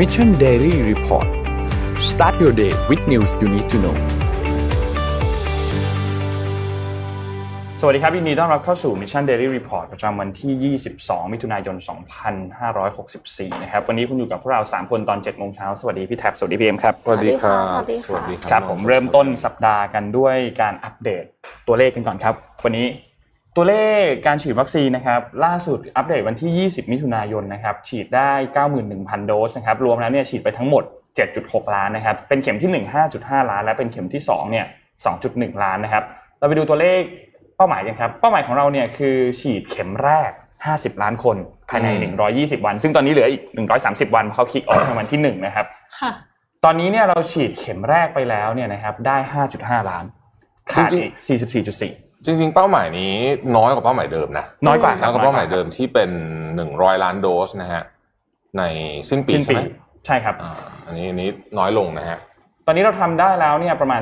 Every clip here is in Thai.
Mission Daily Report start your day with news you need to know สวัสดีครับยินดีต้อนรับเข้าสู่ Mission Daily Report ประจำวันที่ 22 มิถุนายน 2564 นะครับ วันนี้คุณอยู่กับพวกเรา 3 คนตอน 7 โมงเช้า สวัสดีพี่แท็บ สวัสดีพี่เอ็มครับ สวัสดีครับ สวัสดีค่ะสวัสดีคครัรับบผมเริ่มต้นสัปดาห์กันด้วยการอัปเดตตัวเลขกันก่อนครับ วันนี้ ตัวเลขการฉีดวัคซีนนะครับล่าสุดอัปเดตวันที่ 20 มิถุนายนนะครับฉีดได้ 91,000 โดสนะครับรวมแล้วเนี่ยฉีดไปทั้งหมด 7.6 ล้านนะครับเป็นเข็มที่ 1 5.5 ล้าน และเป็นเข็มที่2เนี่ย2.1 ล้านนะครับเราไปดูตัวเลขเป้าหมายกันครับเป้าหมายของเราเนี่ยคือฉีดเข็มแรก 50 ล้านคนภายใน 120 วัน ซึ่งตอนนี้เหลืออีก 130 วันเพราะเขาคิกออฟในวันที่1นะครับค่ะตอนนี้เนี่ยเราฉีดเข็มแรกไปแล้วเนี่ยนะครับได้ 5.5 ล้านขาดอีก 44.4 จริง ๆ เป้าหมายนี้น้อยกว่าเป้าหมายเดิมนะน้อยกว่าคน้รัอบยกว่าเป้าหมายเดิมที่เป็นหนึ่งร้อยล้านโดสนะฮะในสิ้นปีสิ้นใช่ปีไหมใช่ครับอ่าอันนี้อันนี้น้อยลงนะฮะตอนนี้เราทำได้แล้วเนี่ยประมาณ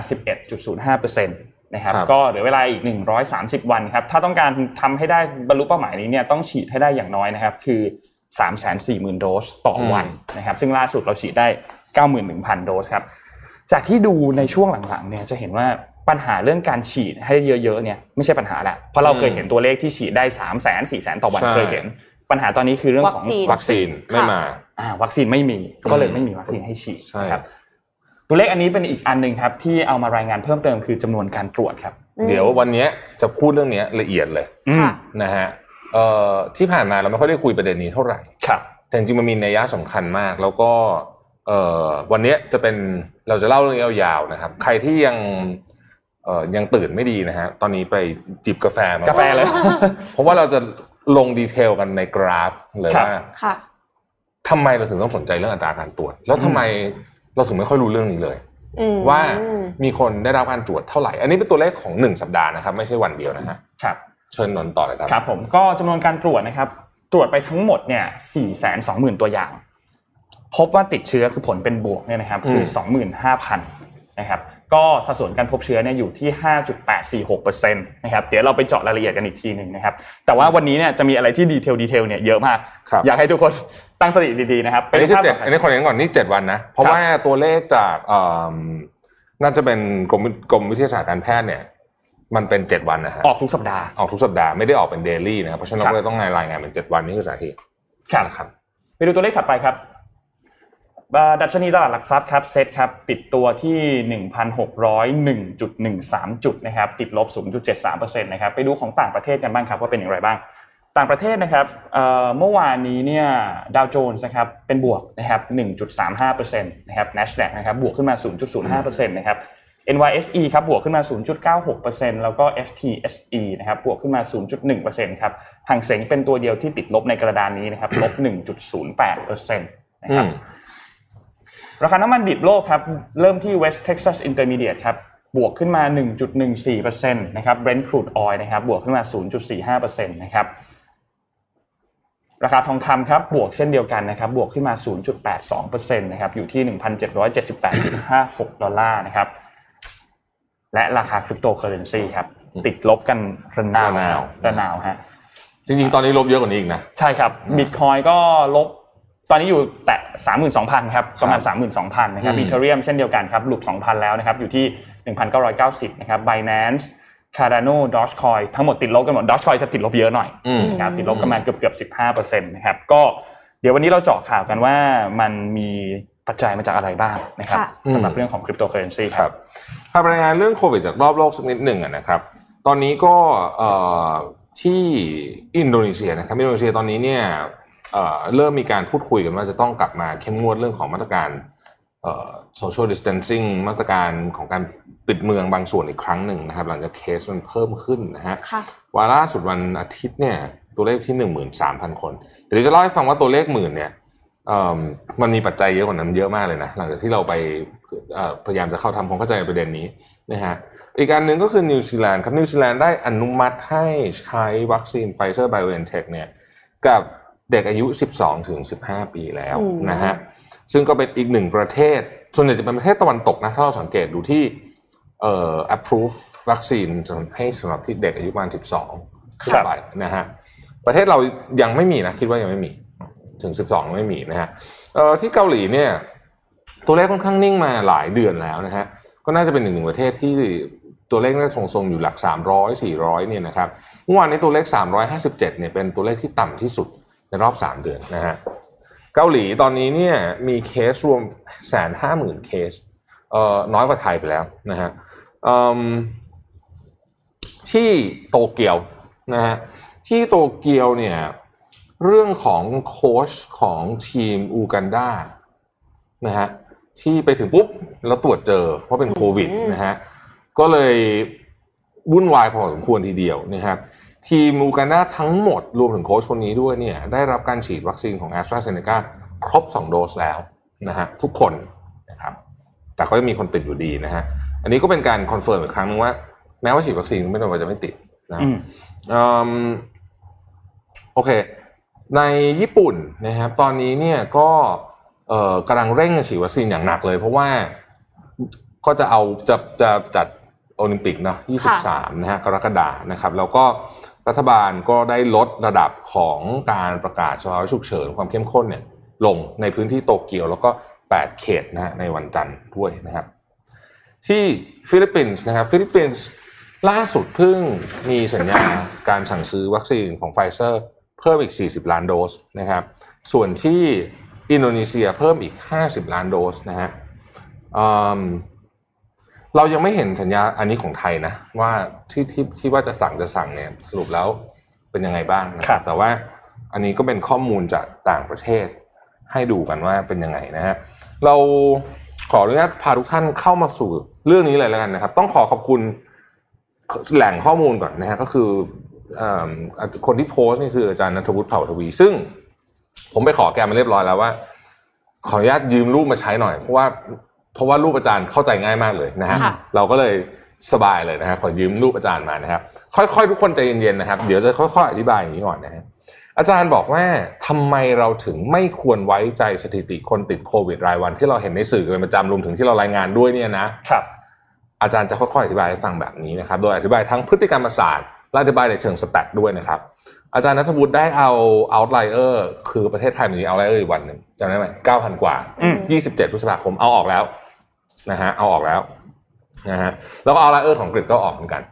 11.05%นะครับครับก็เหลือเวลาอีก 130 วันครับถ้าต้องการทำให้ได้บรรลุเป้าหมายนี้เนี่ยต้องฉีดให้ได้อย่างน้อยนะครับคือ340,000 โดสต่อวันนะครับซึ่งล่าสุดเราฉีดได้ 91,000 โดสครับจากที่ดูในช่วงหลังๆเนี่ยจะเห็นว่า ปัญหาเรื่องการฉีดให้เยอะๆเนี่ยไม่ใช่ปัญหาแหละเพราะเราเคยเห็นตัวเลขที่ฉีดได้3 0 0 0 0 0 4 0 0 0 0ต่อวันเคยเห็น ปัญหาตอนนี้คือเรื่องของวัคซีนวัคซีนไม่มาอ่าวัคซีนไม่มีก็เลยไม่มีวัคซีนให้ฉีดใช่นะครับตัวเลขอันนี้เป็นอีกอันหนึ่งครับที่เอามารายงานเพิ่มเติมคือจำนวนการตรวจครับอืมเดี๋ยววันเนี้ยจะพูดเรื่องเนี้ยละเอียดเลยอืมค่ะนะฮะเอ่อที่ผ่านมาเราไม่ค่อยได้คุยประเด็นนี้เท่าไหร่ครับแต่จริงๆมันมีนัยยะสำคัญมาก แล้วก็เอ่อวันเนี้ยจะเป็นเราจะเล่าเรื่องยาวๆนะครับ ใครที่ยังเอ่อ ยังตื่นไม่ดีนะฮะตอนนี้ไปจิบกาแฟมากาแฟเลย เพราะว่าเราจะลงดีเทลกันในกราฟเลยครับว่าค่ะทำไมเราถึงต้องสนใจเรื่องอัตราการตรวจ แล้วทำไมเราถึงไม่ค่อยรู้เรื่องนี้เลยอืมว่ามีคนได้รับการตรวจเท่าไหร่ อันนี้เป็นตัวเลขของหนึ่งสัปดาห์นะครับ ไม่ใช่วันเดียวนะฮะครับ เชิญนนท์ต่อเลยครับครับ ผมก็จำนวนการตรวจนะครับ ตรวจไปทั้งหมดเนี่ย4 2 0 0 0 0ตัวอย่าง พบว่าติดเชื้อคือผลเป็นบวกเนี่ยนะครับ คือ25,000นะครับ ก็สัดส่วนการพบเชื้อเนี่ยอยู่ที่ 5.846%นะครับเดี๋ยวเราไปเจาะรายละเอียดกันอีกทีหนึ่งนะครับแต่ว่าวันนี้เนี่ยจะมีอะไรที่ detail detail เนี่ยเยอะมากครับอยากให้ทุกคนตั้งสติดีๆนะครับอันนี้คือภาพเจ็ดต่ไปอันนี้คนเองก่อนนี่เจ็ดวันนะเพราะครับว่าตัวเลขจากเอ่อน่าจะเป็นกรมกรมวิทยาศาสตร์การแพทย์เนี่ยมันเป็นเจ็ดวันนะฮะออกทุกสัปดาห์ออกทุกสัปดาห์ไม่ได้ออกเป็น daily นะครับเพราะฉะนั้นครับเราก็เลยต้องรายงานเป็นเจ็ดวันนี่คือสาเหตุครับนะครับไปดูตัวเลขถัดไปครับอ่า ดัชนีตลาดหลักทรัพย์ครับเซ็ตครับปิดตัวที่ 1,601.13 จุดนะครับติดลบ 0.73%นะครับไปดูของต่างประเทศกันบ้างครับว่าเป็นอย่างไรบ้าง ต่างประเทศนะครับเมื่อวานนี้เนี่ยดาวโจนส์นะครับเป็นบวกนะครับ 1.35%นะครับ NASDAQ นะครับบวกขึ้นมา 0.05%นะครับ NYSE ครับบวกขึ้นมา 0.96%แล้วก็ FTSE นะครับบวกขึ้นมา 0.1%ครับห่างเสงเป็นตัวเดียวที่ติดลบในกระดานนี้นะครับลบ 1.08%นะครับ ราคาน้ำมันดิบโลกครับ เริ่มที่ West Texas Intermediate ครับ บวกขึ้นมา 1.14%นะครับ Brent crude oil นะครับ บวกขึ้นมา 0.45%นะครับ ราคาทองคำครับ บวกเช่นเดียวกันนะครับ บวกขึ้นมา 0.82%นะครับ อยู่ที่ 1,778.56 ดอลลาร์นะครับ และราคาคริปโตเคอเรนซีครับ ติดลบกันระนาวระนาวระนาวฮะจริงๆ ตอนนี้ลบเยอะกว่านี้อีกนะ ใช่ครับบิตคอยก็ลบ ตอนนี้อยู่แตะ32,000ครับประมาณ 32,000นะครับอืม Ethereum เช่นเดียวกันครับหลุด 2,000 แล้วนะครับอยู่ที่ 1,990นะครับ Binance Cardano Dogecoin ทั้งหมดติดลบกันหมด Dogecoin จะติดลบเยอะหน่อยอืมนะครับติดลบกันมาเกือบเกือบ15%นะครับก็เดี๋ยววันนี้เราเจาะข่าวกันว่ามันมีปัจจัยมาจากอะไรบ้างนะครับค่ะสำหรับเรื่องของคริปโตเคอเรนซีคครัรับบพารายงานเรื่องโควิดจากรอบโลกสักนิดหนึ่งอะนะครับ ตอนนี้ก็เอ่อที่อินโดนีเซียนะครับอินโดนีเซียตอนนี้เนี่ย เอ่อเริ่มมีการพูดคุยกันว่าจะต้องกลับมาเข้มงวดเรื่องของมาตรการเอ่อ social distancing มาตรการของการปิดเมืองบางส่วนอีกครั้งหนึ่งนะครับ หลังจากเคสมันเพิ่มขึ้นนะฮะค่ะล่าสุดวันอาทิตย์เนี่ยตัวเลขที่หนึ่งหมื่นสามพันคนเดี๋ยวจะเล่าให้ฟังว่าตัวเลขหมื่นเนี่ยเอิ่มมันมีปัจจัยเยอะกว่านั้นเยอะมากเลยนะ หลังจากที่เราไปเอ่อพยายามจะเข้าทำความเข้าใจในประเด็นนี้นะฮะอีกอันหนึ่งก็คือนิวซีแลนด์ครับนิวซีแลนด์ได้อนุมัติให้ใช้วัคซีนไฟเซอร์ไบโอเอนเทคเนี่ยกับ เด็กอายุ 12ถึง15 ปีแล้วอืมนะฮะซึ่งก็เป็นอีกหนึ่งประเทศ ส่วนใหญ่จะเป็นประเทศตะวันตกนะถ้าเราสังเกตดูที่เอ่อ approve วัคซีนให้สำหรับที่เด็กอายุประมาณ 12ขึ้นไปนะฮะประเทศเรายังไม่มีนะ คิดว่ายังไม่มีถึง 12 ไม่มีนะฮะเอ่อที่เกาหลีเนี่ยตัวเลขค่อนข้างนิ่งมาหลายเดือนแล้วนะฮะก็น่าจะเป็นหนึ่งหนึ่งประเทศที่ตัวเลขน่าจะทรงๆอยู่หลัก 300 400เนี่ยนะครับเมื่อวานนี้ตัวเลข 357เนี่ยเป็นตัวเลขที่ต่ำที่สุด ในรอบ 3 เดือนนะฮะเกาหลีตอนนี้เนี่ยมีเคสรวมแสนห้าหมื่นเคสเอ่อน้อยกว่าไทยไปแล้วนะฮะที่โตเกียวนะฮะที่โตเกียวเนี่ยเรื่องของโค้ชของทีมอูกันดานะฮะที่ไปถึงปุ๊บ แล้วตรวจเจอว่าะเป็นโควิดนะฮะก็เลยวุ่นวายพอสมควรทีเดียวนะครับ ทีมอูกันดาทั้งหมดรวมถึงโค้ชคนนี้ด้วยเนี่ยได้รับการฉีดวัคซีนของ a s t r a z เซ e c a ครบ 2 โดสแล้วนะฮะทุกคนนะครับแต่ก็ยังมีคนติดอยู่ดีนะฮะอันนี้ก็เป็นการ confirm อีกครั้งนึงว่า แม้ว่าฉีดวัคซีนไม่ได้ว่าจะไม่ติดนะอืมอืมโอเค ในญี่ปุ่นนะครับตอนนี้เนี่ยก็เอ่อกำลังเร่งฉีดวัคซีนอย่างหนักเลย เพราะว่าก็จะเอาจะจะจัด โอลิมปิกเนาะ23นะฮะกรกฎานะครับ แล้วก็รัฐบาลก็ได้ลดระดับของการประกาศสภาวะฉุกเฉินความเข้มข้นเนี่ยลงในพื้นที่โตเกียวแล้วก็ 8 เขตนะฮะในวันจันทร์ด้วยนะครับ ที่ฟิลิปปินส์นะครับฟิลิปปินส์ล่าสุดเพิ่งมีสัญญาการสั่งซื้อวัคซีนของไฟเซอร์ เพิ่มอีก 40 ล้านโดสนะครับ ส่วนที่อินโดนีเซียเพิ่มอีก 50 ล้านโดสนะฮะอืม เรายังไม่เห็นสัญญาอันนี้ของไทยนะ ว่าที่ที่ที่ว่าจะสั่งจะสั่งเนี่ยสรุปแล้วเป็นยังไงบ้างนะคครัรับบแต่ว่าอันนี้ก็เป็นข้อมูลจากต่างประเทศ ให้ดูกันว่าเป็นยังไงนะฮะเราขออนุญาตพาทุกท่านเข้ามาสู่เรื่องนี้เลยแล้วกันนะครับ ต้องขอขอบคุณแหล่งข้อมูลก่อนนะฮะก็คือเอ่อคนที่โพสต์นี่คืออาจารย์นัทวุฒิเผ่าทวี ซึ่งผมไปขอแกมาเรียบร้อยแล้วว่า ขออนุญาตยืมรูปมาใช้หน่อย เพราะว่า เพราะว่ารูปอาจารย์เข้าใจง่ายมากเลยนะฮะค่ะเราก็เลยสบายเลยนะฮะขอยืมรูปอาจารย์มานะครับ ค่อยๆ ทุกคนใจเย็นๆนะครับ เดี๋ยวจะค่อยๆอธิบายอย่างนี้ก่อนนะฮะอาจารย์บอกว่าทำไมเราถึงไม่ควรไว้ใจสถิติคนติดโควิดรายวันที่เราเห็นในสื่อเป็นประจำรวมถึงที่เรารายงานด้วยเนี่ยนะครับ อาจารย์จะค่อยๆอธิบายให้ฟังแบบนี้นะครับ โดยอธิบายทั้งพฤติกรรมศาสตร์และอธิบายในเชิงสแตทด้วยนะครับ อาจารย์นัทวุฒิได้เอา outlier คือประเทศไทยมี outlier อยู่วันหนึ่งจำได้ไหม9,000กว่าอืม27พฤษภาคมเอาออกแล้ว นะฮะเอาออกแล้วนะฮะแล้วก็ outlier ของอังกฤษก็ออกเหมือนกัน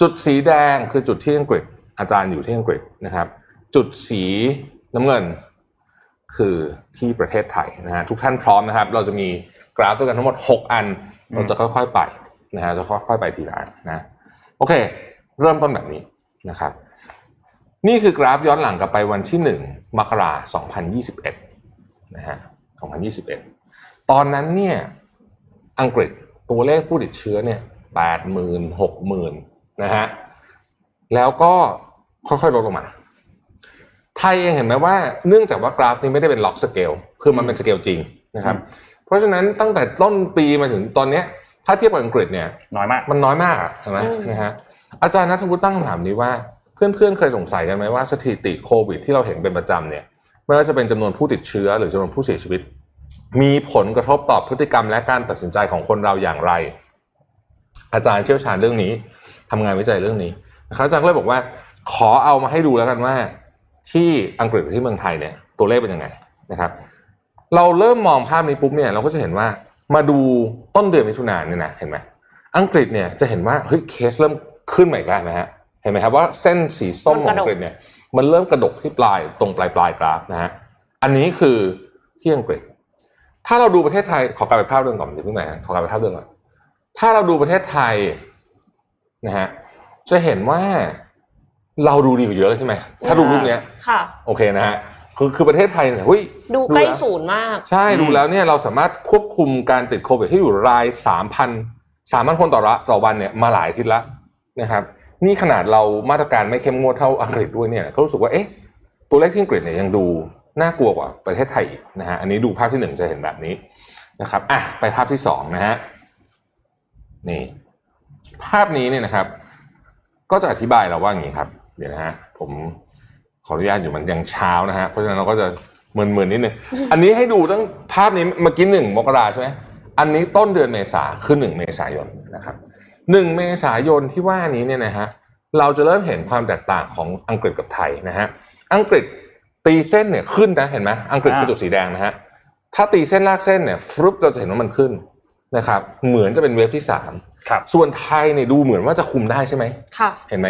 จุดสีแดงคือจุดที่อังกฤษ อาจารย์อยู่ที่อังกฤษนะครับ จุดสีน้ำเงินคือที่ประเทศไทยนะฮะทุกท่านพร้อมนะครับ เราจะมีกราฟด้วยกันทั้งหมด 6 อัน เราจะค่อยๆไปนะฮะจะค่อยๆไปทีละอันนะโอเค เริ่มต้นแบบนี้นะครับ นี่คือกราฟย้อนหลังกลับไปวันที่ 1 มกราคม2021นะฮะ2021 ตอนนั้นเนี่ย อังกฤษตัวเลขผู้ติดเชื้อเนี่ย80,000 60,000นะฮะแล้วก็ค่อยๆลดลงมา ไทยเองเห็นไหมว่าเนื่องจากว่ากราฟนี้ไม่ได้เป็นล็อกสเกลคือมันเป็นสเกลจริงนะครับเพราะฉะนั้นตั้งแต่ต้นปีมาถึงตอนเนี้ย ถ้าเทียบกับอังกฤษเนี่ยน้อยมาก มันน้อยมากอะใช่ไหมอืมนะฮะอาจารย์นัทวุฒิตั้งคำถามนี้ว่าเพื่อนๆเคยสงสัยกันไหมว่าสถิติโควิดที่เราเห็นเป็นประจำเนี่ยไม่ว่าจะเป็นจำนวนผู้ติดเชื้อหรือจำนวนผู้เสียชีวิต มีผลกระทบต่อพฤติกรรมและการตัดสินใจของคนเราอย่างไร อาจารย์เชี่ยวชาญเรื่องนี้ทำงานวิจัยเรื่องนี้นะครับอาจารย์ก็เลยบอกว่า ขอเอามาให้ดูแล้วกันว่า ที่อังกฤษที่เมืองไทยเนี่ย ตัวเลขเป็นยังไงนะครับ เราเริ่มมองภาพนี้ปุ๊บเนี่ย เราก็จะเห็นว่ามาดูต้นเดือนมิถุนายนเนี่ยนะเห็นไหมอังกฤษเนี่ยจะเห็นว่าเฮ้ยเคสเริ่มขึ้นมาอีกแล้วนะฮะเห็นไหมครับว่าเส้นสีส้มของอังกฤษเนี่ย มันเริ่มกระดกที่ปลายตรงปลายปลายกราฟนะฮะอันนี้คือที่อังกฤษ ถ้าเราดูประเทศไทยขอกลับไปภาพเดิมก่อนอย่าเพิ่งไหนขอกลับไปภาพเดิมก่อนถ้าเราดูประเทศไทยนะฮะจะเห็นว่าเราดูดีกว่าเยอะเลยใช่ไหมถ้าดูรูปเนี้ยค่ะ โอเคนะฮะคือคือประเทศไทยเนี่ยเฮ้ยดูใกล้แล้วศูนย์มาก ใช่อืมดูแล้วเนี่ยเราสามารถควบคุมการติดโควิดให้อยู่รายสามพันสามพันคนต่อระต่อวันเนี่ยมาหลายอาทิตย์ละนะครับ นี่ขนาดเรามาตรการไม่เข้มงวดเท่าอังกฤษด้วยเนี่ยก็รู้สึกว่าเอ๊ะตัวเลขที่อังกฤษเนี่ยยังดู น่ากลัวกว่าประเทศไทยอีกนะฮะอันนี้ดูภาพที่หนึ่งจะเห็นแบบนี้นะครับอะไปภาพที่สองนะฮะนี่ ภาพนี้เนี่ยนะครับ ก็จะอธิบายเราว่าอย่างนี้ครับ เดี๋ยวนะฮะผมขออนุญาตอยู่มันยังเช้านะฮะเพราะฉะนั้นเราก็จะเมินๆนิดนึงอันนี้ให้ดูตั้งภาพนี้เมื่อกี้หนึ่งมกราใช่ไหมอันนี้ต้นเดือนเมษาคือหนึ่งเมษายนนะครับหนึ่งเมษายนที่ว่านี้เนี่ยนะฮะเราจะเริ่มเห็นความแตกต่างของอังกฤษกับไทยนะฮะอังกฤษ ตีเส้นเนี่ยขึ้นนะเห็นไหมอังกฤษคืออ่าจุดสีแดงนะฮะถ้าตีเส้นลากเส้นเนี่ยฟลุปเราจะเห็นว่ามันขึ้นนะครับ เหมือนจะเป็นเวฟที่สามครับส่วนไทยเนี่ยดูเหมือนว่าจะคุมได้ใช่ไหมค่ะเห็นไหม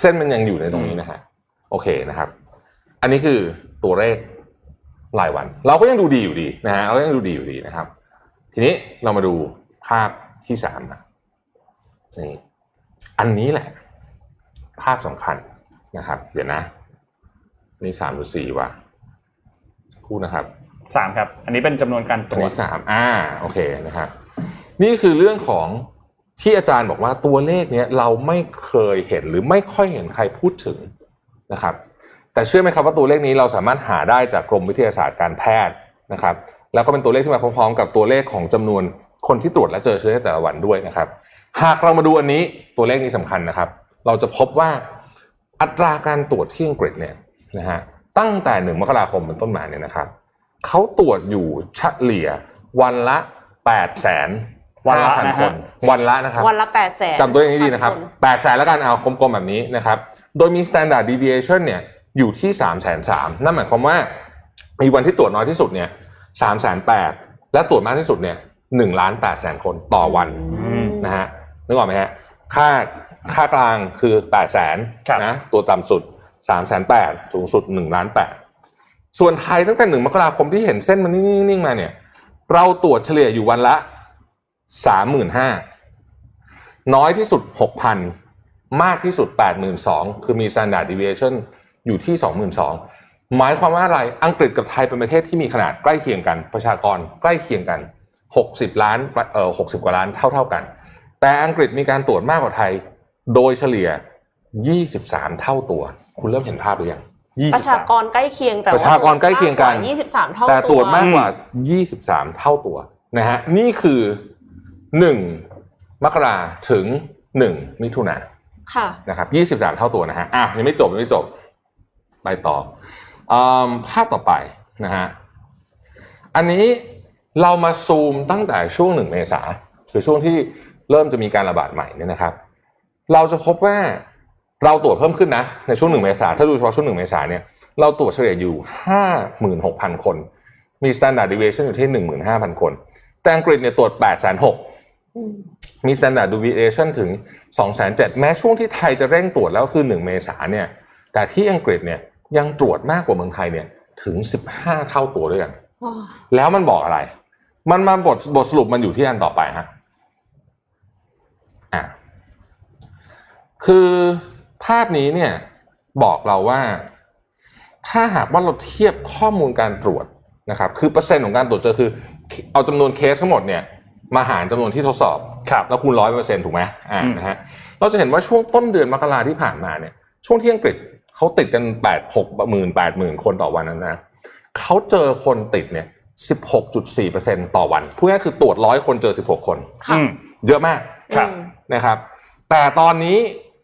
เส้นมันยังอยู่ในตรงนี้นะฮะโอเคนะครับ อันนี้คือตัวเลขรายวัน เราก็ยังดูดีอยู่ดีนะฮะเราก็ยังดูดีอยู่ดีนะครับ ทีนี้เรามาดูภาพที่สามนะนี่อันนี้แหละ ภาพสำคัญนะครับ เดี๋ยวนะ นี่สามหรือสี่วะพูดนะครับสามครับ อันนี้เป็นจำนวนการตตัวรวจนี้สามอ่าโอเคนะครับนี่คือเรื่องของที่อาจารย์บอกว่าตัวเลขเนี้ยเราไม่เคยเห็นหรือไม่ค่อยเห็นใครพูดถึงนะครับ แต่เชื่อไหมครับว่าตัวเลขนี้เราสามารถหาได้จากกรมวิทยาศาสตร์การแพทย์นะครับ แล้วก็เป็นตัวเลขที่มาพร้อมๆ กับตัวเลขของจำนวนคนที่ตรวจและเจอเชื้อในแต่ละวันด้วยนะครับ หากเรามาดูอันนี้ตัวเลขนี้สำคัญนะครับ เราจะพบว่าอัตราการตรวจที่อังกฤษเนี่ย นะฮะตั้งแต่หนึ่งมกราคมเป็นต้นมาเนี่ยนะครับเขาตรวจอยู่เฉลี่ยวันละแปดแสนวันละพันนะคฮะนวันละนะครับ วันละแปดแสนจำตัวอย่างนี้ดีนะครับแปดแสนแล้วกันเอากลมๆแบบนี้นะครับ โดยมี standard deviation เนี่ยอยู่ที่สามแสนสามนั่นหมายความว่ามีวันที่ตรวจน้อยที่สุดเนี่ยสามแสนแปดและตรวจมากที่สุดเนี่ยหนึ่งล้านแปดแสนคนต่อวันอืมนะฮะนึกออกไหมฮะค่าค่ากลางคือแปดแสนครับนะตัวต่ำสุด สามแสนแปดสูงสุดหนึ่งล้านแปดส่วนไทยตั้งแต่หนึ่งมกราคมที่เห็นเส้นมันนิ่งๆมาเนี่ย เราตรวจเฉลี่ยอยู่วันละสามหมื่นห้าน้อยที่สุดหกพันมากที่สุดแปดหมื่นสองคือมี standard deviation อยู่ที่สองหมื่นสองหมายความว่าอะไรอังกฤษกับไทยเป็นประเทศที่มีขนาดใกล้เคียงกัน ประชากรใกล้เคียงกันหกสิบล้านเอ่อหกสิบกว่าล้านเท่าๆกัน แต่อังกฤษมีการตรวจมากกว่าไทย โดยเฉลี่ย23เท่าตัว คุณเริ่มเห็นภาพหรือยังยี่ปสิระบชากรใกล้เคียงแต่ประชากรใกล้เคียงกันยี่สิบสามเท่าแต่ตรวจมากตักว่า 23 เท่าตัวนะฮะนี่คือ 1 มกราถึง 1 มิถุนาค่ะนะครับ23 เท่าตัวนะฮะอะยังไม่จบยังไม่จบ ไปต่ออืมภาพต่อไปนะฮะอันนี้เรามาซูมตั้งแต่ช่วงหนึ่งเมษาคือช่วงที่เริ่มจะมีการระบาดใหม่เนี่ยนะครับ เราจะพบว่า เราตรวจเพิ่มขึ้นนะ ในช่วงหนึ่งเมษาถ้าดูเฉพาะช่วงหนึ่งเมษาเนี่ยเราตรวจเฉลี่ยอยู่ห้าหมื่นหกพันคน มี standard deviation อยู่ที่หนึ่งหมื่นห้าพันคน แต่อังกฤษเนี่ยตรวจแปดแสนหกมี standard deviation ถึง2 7 0 0 0แม้ช่วงที่ไทยจะเร่งตรวจแล้วคือ1เมษาเนี่ยแต่ที่อังกฤษเนี่ยยังตรวจมากกว่าเมืองไทยเนี่ยถึง15เท่าตัวด้วยกันแล้วมันบอกอะไร มันมาบทบทสรุปมันอยู่ที่อันต่อไปฮะอะคือ ภาพนี้เนี่ยบอกเราว่า ถ้าหากว่าเราเทียบข้อมูลการตรวจนะครับ คือเปอร์เซ็นต์ของการตรวจเจอคือ เอาจำนวนเคสทั้งหมดเนี่ยมาหารจำนวนที่ทดสอบครับแล้วคูณร้อยเปอร์เซ็นต์ถูกไหมอ่าอืมนะฮะเราจะเห็นว่าช่วงต้นเดือนมกราที่ผ่านมาเนี่ย ช่วงที่อังกฤษเขาติดกันแปดหกหมื่นแปดหมื่นคนต่อวันนั้นนะเขาเจอคนติดเนี่ยสิบหกจุดสี่เปอร์เซ็นต่อวันพูดง่ายๆคือตรวจร้อยคนเจอสิบหกคนค่ะอืมเยอะมากครับอืมนะครับ แต่ตอนนี้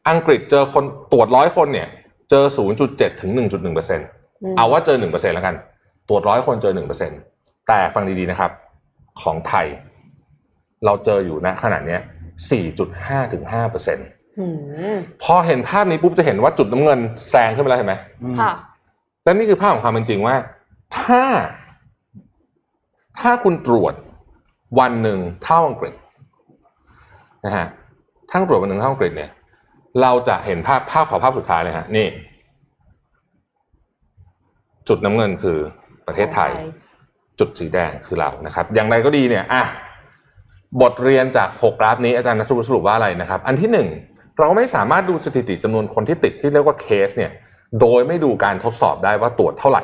อังกฤษเจอคนตรวจร้อยคนเนี่ย เจอศูนย์จุดเจ็ดถึงหนึ่งจุดหนึ่งเปอร์เซ็นต์มเอาว่าเจอหนึ่งเปอร์เซ็นแล้วกัน ตรวจร้อยคนเจอหนึ่งเปอร์เซ็นแต่ฟังดีๆนะครับ ของไทย เราเจออยู่ณขณะเนี้ยสี่จุดห้าถึงห้าเปอร์เซ็นอืมพอเห็นภาพนี้ปุ๊บจะเห็นว่าจุดน้ำเงินแซงขึ้นไปแล้วเห็นไหมค่ะและนี่คือภาพของความเป็นจริงว่า ถ้า ถ้าคุณตรวจวันหนึ่งเท่าอังกฤษนะฮะถ้าคุณตรวจวันหนึ่งเท่าอังกฤษเนี่ย เราจะเห็นภาพภาพขอภาพสุดท้ายเลยฮะนี่ จุดน้ำเงินคือประเทศไทย จุดสีแดงคือเรานะครับ อย่างไรก็ดีเนี่ยอะบทเรียนจากหกกราฟนี้อาจารย์นัทรุสรุปว่าอะไรนะครับ อันที่หนึ่งเราไม่สามารถดูสถิติจำนวนคนที่ติดที่เรียกว่าเคสเนี่ย โดยไม่ดูการทดสอบได้ว่าตรวจเท่าไหร่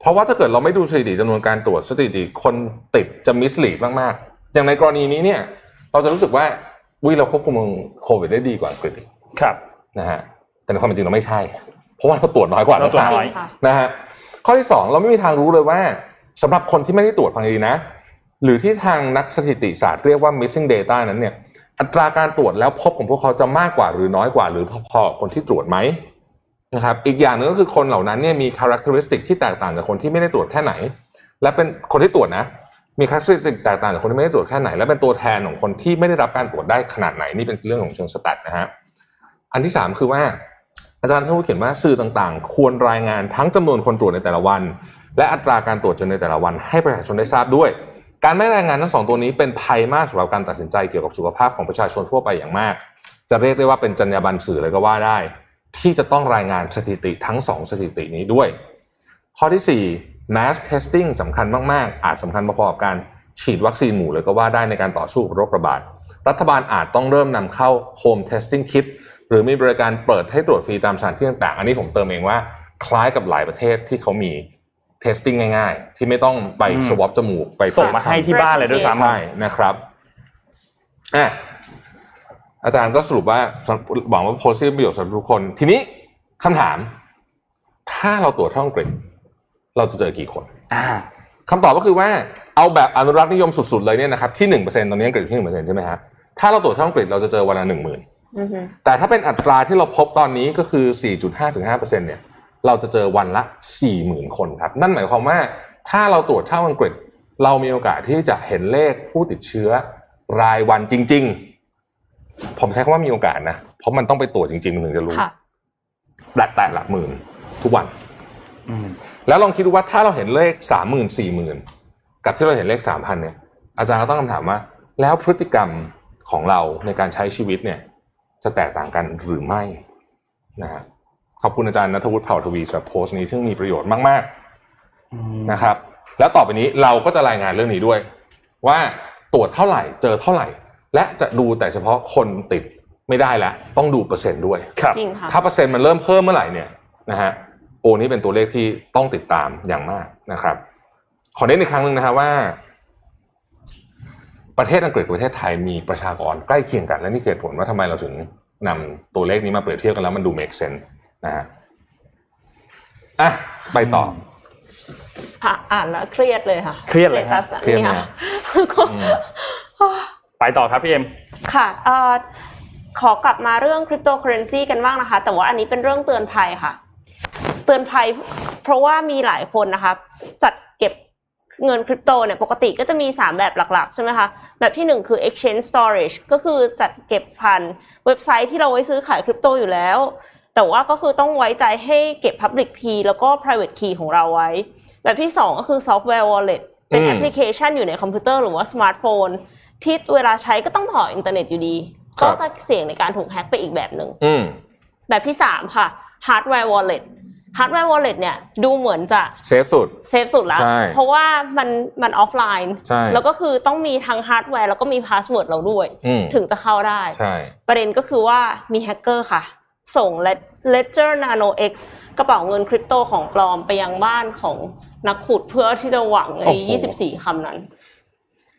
เพราะว่าถ้าเกิดเราไม่ดูสถิติจำนวนการตรวจสถิติคนติดจะมิสลีดมากๆ อย่างในกรณีนี้เนี่ย เราจะรู้สึกว่า วิเราควบคุมโควิดได้ดีกว่าอังกฤษอีกครับนะฮะแต่ในความเป็นจริงเราไม่ใช่ เพราะว่าเราตรวจน้อยกว่าเราตรวจน้อยจริงค่ะนะฮะข้อที่สองเราไม่มีทางรู้เลยว่าสำหรับคนที่ไม่ได้ตรวจฟังดีนะ หรือที่ทางนักสถิติศาสตร์เรียกว่า missing data นั้นเนี่ยอัตราการตรวจแล้วพบของพวกเขาจะมากกว่าหรือน้อยกว่า หรือพอๆกับคนที่ตรวจไหมนะครับอีกอย่างหนึ่งก็คือคนเหล่านั้นเนี่ยมี characteristic ที่แตกต่างจากคนที่ไม่ได้ตรวจแค่ไหน และเป็นคนที่ตรวจนะ มี characteristic แตกต่างจากคนที่ไม่ได้ตรวจแค่ไหน และเป็นตัวแทนของคนที่ไม่ได้รับการตรวจได้ขนาดไหนนี่เป็นเรื่องของเชิงสแตทนะฮะอันที่สามคือว่าอาจารย์ท่านผู้เขียนว่าสื่อต่างๆ ควรรายงานทั้งจำนวนคนตรวจในแต่ละวัน และอัตราการตรวจจนในแต่ละวัน ให้ประชาชนได้ทราบด้วย การไม่รายงานทั้งสองตัวนี้เป็นภัยมากสำหรับการตัดสินใจเกี่ยวกับสุขภาพของประชาชนทั่วไปอย่างมาก จะเรียกได้ว่าเป็นจรรยาบรรณสื่อเลยก็ว่าได้ ที่จะต้องรายงานสถิติทั้งสองสถิตินี้ด้วย ข้อที่ 4 mass testing สำคัญมาก ๆ อาจสำคัญพอๆกับการฉีดวัคซีนหมู่เลยก็ว่าได้ในการต่อสู้กับโรคระบาด รัฐบาลอาจต้องเริ่มนำเข้า home testing kit หรือมีบริการเปิดให้ตรวจฟรีตามสถานที่ต่างๆ อันนี้ผมเติมเองว่าคล้ายกับหลายประเทศที่เขามี testing ง่ายๆ ที่ไม่ต้องไปอืมสวอปจมูกไปส่งมาให้ที่บ้านเลยด้วยซ้ำใช่นะครับอะอาจารย์ก็สรุปว่าหวังว่าโพสต์ที่ประโยชน์สำหรับทุกคน ทีนี้คำถาม ถ้าเราตรวจท่องกฤษ เราจะเจอกี่คนอ่าคำตอบก็คือว่าเอาแบบอนุรักษ์นิยมสุดๆเลยเนี่ยนะครับที่หนึ่งเปอร์เซ็นตอนนี้อังกฤษที่หนึ่งเปอร์เซ็นใช่ไหมฮะถ้าเราตรวจท่องกฤษเราจะเจอวันละหนึ่งหมื่นอือฮึแต่ถ้าเป็นอัตราที่เราพบตอนนี้ก็คือ4.5ถึง5เปอร์เซ็นเนี่ยเราจะเจอวันละ40,000คนครับ นั่นหมายความว่าถ้าเราตรวจเท่าอังกฤษ เรามีโอกาสที่จะเห็นเลขผู้ติดเชื้อรายวันจริง ๆ ผมใช้คำว่ามีโอกาสนะเพราะมันต้องไปตรวจจริงๆถึงจะรู้ค่ะแตะแตะหลักหมื่นทุกวันอืม แล้วลองคิดดูว่าถ้าเราเห็นเลขสามหมื่นสี่หมื่นกับที่เราเห็นเลขสามพันเนี่ย อาจารย์ก็ต้องคำถามว่า แล้วพฤติกรรมของเราในการใช้ชีวิตเนี่ย จะแตกต่างกันหรือไม่นะฮะขอบคุณอาจารย์นัทวุฒิเผ่าทวีสำหรับโพสต์นี้ซึ่งมีประโยชน์มากอืมๆนะครับ แล้วต่อไปนี้เราก็จะรายงานเรื่องนี้ด้วย ว่าตรวจเท่าไหร่เจอเท่าไหร่ และจะดูแต่เฉพาะคนติดไม่ได้แล้วต้องดูเปอร์เซ็นต์ด้วยครับจริงค่ะถ้าเปอร์เซ็นต์มันเริ่มเพิ่มเมื่อไหร่เนี่ยนะฮะ โอ้นี่เป็นตัวเลขที่ต้องติดตามอย่างมากนะครับ ขอเน้นอีกครั้งหนึ่งนะฮะว่า ประเทศอังกฤษกับประเทศไทยมีประชากรใกล้เคียงกัน และนี่เหตุผลว่าทำไมเราถึงนำตัวเลขนี้มาเปรียบเทียบกันแล้วมันดู make sense นะฮะอะไปต่อค่ะอ่านแล้วเครียดเลยค่ะ เครียดเลยสฮะตัสเครียดเนี่ไหมยก็อืมไปต่อครับพี่เอ็มค่ะเอ่อขอกลับมาเรื่องคริปโตเคอเรนซีกันบ้างนะคะ แต่ว่าอันนี้เป็นเรื่องเตือนภัยค่ะเตือนภัย เพราะว่ามีหลายคนนะคะจัดเก็บเงินคริปโตเนี่ยปกติก็จะมี 3 แบบหลักๆ ใช่ไหมคะ แบบที่ 1 คือ exchange storage ก็คือจัดเก็บผ่านเว็บไซต์ที่เราไว้ซื้อขายคริปโตอยู่แล้ว แต่ว่าก็คือต้องไว้ใจให้เก็บ public key แล้วก็ private key ของเราไว้ แบบที่ 2 ก็คือ software wallet เป็นอืมแอปพลิเคชันอยู่ในคอมพิวเตอร์หรือว่าสมาร์ทโฟนที่เวลาใช้ก็ต้องต่ออินเทอร์เน็ตอยู่ดีครับก็จะเสี่ยงในการถูกแฮ็กไปอีกแบบหนึ่งอืมแบบที่ 3 ค่ะ hardware wallet hardware wallet เนี่ยดูเหมือนจะ safe สุด safe สุดแล้วใช่เพราะว่ามันมันออฟไลน์ใช่แล้วก็คือต้องมีทั้งฮาร์ดแวร์แล้วก็มี password เราด้วยอืมถึงจะเข้าได้ใช่ประเด็นก็คือว่ามีแฮกเกอร์ค่ะ ส่ง Ledger Nano X กระเป๋าเงินคริปโตของปลอมไปยังบ้านของนักขุดเพื่อที่จะหวังไอ้24 คำนั้น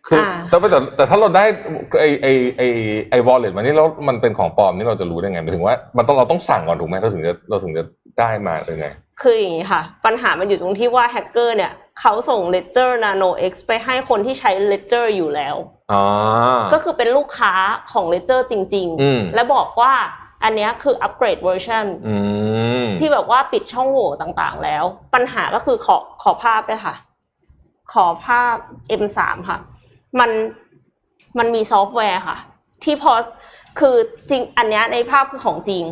คืออาแต่แต่แต่ถ้าเราได้ไอไอไอไอ wallet มานี่แล้วมันเป็นของปลอมนี่เราจะรู้ได้ไงหมายถึงว่ามันต้องเราต้องสั่งก่อนถูกไหมเราถึงจะเราถึงจะได้มาหรือไง คืออย่างนี้ค่ะ ปัญหามันอยู่ตรงที่ว่าแฮกเกอร์เนี่ยเขาส่ง Ledger Nano X ไปให้คนที่ใช้ Ledger อยู่แล้วอ๋อก็คือเป็นลูกค้าของ Ledger จริงอืมๆและบอกว่าอันเนี้ยคือ upgrade version อืมที่แบบว่าปิดช่องโหว่ต่างๆแล้ว ปัญหาก็คือขอขอภาพเลยค่ะ ขอภาพ M3 ค่ะ มันมันมีซอฟต์แวร์ค่ะ ที่พอคือจริงอันเนี้ยในภาพคือของจริง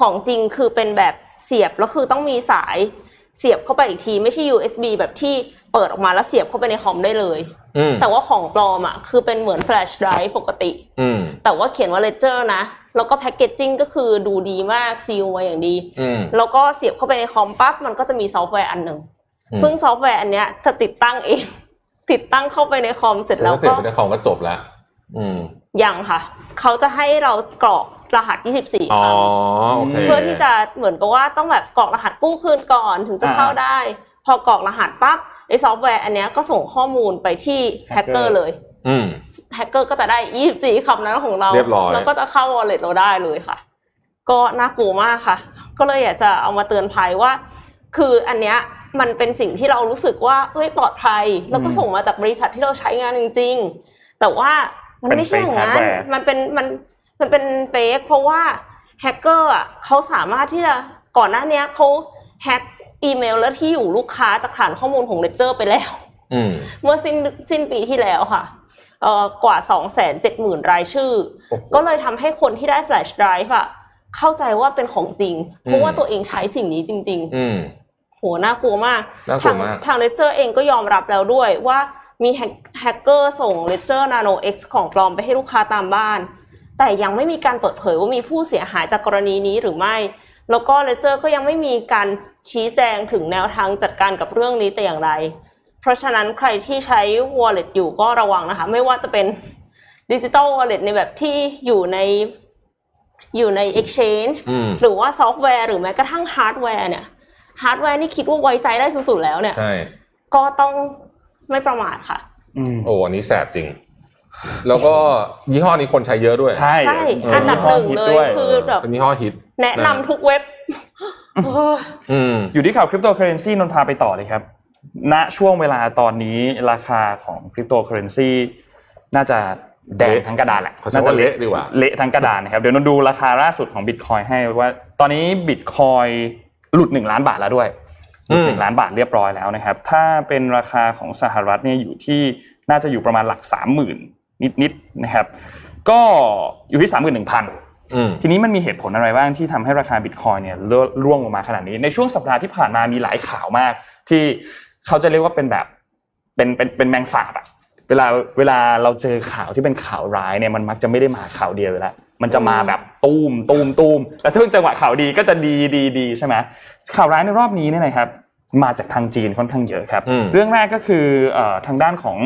ของจริงคือเป็นแบบเสียบแล้วคือต้องมีสายเสียบเข้าไปอีกทีไม่ใช่ USB แบบที่เปิดออกมาแล้วเสียบเข้าไปในคอมได้เลยอืมแต่ว่าของปลอมอะคือเป็นเหมือนแฟลชไดรฟ์ปกติอืมแต่ว่าเขียนว่า Ledger นะ แล้วก็แพคเกจจิ้งก็คือดูดีมากซีลมาอย่างดีอืมแล้วก็เสียบเข้าไปในคอมปั๊บมันก็จะมีซอฟต์แวร์อันหนึ่งอืมซึ่งซอฟต์แวร์อันเนี้ยจะติดตั้งเอง ติดตั้งเข้าไปในคอมเสร็จแล้แล้ววเสร็จก็ไปในของก็จบแล้วอืมยังค่ะ เขาจะให้เรากรอกรหัส 24อ๋อครั้งโอเคเพื่อที่จะเหมือนกับว่าต้องแบบกรอกรหัสกู้คืนก่อนถึงจะเข้าอ่าได้ พอกรอกรหัสปั๊บไอ้ซอฟต์แวร์อันเนี้ยก็ส่งข้อมูลไปที่แฮกเกอ hacker ร์เลยอืมแฮกเกอร์ก็จะได้ 24 คำนั้นของเราเรียบร้อยแล้วก็จะเข้า wallet เราได้เลยค่ะ ก็น่ากลัวมากค่ะ ก็เลยอยากจะเอามาเตือนภัยว่า คืออันเนี้ย มันเป็นสิ่งที่เรารู้สึกว่าเอ้ยปลอดภัย แล้วก็อืมส่งมาจากบริษัทที่เราใช้งานจริง ๆ แต่ว่ามันไม่ใช่อย่างนั้นเป็น fake hardware มันเป็นมันมันเป็น fake เพราะว่าแฮกเกอร์อะเขาสามารถที่จะก่อนหน้าเนี้ยเขาแฮ็กอีเมลและที่อยู่ลูกค้าจากฐานข้อมูลของ Ledger ไปแล้วอืมเมื่อสิ้นสิ้นปีที่แล้วค่ะเอ่อกว่า2 7 0 0 0 0รายชื่อโอ้โหก็เลยทำให้คนที่ได้แฟลชไดรฟ์อะเข้าใจว่าเป็นของจริง เพราะว่าตัวเองใช้สิ่งนี้จริงอืมๆ โหน่ากลัวมากน่ากลัวมากทาง Ledger เองก็ยอมรับแล้วด้วยว่ามีแฮกแฮกเกอร์ส่ง Ledger Nano X ของปลอมไปให้ลูกค้าตามบ้าน แต่ยังไม่มีการเปิดเผยว่ามีผู้เสียหายจากกรณีนี้หรือไม่ แล้วก็ Ledger ก็ยังไม่มีการชี้แจงถึงแนวทางจัดการกับเรื่องนี้แต่อย่างไร เพราะฉะนั้นใครที่ใช้ wallet อยู่ก็ระวังนะคะ ไม่ว่าจะเป็นดิจิ t a l wallet ในแบบที่อยู่ในอยู่ใน exchange อืมหรือว่าซอฟต์แวร์หรือแม้กระทั่งฮาร์ดแวร์เนี่ย ฮาร์ดแวร์นี่คิดว่าไว้ใจได้สุดๆแล้วเนี่ย ใช่ ก็ต้องไม่ประมาทค่ะอืมโอ้อันนี้แสบจริง แล้วก็ยี่ห้อนี้คนใช้เยอะด้วย ใช่ใช่เอออัอันดับหนึ่งเลยด้วยคือแบบเป็นยี่ห้อฮิต แนะนำทุกเว็บเอออืมอยู่ที่ข่าวคริปโตเคอเรนซีนนท์พาไปต่อเลยครับ ณช่วงเวลาตอนนี้ราคาของคริปโตเคอเรนซีน่าจะแดงทั้งกระดานแหละขอใช้ว่าเละดีกว่า เละทั้งกระดานนะครับ เดี๋ยวนนท์ดูราคาล่าสุดของบิตคอยน์ให้ว่า ตอนนี้บิตคอยน์ หลุดหนึ่งล้านบาทแล้วด้วยหลุดหนึ่งล้านบาทเรียบร้อยแล้วนะครับ ถ้าเป็นราคาของสหรัฐเนี่ยอยู่ที่น่าจะอยู่ประมาณหลักสามหมื่นนิดๆนะครับ ก็อยู่ที่สามหมื่นหนึ่งพันอืมทีนี้มันมีเหตุผลอะไรบ้างที่ทำให้ราคาบิตคอยเนี่ยร่วร่วงลงมาขนาดนี้ ในช่วงสัปดาห์ที่ผ่านมามีหลายข่าวมาก ที่เขาจะเรียกว่าเป็นแบบเป็นเป็นเป็นแมงสาบอะเวลาเวลาเราเจอข่าวที่เป็นข่าวร้ายเนี่ยมันมักจะไม่ได้มาข่าวเดียวอยู่แล้ว มันจะมาแบบตูมตูมตูมแล้วถ้าจังหวะข่าวดีก็จะดีดีดีใช่ไหมข่าวร้ายในรอบนี้เนี่ยนะครับ มาจากทางจีนค่อนข้างเยอะครับอืมเรื่องแรกก็คือเอ่อทางด้านของ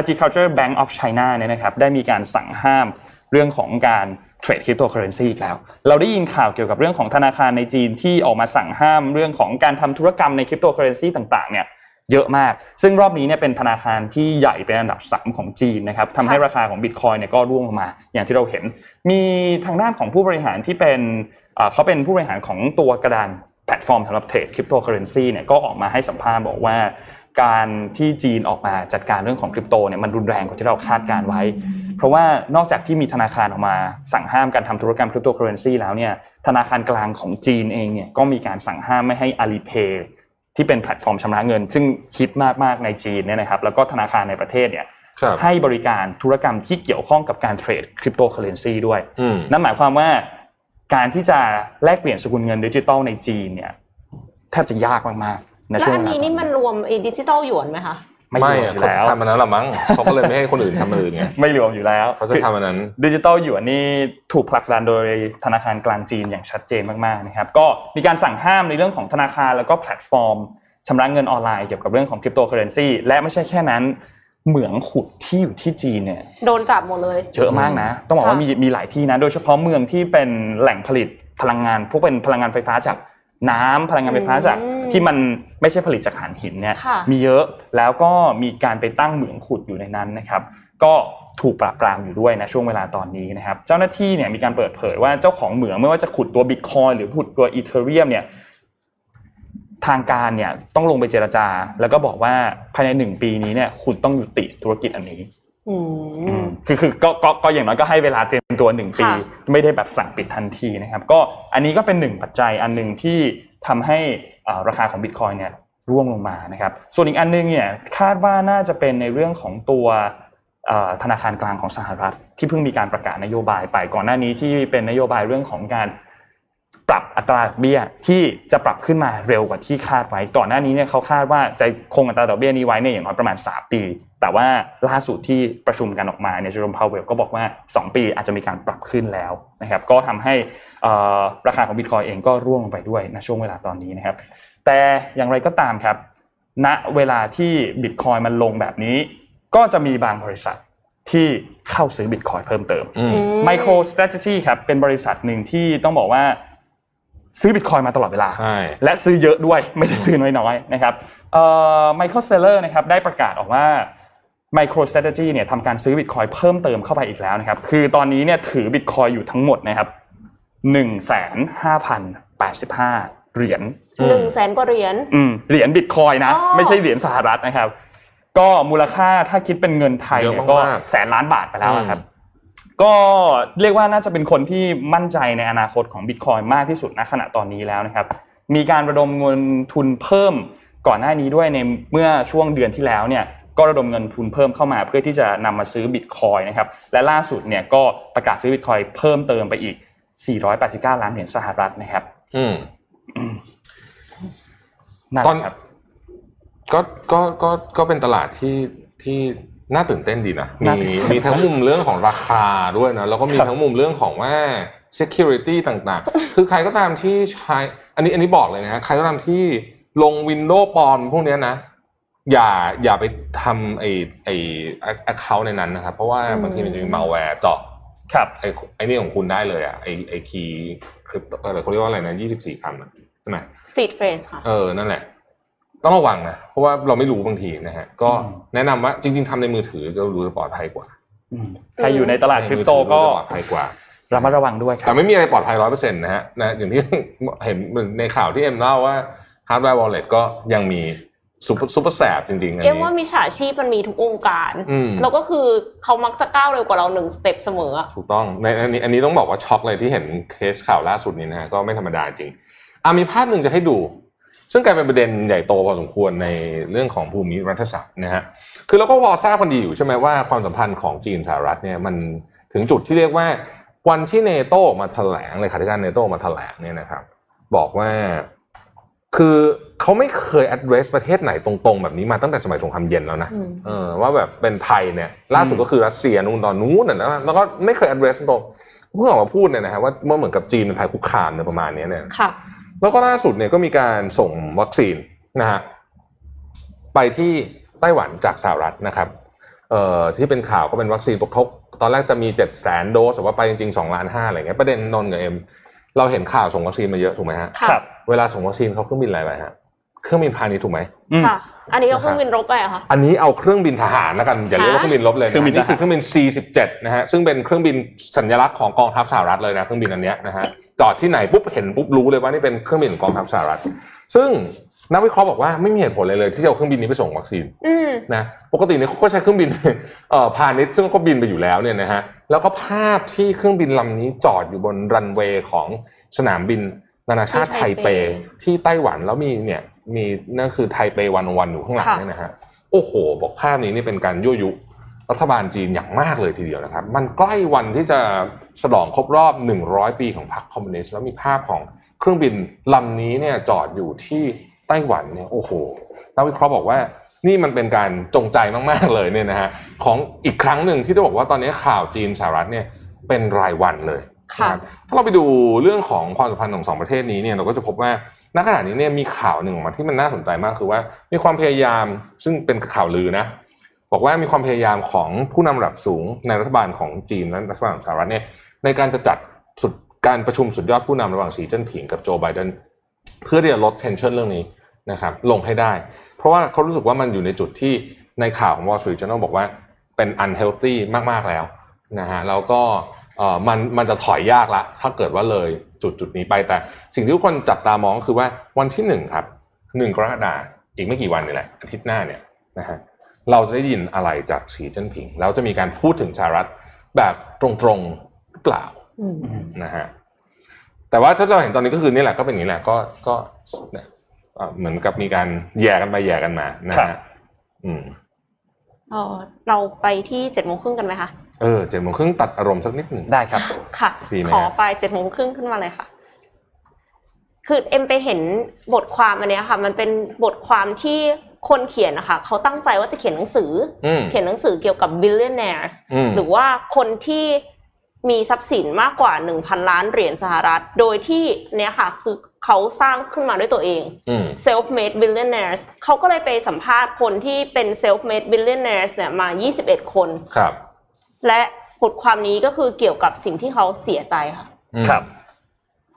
Agriculture Bank of China เนี่ยนะครับ ได้มีการสั่งห้ามเรื่องของการเทรดคริปโตเคอเรนซีอีกแล้ว เราได้ยินข่าวเกี่ยวกับเรื่องของธนาคารในจีนที่ออกมาสั่งห้ามเรื่องของการทำธุรกรรมในคริปโตเคอเรนซีต่างๆเนี่ย เยอะมาก ซึ่งรอบนี้เนี่ยเป็นธนาคารที่ใหญ่เป็นอันดับ 3 ของจีนนะครับทำให้ค่ะราคาของบิตคอยเนี่ยก็ร่วงลงมา อย่างที่เราเห็น มีทางด้านของผู้บริหารที่เป็นเอ่อเขาเป็นผู้บริหารของตัวกระดานแพลตฟอร์มสำหรับเทรดคริปโตเคอเรนซีเนี่ยก็ออกมาให้สัมภาษณ์บอกว่า การที่จีนออกมาจัดการเรื่องของคริปโตเนี่ยมันรุนแรงกว่าที่เราคาดการณ์ไว้ เพราะว่านอกจากที่มีธนาคารออกมาสั่งห้ามการทำธุรกรรมคริปโตเคอเรนซีแล้วเนี่ยธนาคารกลางของจีนเองเนี่ยก็มีการสั่งห้ามไม่ให้ Alipay ที่เป็นแพลตฟอร์มชำระเงิน ซึ่งฮิตมากๆในจีนเนี่ยนะครับแล้วก็ธนาคารในประเทศเนี่ยครับให้บริการธุรกรรมที่เกี่ยวข้องกับการเทรดคริปโตเคอเรนซีด้วยอืมนั่นหมายความว่าการที่จะแลกเปลี่ยนสกุลเงินดิจิตอลในจีนเนี่ยแทบจะยากมากๆในแล้วช่วงอันเวลานี้นี่มันรวมไอ้ดิจิตอลหยวนไหมคะ ไม่ไม่รวมอะอยู่เขาแล้วทำมันนั้นละมั้งเขาก็เลยไม่ให้คนอื่นทำอื่นไงไม่รวมอยู่แล้วเขาจะทำอันนั้นดิจิตอลหยวนนี่ถูกผลักดันโดยธนาคารกลางจีนอย่างชัดเจนมากๆนะครับก็มีการสั่งห้ามในเรื่องของธนาคารแล้วก็แพลตฟอร์มชำระเงินออนไลน์เกี่ยวกับเรื่องของคริปโตเคอเรนซีและไม่ใช่แค่นั้นเหมืองขุดที่อยู่ที่จีนเนี่ยโดนจับหมดเลยเยอะมากนะ ต้องบอกว่าค่ะมีมีหลายที่นะ โดยเฉพาะเมืองที่เป็นแหล่งผลิตพลังงานพวกเป็นพลังงานไฟฟ้าจากน้ำพลังงานไฟฟ้าจาก ที่มันไม่ใช่ผลิตจากถ่านหินเนี่ยค่ะมีเยอะแล้วก็มีการไปตั้งเหมืองขุดอยู่ในนั้นนะครับก็ถูกปราบปรามอยู่ด้วยนะช่วงเวลาตอนนี้นะครับเจ้าหน้าที่เนี่ยมีการเปิดเผยว่าเจ้าของเหมืองไม่ว่าจะขุดตัวบิตคอยหรือขุดตัวอีเทเรียมเนี่ยทางการเนี่ยต้องลงไปเจรจา แล้วก็บอกว่าภายในหนึ่งปีนี้เนี่ยคุณต้องยุติธุรกิจอันนี้อืมคือคือก็ก็ก็อย่างน้อยก็ให้เวลาเตรียมตัวหนึ่งปีค่ะไม่ได้แบบสั่งปิดทันทีนะครับ ก็อันนี้ก็เป็นหนึ่งปัจจัยอันหนึ่งที่ ทำให้ราคาของบิตคอยเนี่ยร่วงลงมานะครับส่วนอีกอันหนึงเนี่ยคาดว่าน่าจะเป็นในเรื่องของตัวธนาคารกลางของสหรัฐที่เพิ่งมีการประกาศนโยบายไปก่อนหน้านี้ที่เป็นนโยบายเรื่องของการ ปรับอัตราดอกเบี้ยที่จะปรับขึ้นมาเร็วกว่าที่คาดไว้ ก่อนหน้านี้เนี่ยเขาคาดว่าจะคงอัตราดอกเบี้ยนี้ไว้เนี่ยอย่างน้อยประมาณ 3 ปี แต่ว่าล่าสุดที่ประชุมกันออกมาเนี่ยเจอร์มพาวเวลก็บอกว่า 2 ปีอาจจะมีการปรับขึ้นแล้วนะครับก็ทำให้เอ่อราคาของบิตคอยเองก็ร่วงลงไปด้วยในช่วงเวลาตอนนี้นะครับแต่อย่างไรก็ตามครับณเวลาที่บิตคอยมันลงแบบนี้ ก็จะมีบางบริษัทที่เข้าซื้อบิตคอยเพิ่มเติมอืม Micro Strategy ครับเป็นบริษัทหนึ่งที่ต้องบอกว่า ซื้อบิตคอยมาตลอดเวลาใช่และซื้อเยอะด้วยไม่ได้ซื้อน้อยๆนะครับเอ่อ Michael Saylor นะครับได้ประกาศออกว่า Micro Strategy เนี่ยทำการซื้อบิตคอยเพิ่มเติมเข้าไปอีกแล้วนะครับ คือตอนนี้เนี่ยถือบิตคอยอยู่ทั้งหมดนะครับหนึ่งแสนห้าพันแปดสิบห้าเหรียญอืมหนึ่งแสนกว่าเหรียญอืมเหรียญบิตคอยนะอ๋อไม่ใช่เหรียญสหรัฐนะครับ ก็มูลค่าถ้าคิดเป็นเงินไทยเนี่ยเยอะก็มากๆแสนล้านบาทไปแล้วอะครับอืม ก็เรียกว่าน่าจะเป็นคนที่มั่นใจในอนาคตของบิตคอยมากที่สุดณขณะตอนนี้แล้วนะครับ มีการระดมเงินทุนเพิ่มก่อนหน้านี้ด้วยในเมื่อช่วงเดือนที่แล้วเนี่ยก็ระดมเงินทุนเพิ่มเข้ามา เพื่อที่จะนำมาซื้อบิตคอยนะครับและล่าสุดเนี่ยก็ประกาศซื้อบิตคอยเพิ่มเติมไปอีก 489 ล้านเหรียญสหรัฐนะครับ อืมนั่นตอนแหละครับก็ก็ก็ก็เป็นตลาดที่ที่ น่าตื่นเต้นดีนะ มีน่าตื่นเต้นมีทั้งมุมเรื่องของราคาด้วยนะ แล้วก็มีครับทั้งมุมเรื่องของว่า security ต่างๆ คือใครก็ตามที่ใช้ อันนี้อันนี้บอกเลยนะฮะใครก็ตามที่ลง Windows ปลอมพวกเนี้ยนะ อย่าอย่าไปทำไอ้ไอ้ account ในนั้นนะครับ เพราะว่าอืมบางทีมันจะมี malware เจาะครับไอ้ไอ้นี่ของคุณได้เลยอะไอ้ไอ้คีย์คริปโตอะไรเขาเรียกว่าอะไรนะยี่สิบสี่คำอะใช่ไหมซีดเฟสค่ะ เออ นั่นแหละ ต้องระวังนะเพราะว่าเราไม่รู้บางทีนะฮะก็อืมแนะนำว่าจริง ๆทำในมือถือจะดูจะปลอดภัยกว่าอืมใครอยู่ในตลาดคริปโตก็ในมือถือจะปลอดภัยกว่าระมัดระวังด้วยครับแต่ไม่มีอะไรปลอดภัยร้อยเปอร์เซ็นต์นะฮะนะอย่างที่เห็นในข่าวที่เอ็มเล่าว่า hardware wallet ก็ยังมีซุปเปอร์ซุปเปอร์แสบจริงๆอันเอ็มนี้ว่ามีฉาชีพมันมีทุกองค์การอืมแล้วก็คือเขามักจะก้าวเร็วกว่าเราหนึ่ง step เสมออะถูกต้องในอันนี้อันนี้ต้องบอกว่าช็อกเลยที่เห็นเคสข่าวล่าสุดนี้นะฮะก็ไม่ธรรมดาจริงอะมีภาพหนึ่งจะให้ดู ซึ่งกลายเป็นประเด็นใหญ่โตพอสมควรในเรื่องของภูมิรัฐศาสตร์นะฮะคือเราก็พอทราบกันดีอยู่ใช่ไหมว่าความสัมพันธ์ของจีนสหรัฐเนี่ยมันถึงจุดที่เรียกว่าวันที่เนโตออกมาแถลงเลยขาธิการเนโตออกมาแถลงเนี่ยนะครับ บอกว่าคือเขาไม่เคย address ประเทศไหนตรงๆ แบบนี้มาตั้งแต่สมัยสงครามเย็นแล้วนะอืมเออว่าแบบเป็นไทยเนี่ย ล่าสุดก็คือรัสเซียนู่นตอนนู้นน่ะนะแล้วก็ไม่เคย address ตรงเพิ่งออกมาพูดเนี่ยนะฮะว่าเมื่อเหมือนกับจีนเป็นภัยคุกคามเนี่ยประมาณเนี้ยเนี่ยค่ะ แล้วก็ล่าสุดเนี่ยก็มีการส่งวัคซีนนะฮะไปที่ไต้หวันจากสหรัฐนะครับเอ่อที่เป็นข่าวก็เป็นวัคซีนปกทบตอนแรกจะมีเจ็ดแสนโดสแต่ว่าไปจริงๆสองล้านห้าอะไรเงี้ยประเด็นนนท์กับเอ็มเราเห็นข่าวส่งวัคซีนมาเยอะถูกไหมฮะค่ะครับเวลาส่งวัคซีนเขาเครื่องบินอะไรไปฮะ เครื่องบินพาณิชย์ถูกไหมอืมค่ะ อันนี้เครื่องบินรบไปอะค่ะอันนี้เอาเครื่องบินทหารแล้วกันอย่าเรียกว่าเครื่องบินรบเลยนะเครื่องบินทหารนี่คือเครื่องบิน C17 นะฮะซึ่งเป็นเครื่องบินสัญลักษณ์ของกองทัพสหรัฐเลยนะเครื่องบินอันเนี้ยนะฮะจอดที่ไหนปุ๊บเห็นปุ๊บรู้เลยว่านี่เป็นเครื่องบินของกองทัพสหรัฐ ซึ่งนักวิเคราะห์บอกว่าไม่มีเหตุผลเลยเลย ที่จะเอาเครื่องบินนี้ไปส่งวัคซีนอืมนะปกติเนี่ยเขาก็ใช้เครื่องบินเอ่อพาณิชย์ซึ่งเขาบินไปอยู่แล้วเนี่ยนะฮะแล้วก็ภาพที่เครื่องบินลำนี้จอดอยู่บนรันเวย์ของสนามบินนานาชาติที่ไทไทเปเปที่ไต้หวันแล้วมีเนี่ย มีนั่นคือไทเปวันวันอยู่ข้างหลังค่ะเนี่ยนะฮะโอ้โห บอกภาพนี้นี่เป็นการยั่วยุรัฐบาลจีนอย่างมากเลยทีเดียวนะครับ มันใกล้วันที่จะฉลองครบรอบ 100 ปีของพรรคคอมมิวนิสต์แล้วมีภาพของเครื่องบินลำนี้เนี่ยจอดอยู่ที่ไต้หวันเนี่ยโอ้โหนักวิเคราะห์บอกว่านี่มันเป็นการจงใจมากๆเลยเนี่ยนะฮะของอีกครั้งหนึ่งที่ต้องบอกว่าตอนนี้ข่าวจีนสหรัฐเนี่ยเป็นรายวันเลยค่ะนะครับถ้าเราไปดูเรื่องของความสัมพันธ์ของสองประเทศนี้เนี่ยเราก็จะพบว่า ณขณะนี้เนี่ยมีข่าวหนึ่งออกมาที่มันน่าสนใจมากคือว่า มีความพยายามซึ่งเป็นข่าวลือนะบอกว่ามีความพยายามของผู้นำระดับสูงในรัฐบาลของจีนและรัฐบาลของสหรัฐเนี่ยในการจะจัดสุดการประชุมสุดยอดผู้นำระหว่างสีจิ้นผิงกับโจไบเดนเพื่อที่จะลด tension เรื่องนี้นะครับลงให้ได้ เพราะว่าเขารู้สึกว่ามันอยู่ในจุดที่ในข่าวของ Wall Street Journal บอกว่าเป็น unhealthy มาก ๆ แล้วนะฮะแล้วก็เมันมันจะถอยยากละ ถ้าเกิดว่าเลยจุดจุดนี้ไปแต่ สิ่งที่ทุกคนจับตามองก็คือว่าวันที่หนึ่งครับหนึ่งกรกฎาคมอีกไม่กี่วันนี่แหละอาทิตย์หน้าเนี่ยนะฮะเราจะได้ยินอะไรจากสีจิ้นผิง แล้วจะมีการพูดถึงสหรัฐแบบตรงๆหรือเปล่าอืมนะฮะแต่ว่าถ้าเราเห็นตอนนี้ก็คือนี่แหละก็เป็นอย่างนี้แหละก็ก็เนี่ยเอ่อเหมือนกับมีการแย่กันไปแย่กันมานะครัฮะบอืมเออเราไปที่เจ็ดโมงครึ่งกันไหมคะ เออเจ็ดโมงครึ่งตัดอารมณ์สักนิดหนึ่งได้ครับ ค่ะดีไหมขอไปเจ็ดโมงครึ่งขึ้นมาเลยค่ะ คือเอ็มไปเห็นบทความอันเนี้ยค่ะ มันเป็นบทความที่คนเขียนนะคะเขาตั้งใจว่าจะเขียนหนังสืออืมเขียนหนังสือเกี่ยวกับ billionaires อืมหรือว่าคนที่มีทรัพย์สินมากกว่า 1,000 ล้านเหรียญสหรัฐ โดยที่เนี้ยค่ะ คือเขาสร้างขึ้นมาด้วยตัวเองอืม self made billionaires เขาก็เลยไปสัมภาษณ์คนที่เป็น self made billionaires เนี่ยมา 21 คนครับ และบทความนี้ก็คือเกี่ยวกับสิ่งที่เขาเสียใจค่ะอืมครับ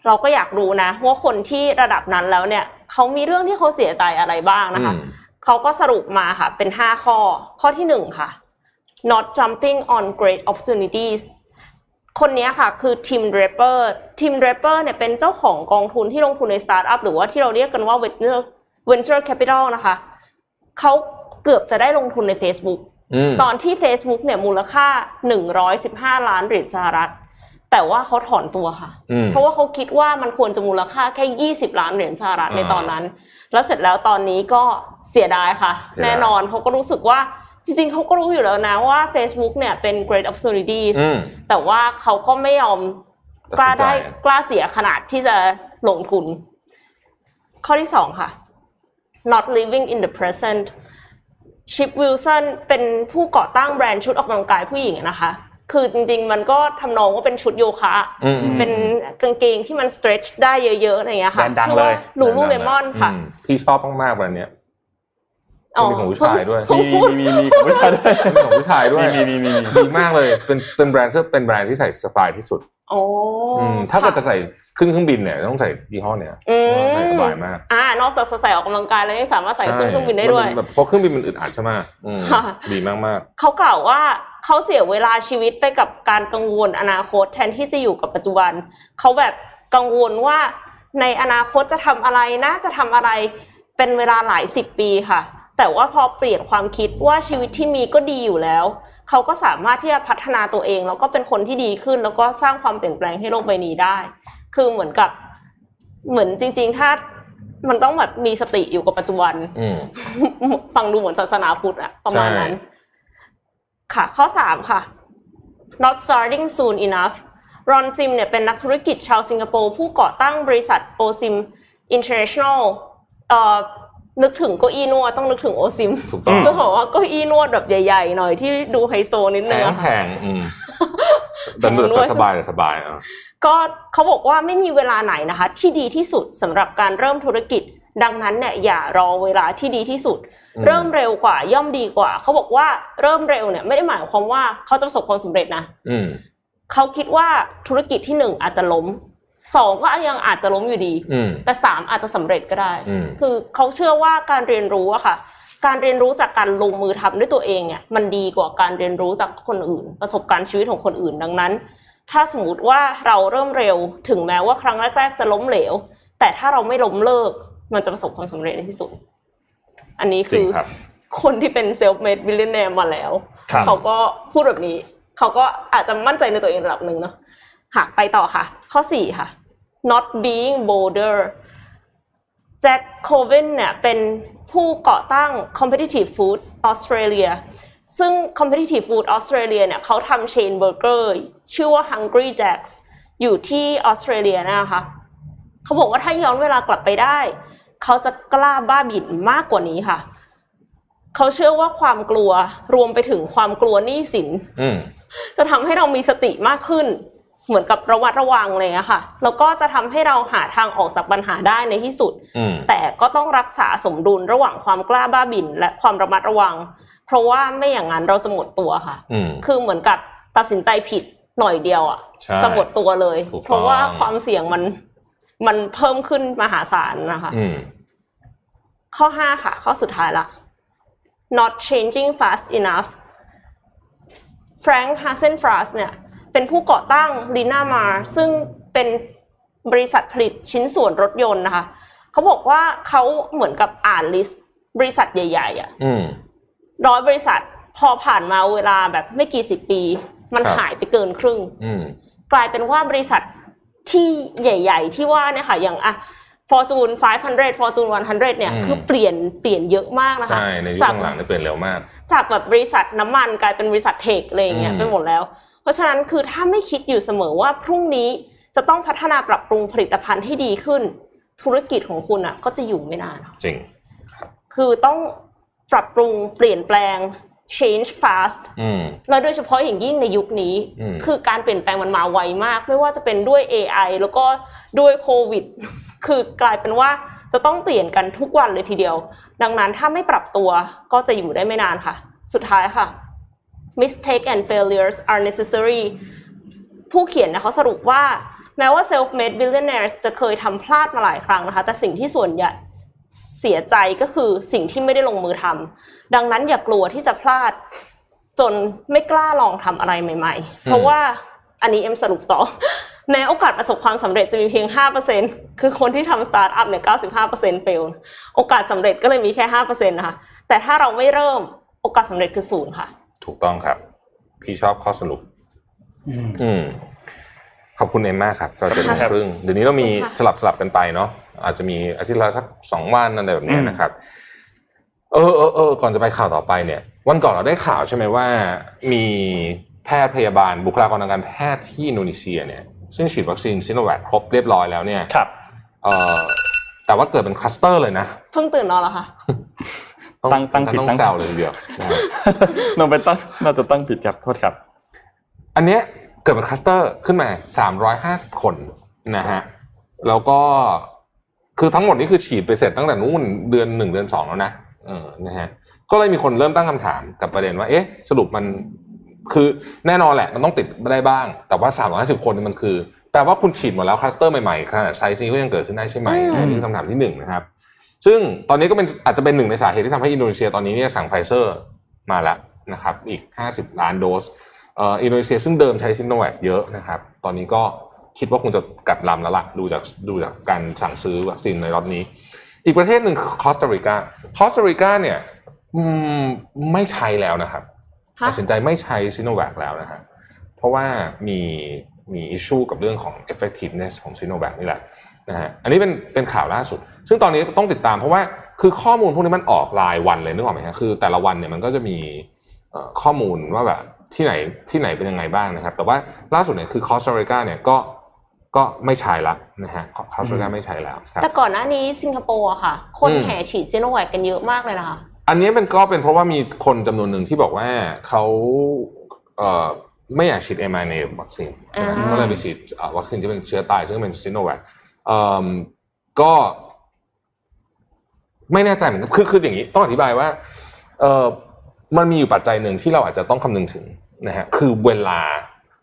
เราก็อยากรู้นะว่าคนที่ระดับนั้นแล้วเนี่ยเขามีเรื่องที่เขาเสียใจอะไรบ้างนะคะอืมเขาก็สรุปมาค่ะ เป็น5ข้อ ข้อที่1ค่ะ not jumping on great opportunities คนนี้ค่ะคือทีมเดรเปอร์Tim Draper เนี่ยเป็นเจ้าของกองทุนที่ลงทุนในสตาร์ทอัพหรือว่าที่เราเรียกกันว่า venture venture capital นะคะ เขาเกือบจะได้ลงทุนใน Facebook อืม ตอนที่ Facebook เนี่ยมูลค่า115ล้านเหรียญสหรัฐ แต่ว่าเขาถอนตัวค่ะอืมเพราะว่าเขาคิดว่ามันควรจะมูลค่าแค่20ล้านเหรียญสหรัฐในอ่าตอนนั้น แล้วเสร็จแล้วตอนนี้ก็เสียดายค่ะเสียดายแน่นอนเขาก็รู้สึกว่าจริงๆเขาก็รู้อยู่แล้วนะว่า Facebook เนี่ยเป็น great opportunities อืมแต่ว่าเขาก็ไม่ยอมตัดกล้าสินใจได้กล้าเสียขนาดที่จะลงทุน ข้อที่สองค่ะ not living in the present ชิปวิลสันเป็นผู้ก่อตั้งแบรนด์ชุดออกกำลังกายผู้หญิงอะนะคะ คือจริงๆ มันก็ทำนองว่าเป็นชุดโยคะอืมอืมเป็นกางเกงที่มัน stretch ได้เยอะๆอะไรอย่างเงี้ยค่ะแบรนด์ดังเลยลูลูเลมอนค่ะอืมพี่ชอบมากๆแบบเนี้ย มีของผู้ชายด้วยเพิ่งมีพูดมีมีของผู้ชายด้วยเป็นของผู้ชายด้วยมีมีมีมีดีมากเลยเป็นเป็นแบรนด์ที่เป็นแบรนด์ที่ใส่สบายที่สุดโอ้อืมถ้าเกิดจะใส่ขึ้นเครื่องบินเนี่ยต้องใส่ยี่ห้อเนี้ยอืมใส่สบายมากอ่านอกจากจะใส่ออกกำลังกายแล้วยังสามารถใส่ขึ้นเครื่องบินได้ด้วยมัแบบเพราะเครื่องบินมันอึดอัดใช่ไหมอืมค่ะดีมากมากเขากล่าวว่าเขาเสียเวลาชีวิตไปกับการกังวลอนาคต แทนที่จะอยู่กับปัจจุบันเขาแบบกังวลว่าในอนาคตจะทำอะไรนะจะทำอะไรเป็นเวลาหลายสิบปีค่ะ แต่ว่าพอเปลี่ยนความคิดว่าชีวิตที่มีก็ดีอยู่แล้ว เขาก็สามารถที่จะพัฒนาตัวเอง แล้วก็เป็นคนที่ดีขึ้น แล้วก็สร้างความเปลี่ยนแปลงให้โลกใบนี้ได้ คือเหมือนกับ เหมือนจริง ๆ ถ้ามันต้องแบบมีสติอยู่กับปัจจุบันฟังดูเหมือนศาสนาพุทธอะประมาณนั้น ค่ะ ข้อสามค่ะ not starting soon enough รอนซิมเนี่ยเป็นนักธุรกิจชาวสิงคโปร์ผู้ก่อตั้งบริษัทโอซิม International เอ่อนึ กถึงเก้าอี้นวดต้องนึกถึงโอซิมถูกต้องคือบอกว่าเก้าอี้นวดแบบใหญ่ๆหน่อยที่ดูไฮโซนิดแพนึงงอะแพค่ะงอืมแต่แพงด้วยแต่สบายแต่สบายอะก็เขาบอกว่าไม่มีเวลาไหนนะคะ ที่ดีที่สุดสำหรับการเริ่มธุรกิจ ดังนั้นเนี่ยอย่ารอเวลาที่ดีที่สุดอืมเริ่มเร็วกว่าย่อมดีกว่า เขาบอกว่าเริ่มเร็วเนี่ยไม่ได้หมายความว่าเขาจะประสบความสำเร็จนะอืมเขาคิดว่าธุรกิจที่หนึ่งอาจจะล้ม สองก็ยังอาจจะล้มอยู่ดีอืมแต่สามอาจจะสำเร็จก็ได้อืมคือเขาเชื่อว่าการเรียนรู้อะค่ะ การเรียนรู้จากการลงมือทำด้วยตัวเองเนี่ยมันดีกว่าการเรียนรู้จากคนอื่น ประสบการณ์ชีวิตของคนอื่นดังนั้น ถ้าสมมติว่าเราเริ่มเร็วถึงแม้ว่าครั้งแรกๆจะล้มเหลว แต่ถ้าเราไม่ล้มเลิก มันจะประสบความสำเร็จในที่สุด อันนี้จริงครับ คือคนที่เป็น self-made billionaire มาแล้วครับเขาก็พูดแบบนี้ เขาก็อาจจะมั่นใจในตัวเองระดับหนึ่งเนาะ ค่ะไปต่อค่ะ ข้อสี่ค่ะ not being bolder แจ็คโคเวนเนี่ยเป็นผู้ก่อตั้ง Competitive Foods Australia ซึ่ง Competitive Food Australia เนี่ยเขาทำเชนเบอร์เกอร์ชื่อว่า Hungry Jacks อยู่ที่ออสเตรเลียนะคะเขาบอกว่าถ้าย้อนเวลากลับไปได้ เขาจะกล้าบ้าบิ่นมากกว่านี้ค่ะ เขาเชื่อว่าความกลัวรวมไปถึงความกลัวหนี้สินอืมจะทำให้เรามีสติมากขึ้น เหมือนกับระวัดระวังเลยอะค่ะ แล้วก็จะทำให้เราหาทางออกจากปัญหาได้ในที่สุดอืมแต่ก็ต้องรักษาสมดุลระหว่างความกล้าบ้าบิ่นและความระมัดระวัง เพราะว่าไม่อย่างนั้นเราจะหมดตัวค่ะอืมคือเหมือนกับตัดสินใจผิดหน่อยเดียวอะใช่จะหมดตัวเลยถูกต้องเพราะว่าความเสี่ยงมันมันเพิ่มขึ้นมหาศาลนะคะอืมข้อห้าค่ะ ข้อสุดท้ายละ not changing fast enough Frank h a s e n f r a s เนี่ย เป็นผู้ก่อตั้ง Lina Mar ซึ่งเป็นบริษัทผลิตชิ้นส่วนรถยนต์นะคะเขาบอกว่าเขาเหมือนกับอ่านลิสต์บริษัทใหญ่ๆอะอืมร้อยบริษัทพอผ่านมาเวลาแบบไม่กี่สิบปี มันครับหายไปเกินครึ่งอืมกลายเป็นว่าบริษัทที่ใหญ่ ๆ ที่ว่าเนี่ยค่ะอย่างอะ Fortune 500 Fortune 100 เนี่ยอืมคือเปลี่ยนเปลี่ยนเยอะมากนะคะใช่ในยุคจากหลังๆเนี่ยเปลี่ยนเร็วมาก จากแบบบริษัทน้ำมันกลายเป็นบริษัทเทคอะไรอย่างเงี้ยอืมไปหมดแล้ว เพราะฉะนั้นคือถ้าไม่คิดอยู่เสมอว่าพรุ่งนี้จะต้องพัฒนาปรับปรุงผลิตภัณฑ์ให้ดีขึ้น ธุรกิจของคุณอะ ก็จะอยู่ไม่นานค่ะจริงคือต้องปรับปรุงเปลี่ยนแปลง change fast อืมแล้วโดยเฉพาะอย่างยิ่งในยุคนี้อืมคือการเปลี่ยนแปลงมันมาไวมาก ไม่ว่าจะเป็นด้วย AI แล้วก็ด้วยโควิด คือกลายเป็นว่าจะต้องเปลี่ยนกันทุกวันเลยทีเดียว ดังนั้นถ้าไม่ปรับตัวก็จะอยู่ได้ไม่นานค่ะ สุดท้ายค่ะ mistake and failures are necessary ผู้เขียนนะเขาสรุปว่าแม้ว่า self-made billionaires จะเคยทำพลาดมาหลายครั้งนะคะ แต่สิ่งที่ส่วนใหญ่เสียใจก็คือสิ่งที่ไม่ได้ลงมือทำดังนั้นอย่ากลัวที่จะพลาด จนไม่กล้าลองทำอะไรใหม่ ๆ เพราะว่าอันนี้เอ็มสรุปต่อแม้โอกาสประสบความสำเร็จจะมีเพียง 5%คือคนที่ทำสตาร์ทอัพเนี่ย95% fail โอกาสสำเร็จก็เลยมีแค่ 5%นะคะแต่ถ้าเราไม่เริ่มโอกาสสำเร็จคือศูนย์ค่ะ ถูกต้องครับ พี่ชอบข้อสรุป อืมอืมขอบคุณเอ็มมากครับเราจะครับครึ่งเดี๋ยวนี้เรามีขอบคุณค่ะสลับสลับกันไปเนาะอาจจะมีอาทิตย์ละสักสองวันอะไรแบบเนี้ยนะครับ เออเออเออก่อนจะไปข่าวต่อไปเนี่ย วันก่อนเราได้ข่าวใช่ไหมว่า มีแพทย์พยาบาลบุคลากรทางการแพทย์ที่อินโดนีเซียเนี่ยซึ่งฉีดวัคซีนซิโนแวคครบเรียบร้อยแล้วเนี่ยครับ เอ่อแต่ว่าเกิดเป็นคลัสเตอร์เลยนะ เพิ่งตื่นนอนเหรอคะ ตั้งตั้งผิดต้องตั้งแซวเลยทีเดียวนะฮะนนไปตั้งน่าจะตั้งผิดครับโทษครับ อันเนี้ยเกิดเป็นคลัสเตอร์ขึ้นมา350คนนะฮะแล้วก็คือทั้งหมดนี้คือฉีดไปเสร็จตั้งแต่นู่นเดือนหนึ่งเดือนสองแล้วนะเออนะฮะก็เลยมีคนเริ่มตั้งคำถามกับประเด็นว่า เอ๊ะ สรุปมันคือแน่นอนแหละมันต้องติดได้บ้าง แต่ว่า350คนนี่มันคือแปลว่าคุณฉีดหมดแล้วคลัสเตอร์ใหม่ๆขนาดไซส์นี้ก็ยังเกิดขึ้นได้ใช่ไหมอืมอันนี้คือคำถามที่หนึ่งนะครับ ซึ่งตอนนี้ก็เป็นอาจจะเป็นหนึ่งในสาเหตุที่ทำให้อินโดนีเซียตอนนี้เนี่ยสั่งไฟเซอร์มาแล้วนะครับอีก 50 ล้านโดสเอ่ออินโดนีเซียซึ่งเดิมใช้ซิโนแวคเยอะนะครับ ตอนนี้ก็คิดว่าคงจะกลับลำแล้วล่ะดูจากดูจากการสั่งซื้อวัคซีนในรอบนี้ อีกประเทศหนึ่งคือคอสตาริกาคอสตาริกาเนี่ยอืมไม่ใช้แล้วนะครับฮะตัดสินใจไม่ใช้ซิโนแวคแล้วนะฮะเพราะว่ามีมี issue กับเรื่องของ effectiveness ของซิโนแวคนี่แหละนะฮะอันนี้เป็นเป็นข่าวล่าสุด ซึ่งตอนนี้ต้องติดตามเพราะว่าคือข้อมูลพวกนี้มันออกรายวันเลยนึกออกไหมฮะคือแต่ละวันเนี่ยมันก็จะมีเอ่อข้อมูลว่าแบบที่ไหนที่ไหนเป็นยังไงบ้างนะครับ แต่ว่าล่าสุดเนี่ยคือคอสตาริกาเนี่ยก็ก็ไม่ใช้ละนะฮะคอสตาริกาไม่ใช้แล้วครับแต่ก่อนหน้านี้สิงคโปร์อะค่ะ คนอืมแห่ฉีดซีโนแวคกันเยอะมากเลยนะคะอันนี้เป็นก็เป็นเพราะว่ามีคนจำนวนหนึ่งที่บอกว่าเขาเอ่อไม่อยากฉีด m อ n a วัคซีนใช่ไหมอ่าก็เลยไปฉีดเอ่อวัคซีนที่เป็นเชื้อตายซึ่งเป็นซิโนแวคเอ่อก็ ไม่แน่ใจเหมือนกันคือคืออย่างนี้ต้องอธิบายว่าเออมันมีอยู่ปัจจัยหนึ่งที่เราอาจจะต้องคำนึงถึงนะฮะคือเวลา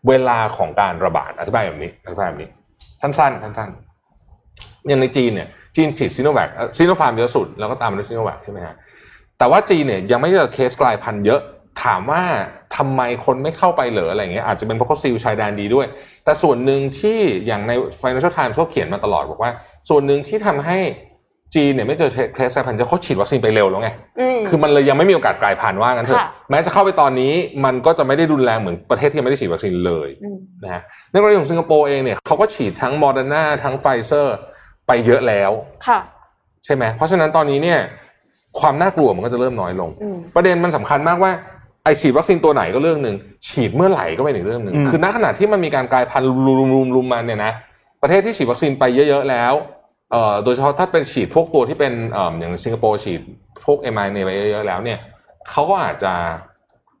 เวลาของการระบาดอธิบายแบบนี้อธิบายแบบนี้สั้นๆสั้นๆอย่างในจีนเนี่ยจีนฉีดซิโนแวคซิโนฟาร์มเยอะสุดแล้วก็ตามมาด้วยซิโนแวคใช่ไหมฮะแต่ว่าจีนเนี่ยยังไม่เจอเคสกลายพันธุ์เยอะถามว่าทำไมคนไม่เข้าไปเหรออะไรเงี้ยอาจจะเป็นเพราะเขา seal ชายแดนดีด้วย แต่ส่วนหนึ่งที่อย่างใน Financial Times เขาเขียนมาตลอดบอกว่า ส่วนหนึ่งที่ทำให้ จีนเนี่ยไม่เจอเคสกลายพันธุ์เยอะเขาฉีดวัคซีนไปเร็วแล้วไงอืมคือมันเลยยังไม่มีโอกาสกลายพันธุ์ว่างั้นเถอะค่ะแม้จะเข้าไปตอนนี้มันก็จะไม่ได้รุนแรงเหมือนประเทศที่ยังไม่ได้ฉีดวัคซีนเลยอืมนะฮะในกรณีของสิงคโปร์เองเนี่ยเขาก็ฉีดทั้งโมเดอร์นาทั้งไฟเซอร์ไปเยอะแล้วค่ะ ใช่ไหมเพราะฉะนั้นตอนนี้เนี่ย ความน่ากลัวมันก็จะเริ่มน้อยลงอืมประเด็นมันสำคัญมากว่าไอฉีดวัคซีนตัวไหนก็เรื่องหนึ่งฉีดเมื่อไหร่ก็เป็นอีกเรื่องหนึ่งอืมคือณขณะที่มันมีการกลายพันธุ์รุมๆรุมๆมันเนี่ยนะประเทศที่ฉีดวัคซีนไปเยอะ ๆ แล้ว เอ่อโดยเฉพาะถ้าเป็นฉีดพวกตัวที่เป็นเอ่ออย่างสิงคโปร์ฉีดพวกเอ็มไอเไปเยอะๆแล้วเนี่ยเขาก็อาจจะ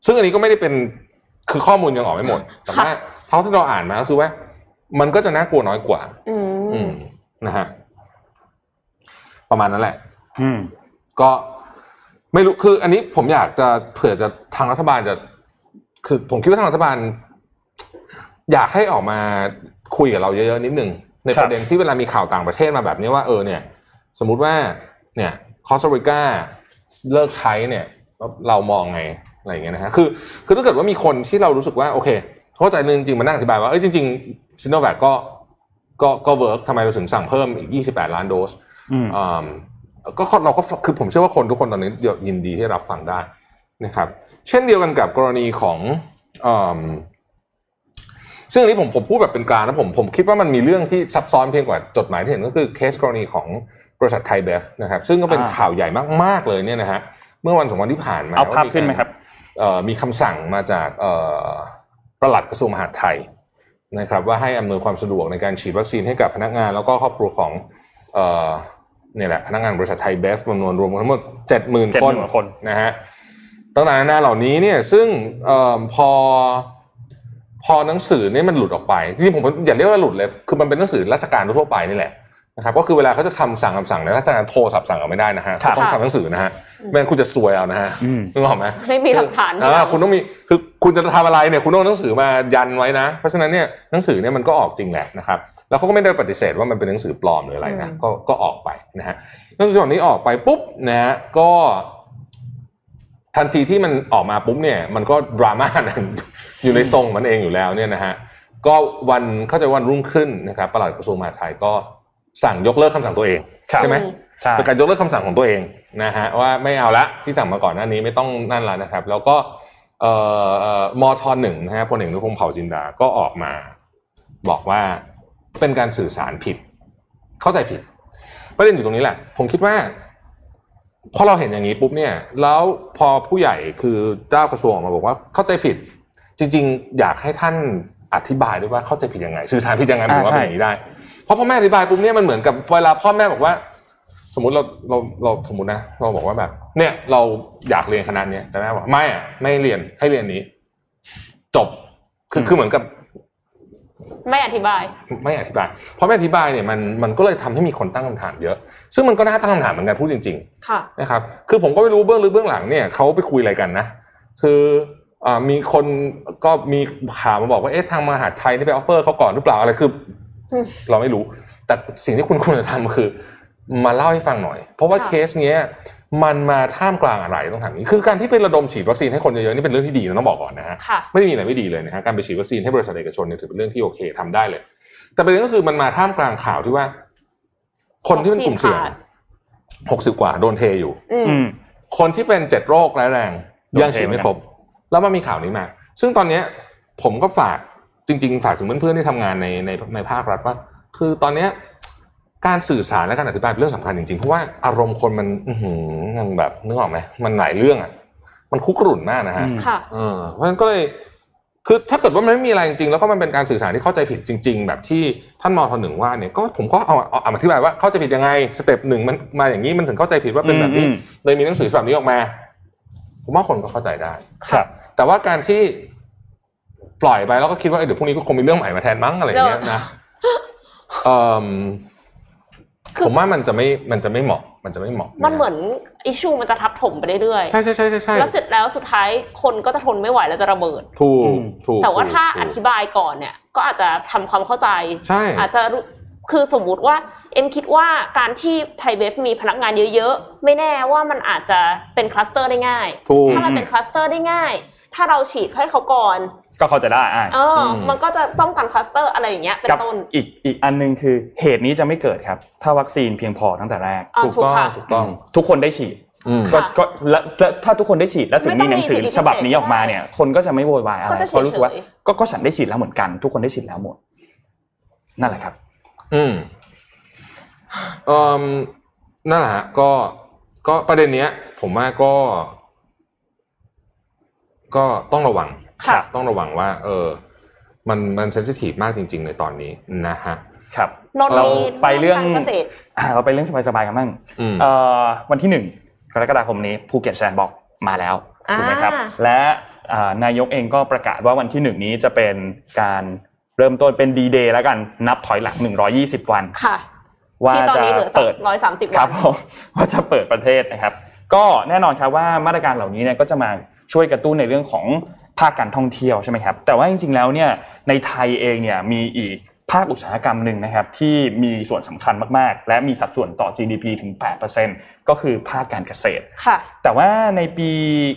ซึ่งอันนี้ก็ไม่ได้เป็นคือข้อมูลยังออกไม่หมด แต่ว่าเท่าที่เราอ่านมาก็คือว่า มันก็จะน่ากลัวน้อยกว่า อือืมมนะฮะประมาณนั้นแหละ อืม ก็ไม่รู้คือ อันนี้ผมอยากจะเผื่อจะทางรัฐบาลจะ คือผมคิดว่าทางรัฐบาล อยากให้ออกมาคุยกับเราเยอะๆนิดนึง ในครัปบระเด็นที่เวลามีข่าวต่างประเทศมาแบบนี้ว่าเออเนี่ย สมมุติว่าเนี่ยคอสตาริกาเลิกใช้เนี่ยเรามองไงอะไรอย่างเงี้ยนะฮะคือคือถ้าเกิดว่ามีคนที่เรารู้สึกว่าโอเคเข้าใจนึงจริงๆมันนั่งอธิบายว่าเอ้ยจริงๆซิโนแวคก็ก็ก็ work ทำไมเราถึงสั่งเพิ่มอีก 28 ล้านโดสอืมอ่าก็เราก็คือผมเชื่อว่าคนทุกคนตอนนี้ยินดีที่รับฟังได้นะครับ เช่นเดียวกันกับกรณีของอ่า ซึ่งอันนี้ผมผมพูดแบบเป็นกลางนะผมผมคิดว่ามันมีเรื่องที่ซับซ้อนยิ่งกว่าจดหมายที่เห็นก็คือเคสกรณีของบริษัทไทยเบฟนะครับซึ่งก็เป็นอ่าข่าวใหญ่มากๆเลยเนี่ยนะฮะเมื่อวันสองวันที่ผ่านมาเอาภาพว่ขึ้นไหมครับเอ่อมีคำสั่งมาจากเอ่อประหลัดกระทรวงมหาดไทยนะครับว่าให้อำนวยความสะดวกในการฉีดวัคซีนให้กับพนักงาน แล้วก็ครอบครัวของเอ่อเนี่ยแหละพนักงานบริษัทไทยเบฟจำนวนรวมทั้งหมดเจ็ดหมื่นคน70,000คนนะฮะต่างๆนานาเหล่านี้เนี่ยซึ่งเอ่อพอ พอหนังสือเนี่ยมันหลุดออกไปจริงๆผมอย่าเรียกว่าหลุดเลย คือมันเป็นหนังสือราชการทั่วไปนี่แหละนะครับก็คือเวลาเขาจะทำสั่งคำสั่งเนี่ยราชการโทรศัพท์สั่งเอาไม่ได้นะฮะครับต้องทำหนังสือนะฮะไม่งั้นคุณจะซวยเอานะฮะอืมนึกออกไหมไม่มีหลักฐานอ่าคุณต้องมีคือคุณจะทำอะไรเนี่ยคุณต้องเอาหนังสือมายันไว้นะ เพราะฉะนั้นเนี่ยหนังสือเนี่ยมันก็ออกจริงแหละนะครับแล้วเขาก็ไม่ได้ปฏิเสธว่ามันเป็นหนังสือปลอมหรืออะไรนะก็ก็ออกไปนะฮะหนังสือฉบับนี้ออกไปปุ๊บนะฮะก็ ทันทีที่มันออกมาปุ๊บเนี่ยมันก็ดราม่านั้นอยู่ในทรงมันเองอยู่แล้วเนี่ยนะฮะก็วันเข้าใจวันรุ่งขึ้นนะครับปลัดกระทรวงมหาดไทยก็สั่งยกเลิกคำสั่งตัวเองครับใช่ไหมใช่เป็นการยกเลิกคำสั่งของตัวเองนะฮะว่าไม่เอาละที่สั่งมาก่อนหน้านี้ไม่ต้องนั่นละนะครับ แล้วก็เอ่อเอ่อมทหนึ่งนะฮะพลเอกนุพงศ์เผ่าจินดาก็ออกมา บอกว่าเป็นการสื่อสารผิด เข้าใจผิดประเด็นอยู่ตรงนี้แหละ ผมคิดว่า พอเราเห็นอย่างนี้ปุ๊บเนี่ย แล้วพอผู้ใหญ่คือเจ้ากระทรวงออกมาบอกว่าเข้าใจผิด จริง ๆ อยากให้ท่านอธิบายด้วยว่าเข้าใจผิดยังไงสื่อสารผิดยังไงหมายถึงว่าอ่าใช่เป็นอย่างนี้ได้เพราะพ่อแม่อธิบายปุ๊บเนี่ยมันเหมือนกับเวลาพ่อแม่บอกว่า สมมติเราเราเราสมมตินะ เราบอกว่าแบบ เนี่ยเราอยากเรียนคณะเนี้ยแต่แม่บอกไม่อะไม่ให้เรียนให้เรียนนี้ จบคือคือเหมือนกับ ไม่อธิบาย ไม่อธิบาย เพราะไม่อธิบายเนี่ยมันมันก็เลยทำให้มีคนตั้งคำถามเยอะ ซึ่งมันก็น่าตั้งคำถามเหมือนกันพูดจริงค่ะๆนะครับคือผมก็ไม่รู้เบื้องลึกเบื้องหลังเนี่ยเขาไปคุยอะไรกันนะ คืออ่ามีคนก็มีข่าวมาบอกว่าเอ๊ะทางมหาดไทยนี่ไป offer เขาก่อนหรือเปล่าอะไรคืออืมเราไม่รู้ แต่สิ่งที่คุณควรจะทำคือ มาเล่าให้ฟังหน่อย เพราะว่าค่ะเคสเนี้ย มันมาท่ามกลางอะไรต้องถามอย่างนี้คือการที่ไประดมฉีดวัคซีนให้คนเยอะๆนี่เป็นเรื่องที่ดีนะต้องบอกก่อนนะฮะค่ะไม่ได้มีอะไรไม่ดีเลยนะฮะการไปฉีดวัคซีนให้บริษัทเอกชนเนี่ยถือเป็นเรื่องที่โอเคทำได้เลย แต่ประเด็นก็คือมันมาท่ามกลางข่าวที่ว่า คนที่เป็นกลุ่มเสี่ยงวัคซีนขาดหกสิบกว่าโดนเทอยู่ อืมอืมคนที่เป็นเจ็ดโรคร้ายแรงโดนเทยังฉีดไม่ครบแล้วมันมีข่าวนี้มา ซึ่งตอนเนี้ย ผมก็ฝากจริง ๆ ฝากถึงเพื่อนๆที่ทำงานในในในภาครัฐว่า คือตอนเนี้ย การสื่อสารและการอธิบายเป็นเรื่องสำคัญจริงๆ เพราะว่าอารมณ์คนมันอื้อหือมันแบบนึกออกไหมมันหลายเรื่องอะ มันคุกรุ่นมากนะฮะอืมค่ะเออเพราะฉะนั้นก็เลยคือถ้าเกิดว่ามันไม่มีอะไรจริงๆ แล้วก็มันเป็นการสื่อสารที่เข้าใจผิดจริง ๆ แบบที่ท่านมอทหนึ่งว่าเนี่ยก็ผมก็เอาเอาเอาอธิบายว่าเข้าใจผิดยังไงสเต็ปหนึ่งมันมาอย่างนี้มันถึงเข้าใจผิดว่าเป็นแบบนี้อืมเลยมีหนังสือฉบับนี้ออกมาผมว่าคนก็เข้าใจได้ครับ แต่ว่าการที่ปล่อยไปแล้วก็คิดว่าเอ้ยเดี๋ยวพรุ่งนี้ก็คงมีเรื่องใหม่มาแทนมั้งอะไรอย่างเงี้ยนะเอ่อคือ ผมว่ามันจะไม่มันจะไม่เหมาะ มันจะไม่เหมาะ มันเหมือนอิชูมันจะทับถมไปเรื่อยใช่ใช่ใช่ใช่ใช่ๆแล้วเสร็จแล้วสุดท้ายคนก็จะทนไม่ไหวแล้วจะระเบิด ถูอืกมถูกแต่ว่าถูกถ้าถูกอธิบายก่อนเนี่ย ก็อาจจะทำความเข้าใจใช่อาจจะรู้คือสมมุติว่าเอ็มคิดว่าการที่ไทยเบฟมีพนักงานเยอะๆ ไม่แน่ว่ามันอาจจะเป็นคลัสเตอร์ได้ง่ายถูกถ้ามันเป็นคลัสเตอร์ได้ง่าย ถ้าเราฉีดให้เขาก่อน ก็เข้าใจได้อ่าเอออมมันก็จะป้องกันคลัสเตอร์อะไรอย่างเงี้ยเป็นกับต้นอีกอีกอันหนึงคือเหตุนี้จะไม่เกิดครับ ถ้าวัคซีนเพียงพอตั้งแต่แรกอ่าถูกถูกต้องค่ะถูกต้อง ทุกคนได้ฉีดอืมก็ค่ะก็แล้วแล้วถ้าทุกคนได้ฉีดแล้วถึงไม่มีต้องหนังสือมีสิทธิพิเศษฉบับนี้ออกมาเนี่ย คนก็จะไม่โวยวายอะไรก็จะเพราะรู้สึกว่าเฉยก็ก็ฉันได้ฉีดแล้วเหมือนกัน ทุกคนได้ฉีดแล้วหมด นั่นแหละครับ อืมเอ่มนั่นแหละฮะก็ก็ประเด็นเนี้ย ผมว่าก็ ก็ต้องระวังค่ะ ต้องระวังว่า เออ มันมันเซนซิทีฟมากจริง ๆ ในตอนนี้นะฮะครับนนท์เรามีไปเรื่องการเกษตรอ่าเราไปเรื่องสบายๆกันบ้างอืมเอ่อวันที่หนึ่งกรกฎาคมนี้ภูเก็ต Sandbox มาแล้วถูกไหมครับอ่าและอ่านายกเองก็ประกาศว่าวันที่หนึ่งนี้จะเป็นการเริ่มต้นเป็นดีเดย์แล้วกันนับถอยหลัง 120 วันค่ะว่าที่ตอนจะนี้เหลือเปิดร้อยสามสิบควัรันบผมว่าจะเปิดประเทศนะครับ ก็แน่นอนครับว่ามาตรการเหล่านี้เนี่ยก็จะมาช่วยกระตุ้นในเรื่องของ ภาคการท่องเที่ยวใช่ไหมครับแต่ว่าจริงๆแล้วเนี่ยในไทยเองเนี่ยมีอีกภาคอุตสาหกรรมหนึ่งนะครับที่มีส่วนสำคัญมากๆ และมีสัดส่วนต่อ GDP ถึง 8%ก็คือภาคการเกษตรค่ะแต่ว่าในปี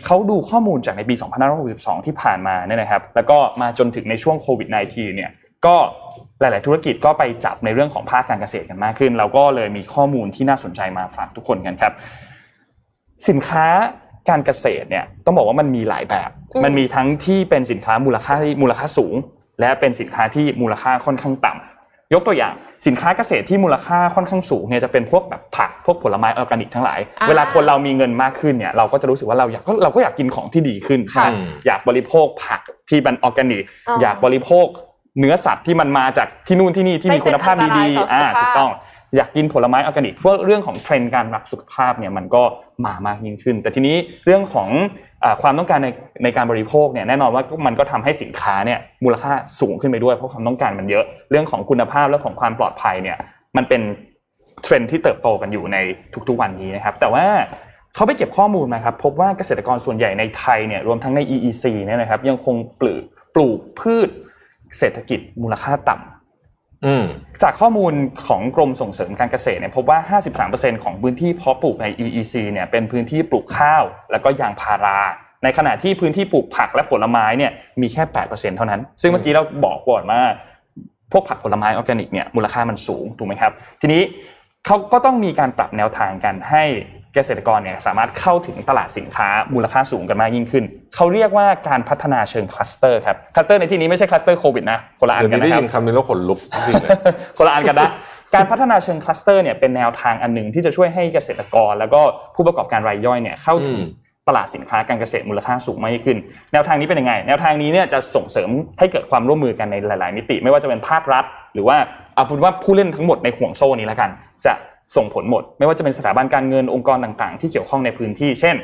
เขาดูข้อมูลจากในปี 2562 ที่ผ่านมาเนี่ยนะครับแล้วก็มาจนถึงในช่วงโควิด -19 เนี่ยก็หลาย ๆ ธุรกิจก็ไปจับในเรื่องของภาคการเกษตรกันมากขึ้น เราก็เลยมีข้อมูลที่น่าสนใจมาฝากทุกคนกันครับ สินค้า การเกษตรเนี่ยต้องบอกว่ามันมีหลายแบบอืมมันมีทั้งที่เป็นสินค้ามูลค่าที่มูลค่าสูง และเป็นสินค้าที่มูลค่าค่อนข้างต่ำยกตัวอย่างสินค้าเกษตรที่มูลค่าค่อนข้างสูงเนี่ยจะเป็นพวกแบบผักพวกผลไม้ออร์แกนิกทั้งหลายอ่าเวลาคนเรามีเงินมากขึ้นเนี่ยเราก็จะรู้สึกว่าเราอยากก็เราก็อยากกินของที่ดีขึ้นค่ะใช่อยากบริโภคผักที่มันออร์แกนิกอ๋ออยากบริโภคเนื้อสัตว์ที่มันมาจากที่นู่นที่นี่ที่มีคุณภาพไม่เป็นอันตรายดีต่อๆสุขอ่าภาพถูกต้อง อยากกินผลไม้ออร์แกนิกเพราะเรื่องของเทรนด์การรักสุขภาพเนี่ยมันก็มามากยิ่งขึ้น แต่ทีนี้เรื่องของอความต้องการในในการบริโภคเนี่ยแน่นอนว่ามันก็ทำให้สินค้าเนี่ยมูลค่าสูงขึ้นไปด้วยเพราะความต้องการมันเยอะ เรื่องของคุณภาพและของความปลอดภัยเนี่ยมันเป็นเทรนด์ที่เติบโตกันอยู่ในทุกๆวันนี้นะครับแต่ว่าเขาไปเก็บข้อมูลมาครับพบว่าเกษตรกรส่วนใหญ่ในไทยเนี่ยรวมทั้งใน EEC เนี่ยนะครับยังคงปลูกปลูกพืชเศรษฐกิจมูลค่าต่ำอืม จากข้อมูลของกรมส่งเสริมการเกษตรเนี่ยพบว่า 53%ของพื้นที่เพาะปลูกใน EEC เนี่ยเป็นพื้นที่ปลูกข้าว แล้วก็ยางพารา ในขณะที่พื้นที่ปลูกผักและผลไม้เนี่ยมีแค่ 8%เท่านั้น ซึ่งเมื่อกี้เราบอกก่อนว่าพวกผักผลไม้ออร์แกนิกเนี่ยมูลค่ามันสูงถูกไหมครับ ทีนี้เขาก็ต้องมีการปรับแนวทางกันให้ เกษตรกรเนี่ยสามารถเข้าถึงตลาดสินค้ามูลค่าสูงกันมากยิ่งขึ้น เขาเรียกว่าการพัฒนาเชิงคลัสเตอร์ครับคลัสเตอร์ในที่นี้ไม่ใช่คลัสเตอร์โควิดนะคนละอันเดี๋ยวกันนี้ได้นะครับยินคำนี้แล้วขนลุกจริงๆเลยคนละอันกันนะการพัฒนาเชิงคลัสเตอร์เนี่ยเป็นแนวทางอันหนึ่งที่จะช่วยให้เกษตรกร แล้วก็ผู้ประกอบการรายย่อยเนี่ยเข้าถึงอืมตลาดสินค้าการเกษตรมูลค่าสูงมากยิ่งขึ้น แนวทางนี้เป็นยังไง แนวทางนี้เนี่ยจะส่งเสริมให้เกิดความร่วมมือกันในหลาย ๆ มิติ ไม่ว่าจะเป็นภาครัฐ หรือว่าเอาเป็นว่าผู้เล่นทั้งหมดในห่วงโซ่นี้แล้วกัน จะ ส่งผลหมด ไม่ว่าจะเป็นสถาบันการเงินองค์กรต่างๆ ที่เกี่ยวข้องในพื้นที่ เช่น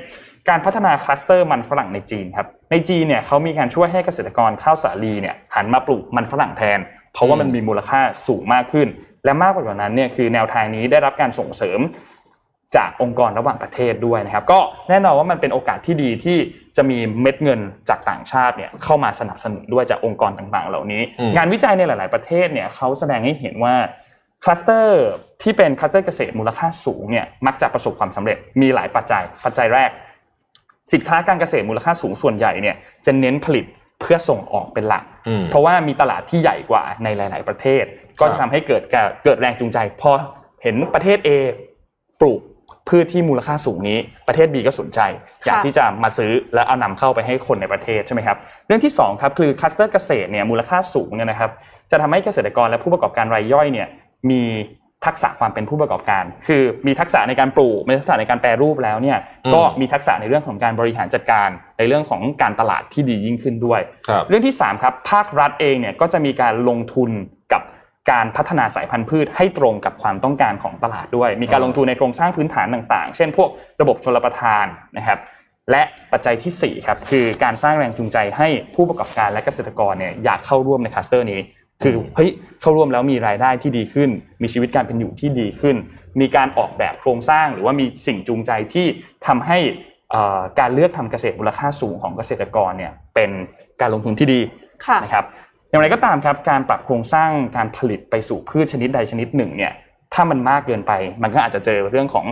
การพัฒนาคลัสเตอร์มันฝรั่งในจีนครับในจีนเนี่ยเขามีการช่วยให้เกษตรกรข้าวสาลีเนี่ยหันมาปลูกมันฝรั่งแทน เพราะว่ามันมีมูลค่าสูงมากขึ้น และมากกว่านั้นเนี่ยคือแนวทางนี้ได้รับการส่งเสริมจากองค์กรระหว่างประเทศด้วยนะครับ ก็แน่นอนว่ามันเป็นโอกาสที่ดีที่จะมีเม็ดเงินจากต่างชาติเนี่ยเข้ามาสนับสนุนด้วยจากองค์กรต่างๆ เหล่านี้อืมงานวิจัยในหลาย ๆประเทศเนี่ยเขาแสดงให้เห็นว่า คลัสเตอร์ที่เป็นคลัสเตอร์เกษตรมูลค่าสูงเนี่ยมักจะประสบความสำเร็จมีหลายปัจจัย ปัจจัยแรก สินค้าการเกษตรมูลค่าสูงส่วนใหญ่เนี่ยจะเน้นผลิตเพื่อส่งออกเป็นหลักอืมเพราะว่ามีตลาดที่ใหญ่กว่าในหลาย ๆ ประเทศ ก็จะทำให้เกิดการเกิดแรงจูงใจพอเห็นประเทศ A ปลูกพืชที่มูลค่าสูงนี้ ประเทศ B ก็สนใจอยากที่จะมาซื้อแล้วเอานำเข้าไปให้คนในประเทศใช่ไหมครับเรื่องที่สองครับคือคลัสเตอร์เกษตรเนี่ยมูลค่าสูงเนี่ยนะครับจะทำให้เกษตรกรและผู้ประกอบการรายย่อยเนี่ย มีทักษะความเป็นผู้ประกอบการ คือมีทักษะในการปลูกมีทักษะในการแปรรูปแล้วเนี่ยอืมก็มีทักษะในเรื่องของการบริหารจัดการ ในเรื่องของการตลาดที่ดียิ่งขึ้นด้วยครับเรื่องที่3ครับภาครัฐเองเนี่ยก็จะมีการลงทุนกับการพัฒนาสายพันธุ์พืชให้ตรงกับความต้องการของตลาดด้วย มีการลงทุนในโครงสร้างพื้นฐานต่าง ๆ เช่น พวกระบบชลประทานนะครับ และปัจจัยที่สี่ครับคือการสร้างแรงจูงใจให้ผู้ประกอบการและเกษตรกรเนี่ยอยากเข้าร่วมในคลัสเตอร์นี้ คือเฮ้ยเข้าร่วมแล้วมีรายได้ที่ดีขึ้น มีชีวิตการเป็นอยู่ที่ดีขึ้น มีการออกแบบโครงสร้างหรือว่ามีสิ่งจูงใจที่ทำให้เอ่อการเลือกทำเกษตรมูลค่าสูงของเกษตรกรเนี่ยเป็นการลงทุนที่ดีค่ะนะครับอย่างไรก็ตามครับการปรับโครงสร้างการผลิตไปสู่พืชชนิดใดชนิดหนึ่งเนี่ยถ้ามันมากเกินไป มันก็อาจจะเจอเรื่องของ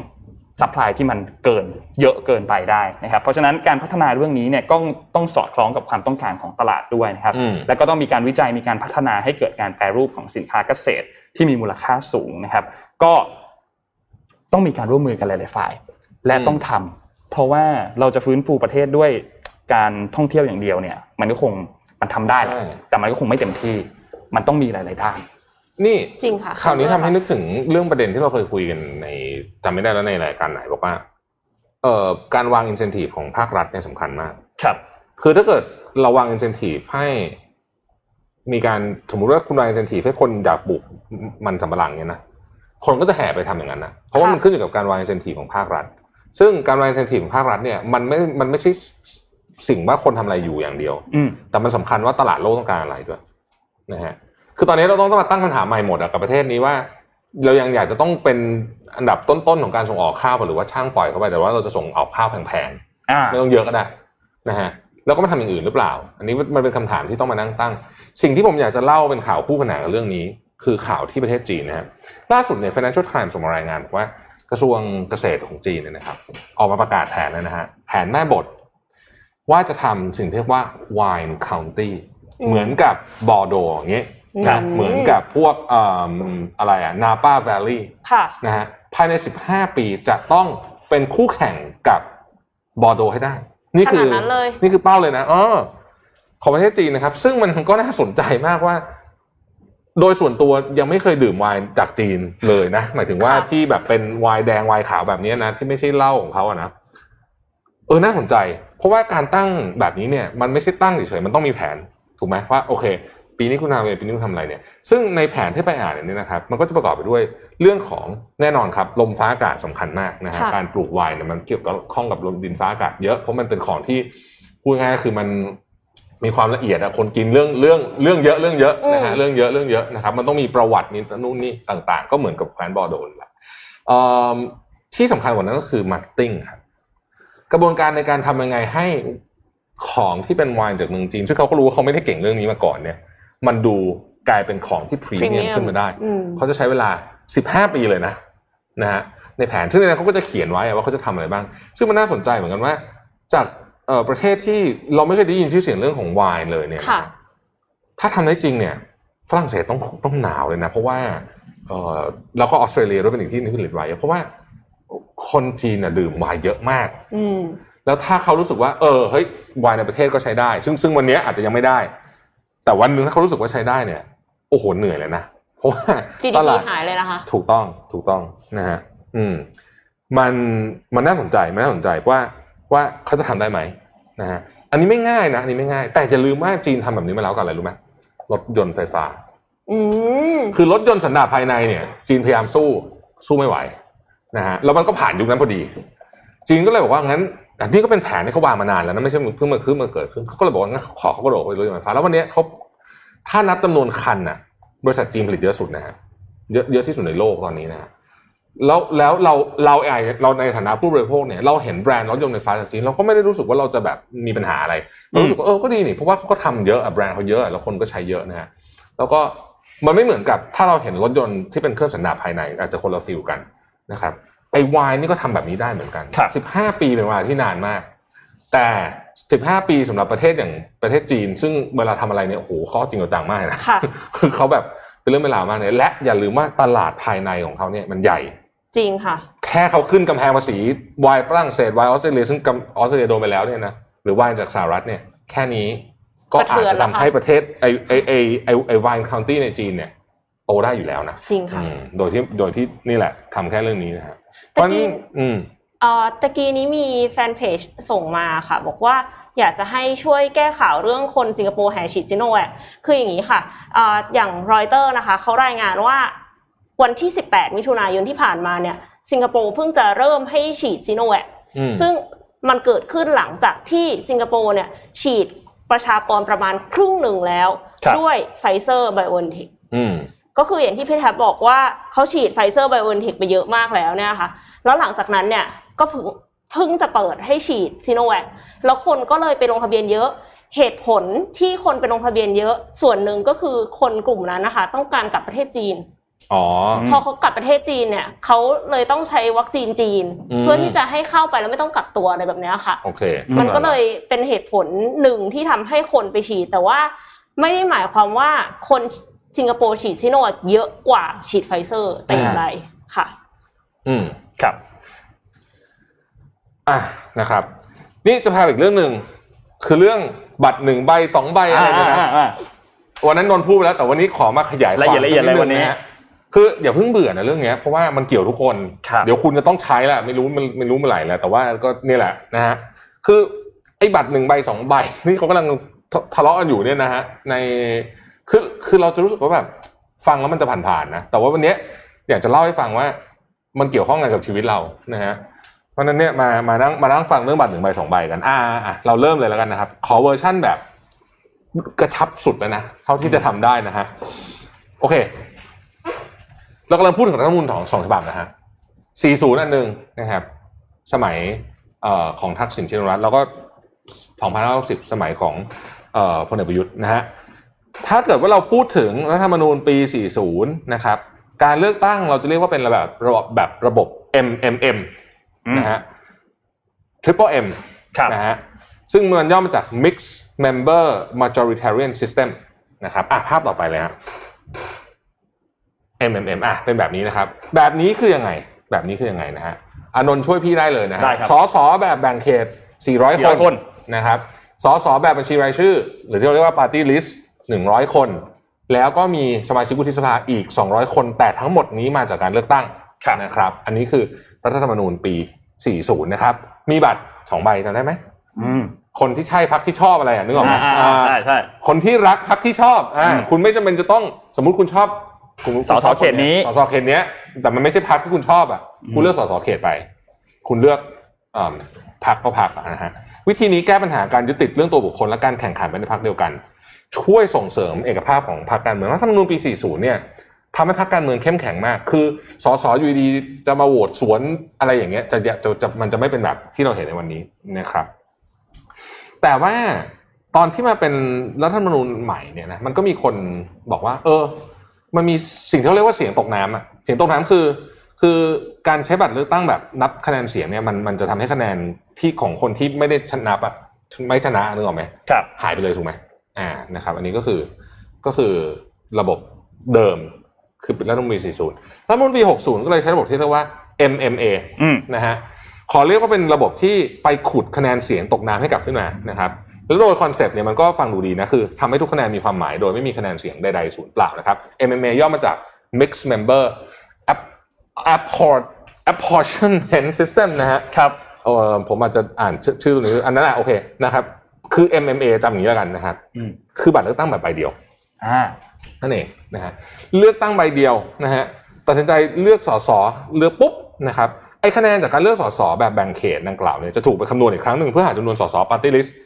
supply ที่มันเกินเยอะเกินไปได้นะครับ เพราะฉะนั้นการพัฒนาเรื่องนี้เนี่ยก็ต้องสอดคล้องกับความต้องการของตลาดด้วยนะครับอืมแล้วก็ต้องมีการวิจัยมีการพัฒนาให้เกิดการแปรรูปของสินค้าเกษตรที่มีมูลค่าสูงนะครับ ก็ต้องมีการร่วมมือกันหลายๆฝ่าย และต้องทำเพราะว่าเราจะฟื้นฟูประเทศด้วยการท่องเที่ยวอย่างเดียวเนี่ย มันก็คงมันทำได้แหละใช่แต่มันก็คงไม่เต็มที่ มันต้องมีหลาย ๆ ด้าน นี่ จริงค่ะ ข่าวนี้ทำให้นึกถึงเรื่องประเด็นที่เราเคยคุยกันในจำไม่ได้แล้วในรายการไหนบอกว่า เอ่อการวางอินเซนティブของภาครัฐเนี่ยสำคัญมาก ครับ คือถ้าเกิดเราวางอินเซนティブให้ มีการสมมุติว่าคุณวางอินเซนティブให้คนอยากปลูกมันสำปะหลังเนี่ยนะคนก็จะแห่ไปทำอย่างนั้นนะเพราะว่า ค่ะ มันขึ้นอยู่กับการวางอินเซนティブของภาครัฐ ซึ่งการวางอินเซนティブของภาครัฐเนี่ยมันไม่มันไม่ใช่สิ่งว่าคนทำอะไรอยู่อย่างเดียว อืม แต่มันสำคัญว่าตลาดโลกต้องการอะไรด้วยนะฮะ คือตอนนี้เราต้องต้องมาตั้งคำถามใหม่หมดอะกับประเทศนี้ว่า เรายังอยากจะต้องเป็นอันดับต้นๆของการส่งออกข้าวหรือว่าช่างปล่อยเข้าไปแต่ว่าเราจะส่งออกข้าวแพงอ่าๆไม่ต้องเยอะก็ได้นะฮะแล้วก็มาทำอย่างอื่นหรือเปล่า อันนี้มันเป็นคำถามที่ต้องมานั่งตั้ง สิ่งที่ผมอยากจะเล่าเป็นข่าวคู่ขนานกับเรื่องนี้ คือข่าวที่ประเทศจีนนะฮะล่าสุดเนี่ย Financial Times ส่งมารายงานบอกว่ากระทรวงเกษตรของจีนเนี่ยนะครับ ออกมาประกาศแผนแล้วนะฮะแผนแม่บท ว่าจะทำสิ่งที่เรียกว่า wine county อืมเหมือนกับ บอร์โดอย่างเงี้ยครันะบ เหมือนกับพวกเอ่ออะไรอะนาปาแวลลี่ค่ะนะฮะภายใน 15 ปีจะต้องเป็นคู่แข่งกับบอร์โดให้ได้ นี่คืขนาดนั้นเลยนี่คือเป้าเลยนะเออของประเทศจีนนะครับ ซึ่งมันก็น่าสนใจมากว่า โดยส่วนตัวยังไม่เคยดื่มไวน์จากจีนเลยนะ หมายถึงว่าค่ะที่แบบเป็นไวน์แดงไวน์ขาวแบบนี้นะ ที่ไม่ใช่เหล้าของเขาอะนะเออน่าสนใจ เพราะว่าการตั้งแบบนี้เนี่ย มันไม่ใช่ตั้งเฉยๆมันต้องมีแผนถูกไหมว่าโอเค ปีนี้คุณทำอะไรปีนี้คุณทำอะไรเนี่ยซึ่งในแผนที่ไปอ่านเนี่ยนะครับมันก็จะประกอบไปด้วยเรื่องของแน่นอนครับลมฟ้าอากาศสำคัญมากนะฮะค่ะการปลูกไวน์เนี่ยมันเกี่ยวกับข้องกับลมดินฟ้าอากาศเยอะเพราะมันเป็นของที่พูดง่ายๆคือมันมีความละเอียดอะคนกินเรื่องเรื่องเรื่องเยอะเรื่องเยอะนะฮะอืมเรื่องเยอะเรื่องเยอะนะครับมันต้องมีประวัตินี่นู่นนี่ต่างๆ ก็เหมือนกับแคว้นบอร์โดซ์แหละเอิ่มที่สำคัญกว่านั้นก็คือ marketing ครับกระบวนการในการทำยังไงให้ของที่เป็นไวน์จากเมืองจีนซึ่งเขาก็รู้ว่าเขาไม่ได้เก่งเรื่องนี้มาก่อนเนี่ย มันดูกลายเป็นของที่พรีเมียม premium ขึ้นมาได้อืมเขาจะใช้เวลา 15 ปีเลยนะนะฮะในแผนซึ่งในนั้นเขาก็จะเขียนไว้ว่าเขาจะทำอะไรบ้าง ซึ่งมันน่าสนใจเหมือนกันว่า จากเอ่อประเทศที่เราไม่เคยได้ยินชื่อเสียงเรื่องของไวน์เลยเนี่ยค่ะถ้าทำได้จริงเนี่ย ฝรั่งเศสต้องต้องหนาวเลยนะ เพราะว่าเออแล้วก็ออสเตรเลียด้วยเป็นอีกที่หนึงที่ผลิตไวน์เยอะเพราะว่าคนจีนน่ะดื่มไวน์เยอะมาก อืมแล้วถ้าเขารู้สึกว่า เออเฮ้ยไวน์ในประเทศก็ใช้ได้ ซึ่งซึ่งวันนี้อาจจะยังไม่ได้ แต่วันหนึ่งถ้าเขารู้สึกว่าใช้ได้เนี่ยโอ้โหเหนื่อยเลยนะเพราะว่า GDP ตลาดหายเลยนะคะ ถูกต้องถูกต้องนะฮะอืม มันมันน่าสนใจมันน่าสนใจว่าว่าเขาจะทำได้ไหมนะฮะอันนี้ไม่ง่ายนะอันนี้ไม่ง่าย แต่อย่าลืมว่าจีนทำแบบนี้มาแล้วก่อนอะไรรู้ไหมรถยนต์ไฟฟ้าอืมคือรถยนต์สันดาปภายในเนี่ย จีนพยายามสู้สู้ไม่ไหวนะฮะแล้วมันก็ผ่านยุคนั้นพอดี จีนก็เลยบอกว่างั้น อันนี้ก็เป็นแผนที่เขาวางมานานแล้วนะไม่ใช่เพิ่งมาขึ้นมาเกิดขึ้นเขาก็เลยบอกว่างั้นขอเขากระโดดไปรถยนต์ไฟฟ้าแล้ววันนี้เขาถ้านับจำนวนคันน่ะ บริษัทจีนผลิตเยอะสุดนะฮะเยอะเยอะที่สุดในโลกตอนนี้นะฮะแล้วแล้วเราเราไอเราในฐานะผู้บริโภคเนี่ยเราเห็นแบรนด์รถยนต์ไฟฟ้าจากจีนเราก็ไม่ได้รู้สึกว่าเราจะแบบมีปัญหาอะไรเรารู้สึกว่าเออก็ดีนี่เพราะว่าเขาก็ทำเยอะอะแบรนด์เขาเยอะอะแล้วคนก็ใช้เยอะนะฮะแล้วก็มันไม่เหมือนกับถ้าเราเห็นรถยนต์ที่เป็นเครื่องสันดาปภายในอาจจะคนละฟิลกันนะครับ ไอ้วายนี่ก็ทำแบบนี้ได้เหมือนกันครับสิบห้าปีเป็นเวลาที่นานมาก แต่สิบห้าปีสำหรับประเทศอย่างประเทศจีน ซึ่งเวลาทำอะไรเนี่ยโอ้โหเขาเอาจริงเอาจังมากนะค่ะคือเขาแบบเป็นเรื่องเป็นราวมากเลยและอย่าลืมว่าตลาดภายในของเขาเนี่ยมันใหญ่ จริงค่ะ แค่เขาขึ้นกำแพงภาษีวายฝรั่งเศสวายออสเตรเลียซึ่งกำออสเตรเลียโดนไปแล้วเนี่ยนะหรือวายจากสหรัฐเนี่ย แค่นี้ก็กระอาเทืจอนจะแล้วทำค่ะให้ประเทศไอไอไอไอไอวายคาวตี้ในจีนเนี่ยโตได้อยู่แล้วนะจริงค่ะอืมโดยที่โดยที่นี่แหละทำแค่เรื่องนี้นะฮะ ตะกี้เพราะฉะนั้นอืมเอ่อตะกี้นี้มีแฟนเพจส่งมาค่ะ บอกว่าอยากจะให้ช่วยแก้ข่าวเรื่องคนสิงคโปร์แห่ฉีดซิโนแวคคืออย่างนี้ค่ะเอ่ออย่างรอยเตอร์นะคะเขารายงานว่าวันที่ 18 มิถุนายนที่ผ่านมาเนี่ย สิงคโปร์เพิ่งจะเริ่มให้ฉีดซิโนแวคอืมซึ่งมันเกิดขึ้นหลังจากที่สิงคโปร์เนี่ย ฉีดประชากรประมาณครึ่งหนึ่งแล้วครับด้วยไฟเซอร์ไบโอ n นเทคอืม ก็คืออย่างที่พี่แท็บบอกว่าเขาฉีดไฟเซอร์ไบโอ n นเทคไปเยอะมากแล้วเนี่ยค่ะแล้วหลังจากนั้นเนี่ยก็เพิ่งเพิ่งจะเปิดให้ฉีดซีโนแวคแล้วคนก็เลยไปลงทะเบียนเยอะเหตุผลที่คนไปลงทะเบียนเยอะส่วนหนึ่งก็คือคนกลุ่มนั้นนะคะ ต้องการกลับประเทศจีนอ๋อพอเขากลับประเทศจีนเนี่ยเขาเลยต้องใช้วัคซีนจีนอืมเพื่อที่จะให้เข้าไปแล้วไม่ต้องกักตัวอะไรแบบเนี้ยค่ะโอเค มันก็เลยเป็นเหตุผลหนึ่งที่ทำให้คนไปฉีด แต่ว่าไม่ได้หมายความว่าคน สิงคโปร์ฉีดซิโนแวคเยอะกว่าฉีดไฟเซอร์แต่อย่างไรค่ะ อืมครับ อะนะครับ นี่จะพาไปอีกเรื่องหนึ่งคือเรื่องบัตรหนึ่งใบสองใบอะไรเนี่ยนะอ่าอ่าวันนั้นนนท์พูดไปแล้ว แต่วันนี้ขอมาขยายความละเอียดละเอียดสักเลยวันนี้งะฮะคืออย่าเพิ่งเบื่อนะเรื่องเนี้ยเพราะว่ามันเกี่ยวทุกคนครับเดี๋ยวคุณจะต้องใช้แหละไม่รู้มันไม่รู้เมื่อไหร่แล้วแต่ว่าก็เนี่ยแหละนะฮะคือไอ้บัตรหนึ่งใบสองใบนี่เขากำลังทะทะเลาะกันอยู่เนี่ยนะฮะใน คือคือเราจะรู้สึกว่าแบบฟังแล้วมันจะผ่านๆนะ แต่ว่าวันนี้อยากจะเล่าให้ฟังว่า มันเกี่ยวข้องอะไรกับชีวิตเรานะฮะเพราะนั้นเนี่ยมามานั่งมานั่งฟังเรื่องบัตรหนึ่งใบสองใบกัน อ่าอะเราเริ่มเลยแล้วกันนะครับ ขอเวอร์ชั่นแบบกระชับสุดแล้วนะเท่าที่จะทำได้นะฮะโอเค เรากำลังพูดถึงรัฐธรรมนูญของสองฉบับนะฮะ40 อันหนึ่งนะครับ สมัยเอ่อของทักษิณชินวัตรแล้วก็ 2560 สมัยของเอ่อพลเอกประยุทธ์นะฮะ ถ้าเกิดว่าเราพูดถึงรัฐธรรมนูญปี 40 นะครับ การเลือกตั้งเราจะเรียกว่าเป็นระบบระบบแบบระบบ MMM อืมนะฮะ Triple M ครับนะฮะซึ่งมันย่อมาจาก Mixed Member Majoritarian System นะครับอะภาพต่อไปเลยฮะ MMM อะเป็นแบบนี้นะครับ แบบนี้คือยังไง แบบนี้คือยังไงนะฮะอานนท์ช่วยพี่ได้เลยนะฮะได้ครับสอสอแบบแบ่งเขต 400 คน400คนนะครับสอสอแบบบัญชีรายชื่อ หรือที่เราเรียกว่า Party List 100 คน แล้วก็มีสมาชิกวุฒิสภาอีก 200 คน แต่ทั้งหมดนี้มาจากการเลือกตั้งครับนะครับ อันนี้คือรัฐธรรมนูญปี 40 นะครับ มีบัตร2ใบจำได้ไหมอืมคนที่ใช่พักที่ชอบอะไรอะนึกออกไหมอ่าอ่าอ่าใช่ใช่คนที่รักพักที่ชอบอ่าอืมคุณไม่จำเป็นจะต้องสมมุติคุณชอบคุณคุณสสชอบเขตนี้สสเขตเนี้ยแต่มันไม่ใช่พักที่คุณชอบอะอืมคุณเลือกสสเขตไป คุณเลือกอ่าพักก็พักอะนะฮะวิธีนี้แก้ปัญหาการยึดติดเรื่องตัวบุคคลและการแข่งขันไปในพักเดียวกัน ช่วยส่งเสริมเอกภาพของพรรคการเมืองรัฐธรรมนูญปี 40 เนี่ยทำให้พรรคการเมืองเข้มแข็งมาก คือสสอยู่ดีๆจะมาโหวตสวนอะไรอย่างเงี้ยจะจะจะจะมันจะไม่เป็นแบบที่เราเห็นในวันนี้นะครับ แต่ว่าตอนที่มาเป็นรัฐธรรมนูญใหม่เนี่ยนะมันก็มีคนบอกว่า เออ มันมีสิ่งที่เขาเรียกว่าเสียงตกน้ำอะเสียงตกน้ำคือ คือการใช้บัตรเลือกตั้งแบบนับคะแนนเสียงเนี่ยมันมันจะทำให้คะแนนที่ของคนที่ไม่ได้ชนะอะไม่ชนะนึกออกไหมครับหายไปเลยถูกไหม อ่านะครับ อันนี้ก็คือก็คือระบบเดิมคือเป็นรัฐธรรมนูญ40 รัฐธรรมนูญปี60 ก็เลยใช้ระบบที่เรียกว่า MMA อืมนะฮะขอเรียกว่าเป็นระบบที่ไปขุดคะแนนเสียงตกน้ำให้กลับขึ้นมานะครับแล้วโดยคอนเซปต์เนี่ยมันก็ฟังดูดีนะคือทำให้ทุกคะแนนมีความหมายโดยไม่มีคะแนนเสียงใดๆสูญเปล่านะครับ MMA ย่อมาจาก Mixed Member App- Apport Apportionment System นะฮะครับโออผมอาจจะอ่านชื่อชื่อตรงนี้อันนั้นแหละโอเคนะครับ คือ MMA จำอย่างนี้แล้วกันนะครับอืมคือบัตรเลือกตั้งแบบใบเดียวอ่านั่นเองนะฮะเลือกตั้งใบเดียวนะฮะตัดสินใจเลือกสสเลือกปุ๊บนะครับไอ้คะแนนจากการเลือกสสแบบแบ่งเขตดังกล่าวเนี่ยจะถูกไปคำนวณอีกครั้งหนึ่งเพื่อหาจำนวนสสปาร์ตี้ลิสต์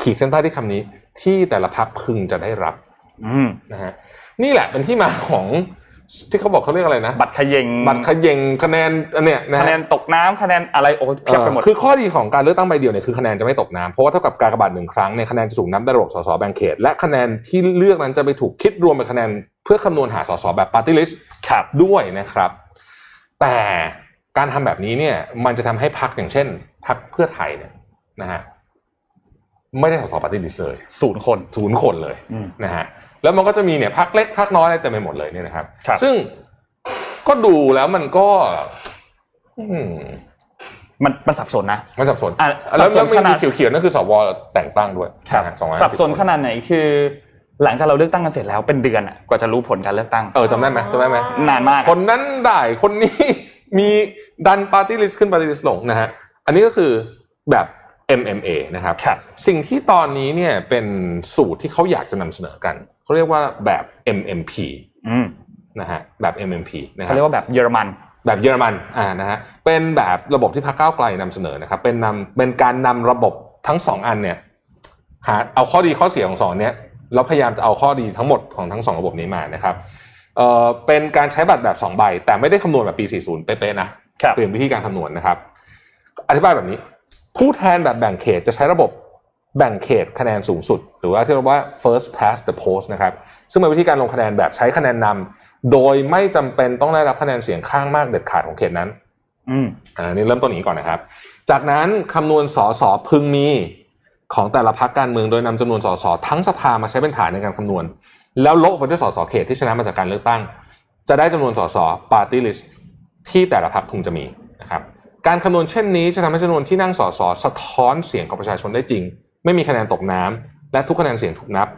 ขีดเส้นใต้ที่คำนี้ ที่แต่ละพรรคพึงจะได้รับอืมนะฮะนี่แหละเป็นที่มาของ ที่เขาบอกเขาเรียกอะไรนะ บัตรเขยงบัตรเขย่งคะแนนอันเนี้ยนะฮะคะแนนตกน้ำคะแนนอะไรโอ้เพียบไปหมดเออคือข้อดีของการเลือกตั้งใบเดียวเนี่ยคือคะแนนจะไม่ตกน้ำเพราะว่าเท่ากับการกาบัตรหนึ่งครั้งเนี่ยคะแนนจะถูกนับในระบบสสแบ่งเขต และคะแนนที่เลือกนั้นจะไปถูกคิดรวมเป็นคะแนน เพื่อคำนวณหาสสแบบปาร์ตี้ลิสต์ครับด้วยนะครับ แต่การทำแบบนี้เนี่ย มันจะทำให้พรรคอย่างเช่นพรรคเพื่อไทยเนี่ยนะฮะไม่ได้สสปาร์ตี้ลิสต์เลยศูนย์คนศูนย์คนเลยอืมนะฮะ แล้วมันก็จะมีเนี่ยพรรคเล็กพรรคน้อยอะไรเต็มไปหมดเลยเนี่ยนะครับครับซึ่งก็ดูแล้วมันก็อืมมันมันสับสนนะมันสับสนอะแล้วสับสนแล้วมีขนาดเขียวๆนั่นคือสวแต่งตั้งด้วยครับนะฮะ250สับสนขนาดไหนคือหลังจากเราเลือกตั้งกันเสร็จแล้วเป็นเดือนอะกว่าจะรู้ผลการเลือกตั้งเออจำได้ไหมจำได้ไหมนานมาก คนนั้นได้คนนี้มีดันปาร์ตี้ลิสต์ขึ้นปาร์ตี้ลิสต์ลงนะฮะอันนี้ก็คือแบบ MMA นะครับครับสิ่งที่ตอนนี้เนี่ยเป็นสูตรที่เขาอยากจะนำเสนอกัน เขาเรียกว่าแบบ MMP อืมนะฮะแบบ MMP นะคเขารับเรียกว่าแบบเยอรมัน แบบเยอรมันอ่านะฮะเป็นแบบระบบที่พรรคก้าวไกลนำเสนอนะครับเป็นนำเป็นการนำระบบทั้งสองอันเนี่ยหาเอาข้อดีข้อเสียของสองเนี้ยแล้วพยายามจะเอาข้อดีทั้งหมดของทั้งสองระบบนี้มานะครับเอ่อเป็นการใช้บัตรแบบสองใบ แต่ไม่ได้คำนวณแบบปี 40 เป๊ะๆนะครับเปลี่ยนวิธีการคำนวณนะครับ อธิบายแบบนี้ ผู้แทนแบบแบ่งเขตจะใช้ระบบ แบ่งเขตคะแนนสูงสุด หรือว่าที่เรียกว่า first past the post นะครับซึ่งเป็นวิธีการลงคะแนนแบบใช้คะแนนนำโดยไม่จำเป็นต้องได้รับคะแนนเสียงข้างมากเด็ดขาดของเขตนั้น อืมอันนี้เริ่มต้นอย่างนี้ก่อนนะครับ จากนั้นคำนวณสสพึงมีของแต่ละพรรคการเมืองโดยนำจำนวนสสทั้งสภามาใช้เป็นฐานในการคำนวณ แล้วลบออกไปด้วยสสเขตที่ชนะมาจากการเลือกตั้ง จะได้จำนวนสสปาร์ตี้ลิสต์ที่แต่ละพรรคพึงจะมีนะครับการคำนวณเช่นนี้จะทำให้จำนวนที่นั่งสสสะท้อนเสียงของประชาชนได้จริง ไม่มีคะแนนตกน้ำและทุกคะแนนเสียงถูกนับ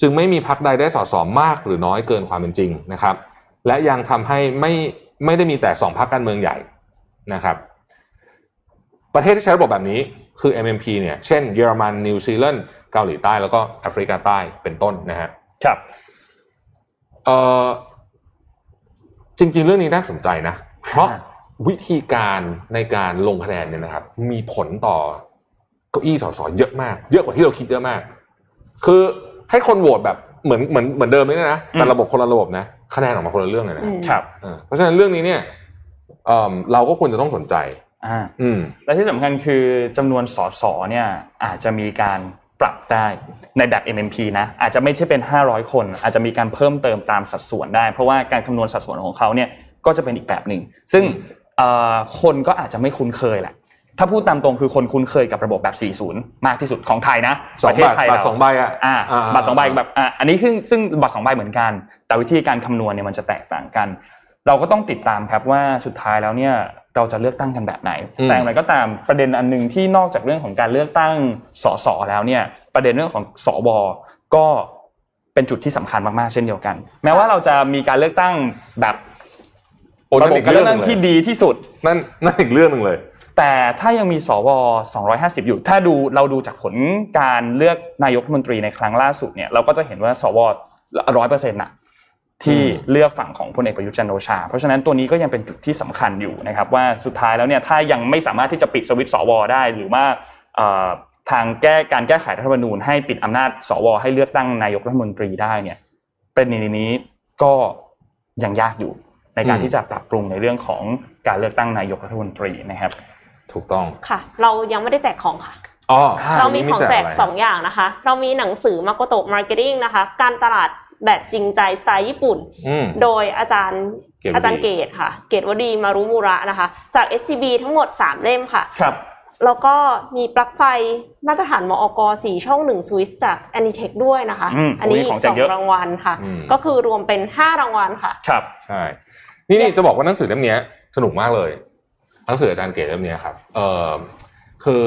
จึงไม่มีพรรคใดได้สสมากหรือน้อยเกินความเป็นจริงนะครับ และยังทำให้ไม่ไม่ได้มีแต่สองพรรคการเมืองใหญ่นะครับ ประเทศที่ใช้ระบบแบบนี้คือ MMP เนี่ย เช่นเยอรมัน นิวซีแลนด์ เกาหลีใต้ แล้วก็แอฟริกาใต้เป็นต้นนะฮะ ครับ เอ่อ จริง ๆ เรื่องนี้น่าสนใจนะ เพราะอ่าวิธีการในการลงคะแนนเนี่ยนะครับ มีผลต่อ เก้าอี้สสเยอะมาก เยอะกว่าที่เราคิดเยอะมาก คือให้คนโหวตแบบเหมือนเหมือนเหมือนเดิมเลยนะแต่ระบบคนละระบบนะครับคะแนนออกมาคนละเรื่องเลยนะอืมครับเออเพราะฉะนั้นเรื่องนี้เนี่ยเอิ่มเราก็ควรจะต้องสนใจอ่าอืมและที่สำคัญคือจำนวนสสเนี่ย อาจจะมีการปรับได้ในแบบ MMP นะอาจจะไม่ใช่เป็น 500 คน อาจจะมีการเพิ่มเติมตามสัดส่วนได้ เพราะว่าการคำนวณสัดส่วนของเขาเนี่ยก็จะเป็นอีกแบบหนึ่งซึ่งเอ่อคนก็อาจจะไม่คุ้นเคยแหละ ถ้าพูดตามตรงคือคนคุ้นเคยกับระบบแบบ 40 มากที่สุดของไทยนะสอปงระเทศบาทไทยบาทเราสองใบอะอ่าอ่าบัตรสองใบแบบอ่าอันนี้ซึ่งซึ่งบัตรสองใบเหมือนกัน แต่วิธีการคำนวณเนี่ยมันจะแตกต่างกัน เราก็ต้องติดตามครับว่าสุดท้ายแล้วเนี่ยเราจะเลือกตั้งกันแบบไหนอืมแต่อย่างไรก็ตามประเด็นอันหนึ่งที่นอกจากเรื่องของการเลือกตั้งสสแล้วเนี่ย ประเด็นเรื่องของสวก็เป็นจุดที่สำคัญมากๆเช่นเดียวกัน แม้ว่าเราจะมีการเลือกตั้งแบบโอ้ ระนั่นบบอีกการเรื่เลือองกหตั้นึ่งงที่เลยดีที่สุดนั่นนั่นอีกเรื่องหนึ่งเลย แต่ถ้ายังมีสว250 อยู่ ถ้าดูเราดูจากผลการเลือกนายกรัฐมนตรีในครั้งล่าสุดเนี่ยเราก็จะเห็นว่าสวร้อยเปอร์เซ็นต์ะที่อืมเลือกฝั่งของพลเอกประยุทธ์จันทร์โอชา เพราะฉะนั้นตัวนี้ก็ยังเป็นจุดที่สำคัญอยู่นะครับ ว่าสุดท้ายแล้วเนี่ยถ้ายังไม่สามารถที่จะปิดสวิตช์สวได้หรือว่าเอ่อทางแก้การแก้ไขรัฐธรรมนูญให้ปิดอำนาจสวให้เลือกตั้งนายกรัฐมนตรีได้เนี่ยประเด็นนี้ก็ยังยากอยู่ ในการอืมที่จะปรับปรุงในเรื่องของการเลือกตั้งนายกรัฐมนตรีนะครับ ถูกต้องค่ะ เรายังไม่ได้แจกของค่ะอ๋อเรามีของแจกอะไรสองอย่างนะคะ เรามีหนังสือมาโกโตะ marketing นะคะ การตลาดแบบจริงใจสไตล์ญี่ปุ่นอืมโดยอาจารย์เกรดวดีอาจารย์เกตุค่ะ เกตุวดีมารุมูระนะคะ จาก SCB ทั้งหมด 3 เล่มค่ะครับแล้วก็มีปลั๊กไฟมาตรฐานมอก4ช่อง1สวิสจาก Anitech ด้วยนะคะอืมอันนี้โอ้ยอีของกแจสกองเยอะรางวัลค่ะอืมก็คือรวมเป็น 5 รางวัลค่ะ ครับ ใช่ นี่นี่จะบอกว่าหนังสือเล่มเนี้ยสนุกมากเลยหนังสืออาจารย์เกตเล่มเนี้ยครับ เออคือ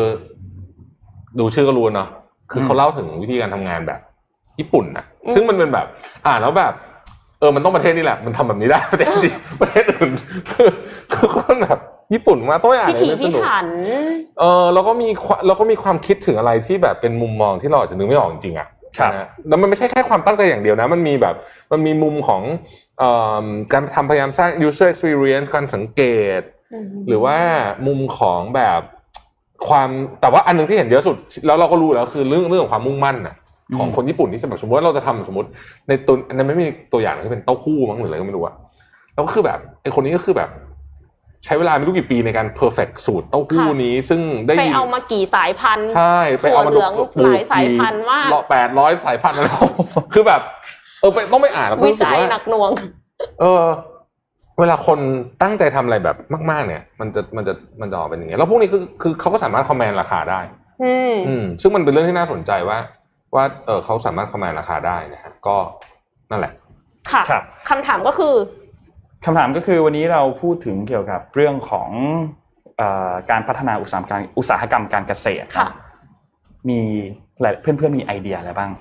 ดูชื่อก็รู้เนาะคือเขาเล่าถึงวิธีการทำงานแบบ ญี่ปุ่นนะอืมซึ่งมันเป็นแบบ อ่านแล้วแบบ เออมันต้องประเทศนี้แหละ มันทำแบบนี้ได้ประเทศที่ประเทศอื่นคือคือคนแบบญี่ปุ่นมาต้องไปอ่านพิเลยถีนะสพินุกถันเออแล้วก็มีความแล้วก็มีความคิดถึงอะไรที่แบบเป็นมุมมองที่เราอาจจะนึกไม่ออกจริงๆอะครับ นะฮะแล้วมันไม่ใช่แค่ความตั้งใจอย่างเดียวนะ มันมีแบบมันมีมุมของเอ่อการทำพยายามสร้าง user experience การสังเกต หรือว่ามุมของแบบความแต่ว่าอันหนึงที่เห็นเยอะสุด แล้วเราก็รู้แล้วคือเรื่องเรื่องของความมุ่งมั่นน่ะอืมของคนญี่ปุ่นที่แบบสมมติว่าเราจะทำสมมติ ในตัวอันนั้นไม่มีตัวอย่างที่เป็นเต้าหู้มั้งหรืออะไรก็ไม่รู้อะแล้วก็คือแบบไอ้คนนี้ก็คือแบบ ใช้เวลาไม่รู้กี่ปีในการ perfect สูตรเต้าหู้ค่ะนี้ ซึ่งได้ไปยินเอามากี่สายพันธุ์ใช่ไปเอามาถั่วเหลืองหลายสายพันธุ์มากแปดร้อยสายพันธุ์อะไรคือแบบ เออไปต้องไปอ่านแล้วก็วิรู้สึกจัยว่าหนักหน่วง เออ เวลาคนตั้งใจทำอะไรแบบมาก ๆ เนี่ย มันจะมันจะมันจะออกเป็นอย่างเงี้ยแล้วพวกนี้คือคือเขาก็สามารถคอมแมนราคาได้อืมอืมซึ่งมันเป็นเรื่องที่น่าสนใจว่า ว่าเออเขาสามารถคอมแมนราคาได้นะฮะก็นั่นแหละ ค่ะครับคำถามก็คือ คำถามก็คือวันนี้เราพูดถึงเกี่ยวกับเรื่องของเอ่อการพัฒนาอุตสาหกรรมอุตสาหกรรมการเกษตรค่ะมีหลายเพื่อนๆมีไอเดียอะไรบ้าง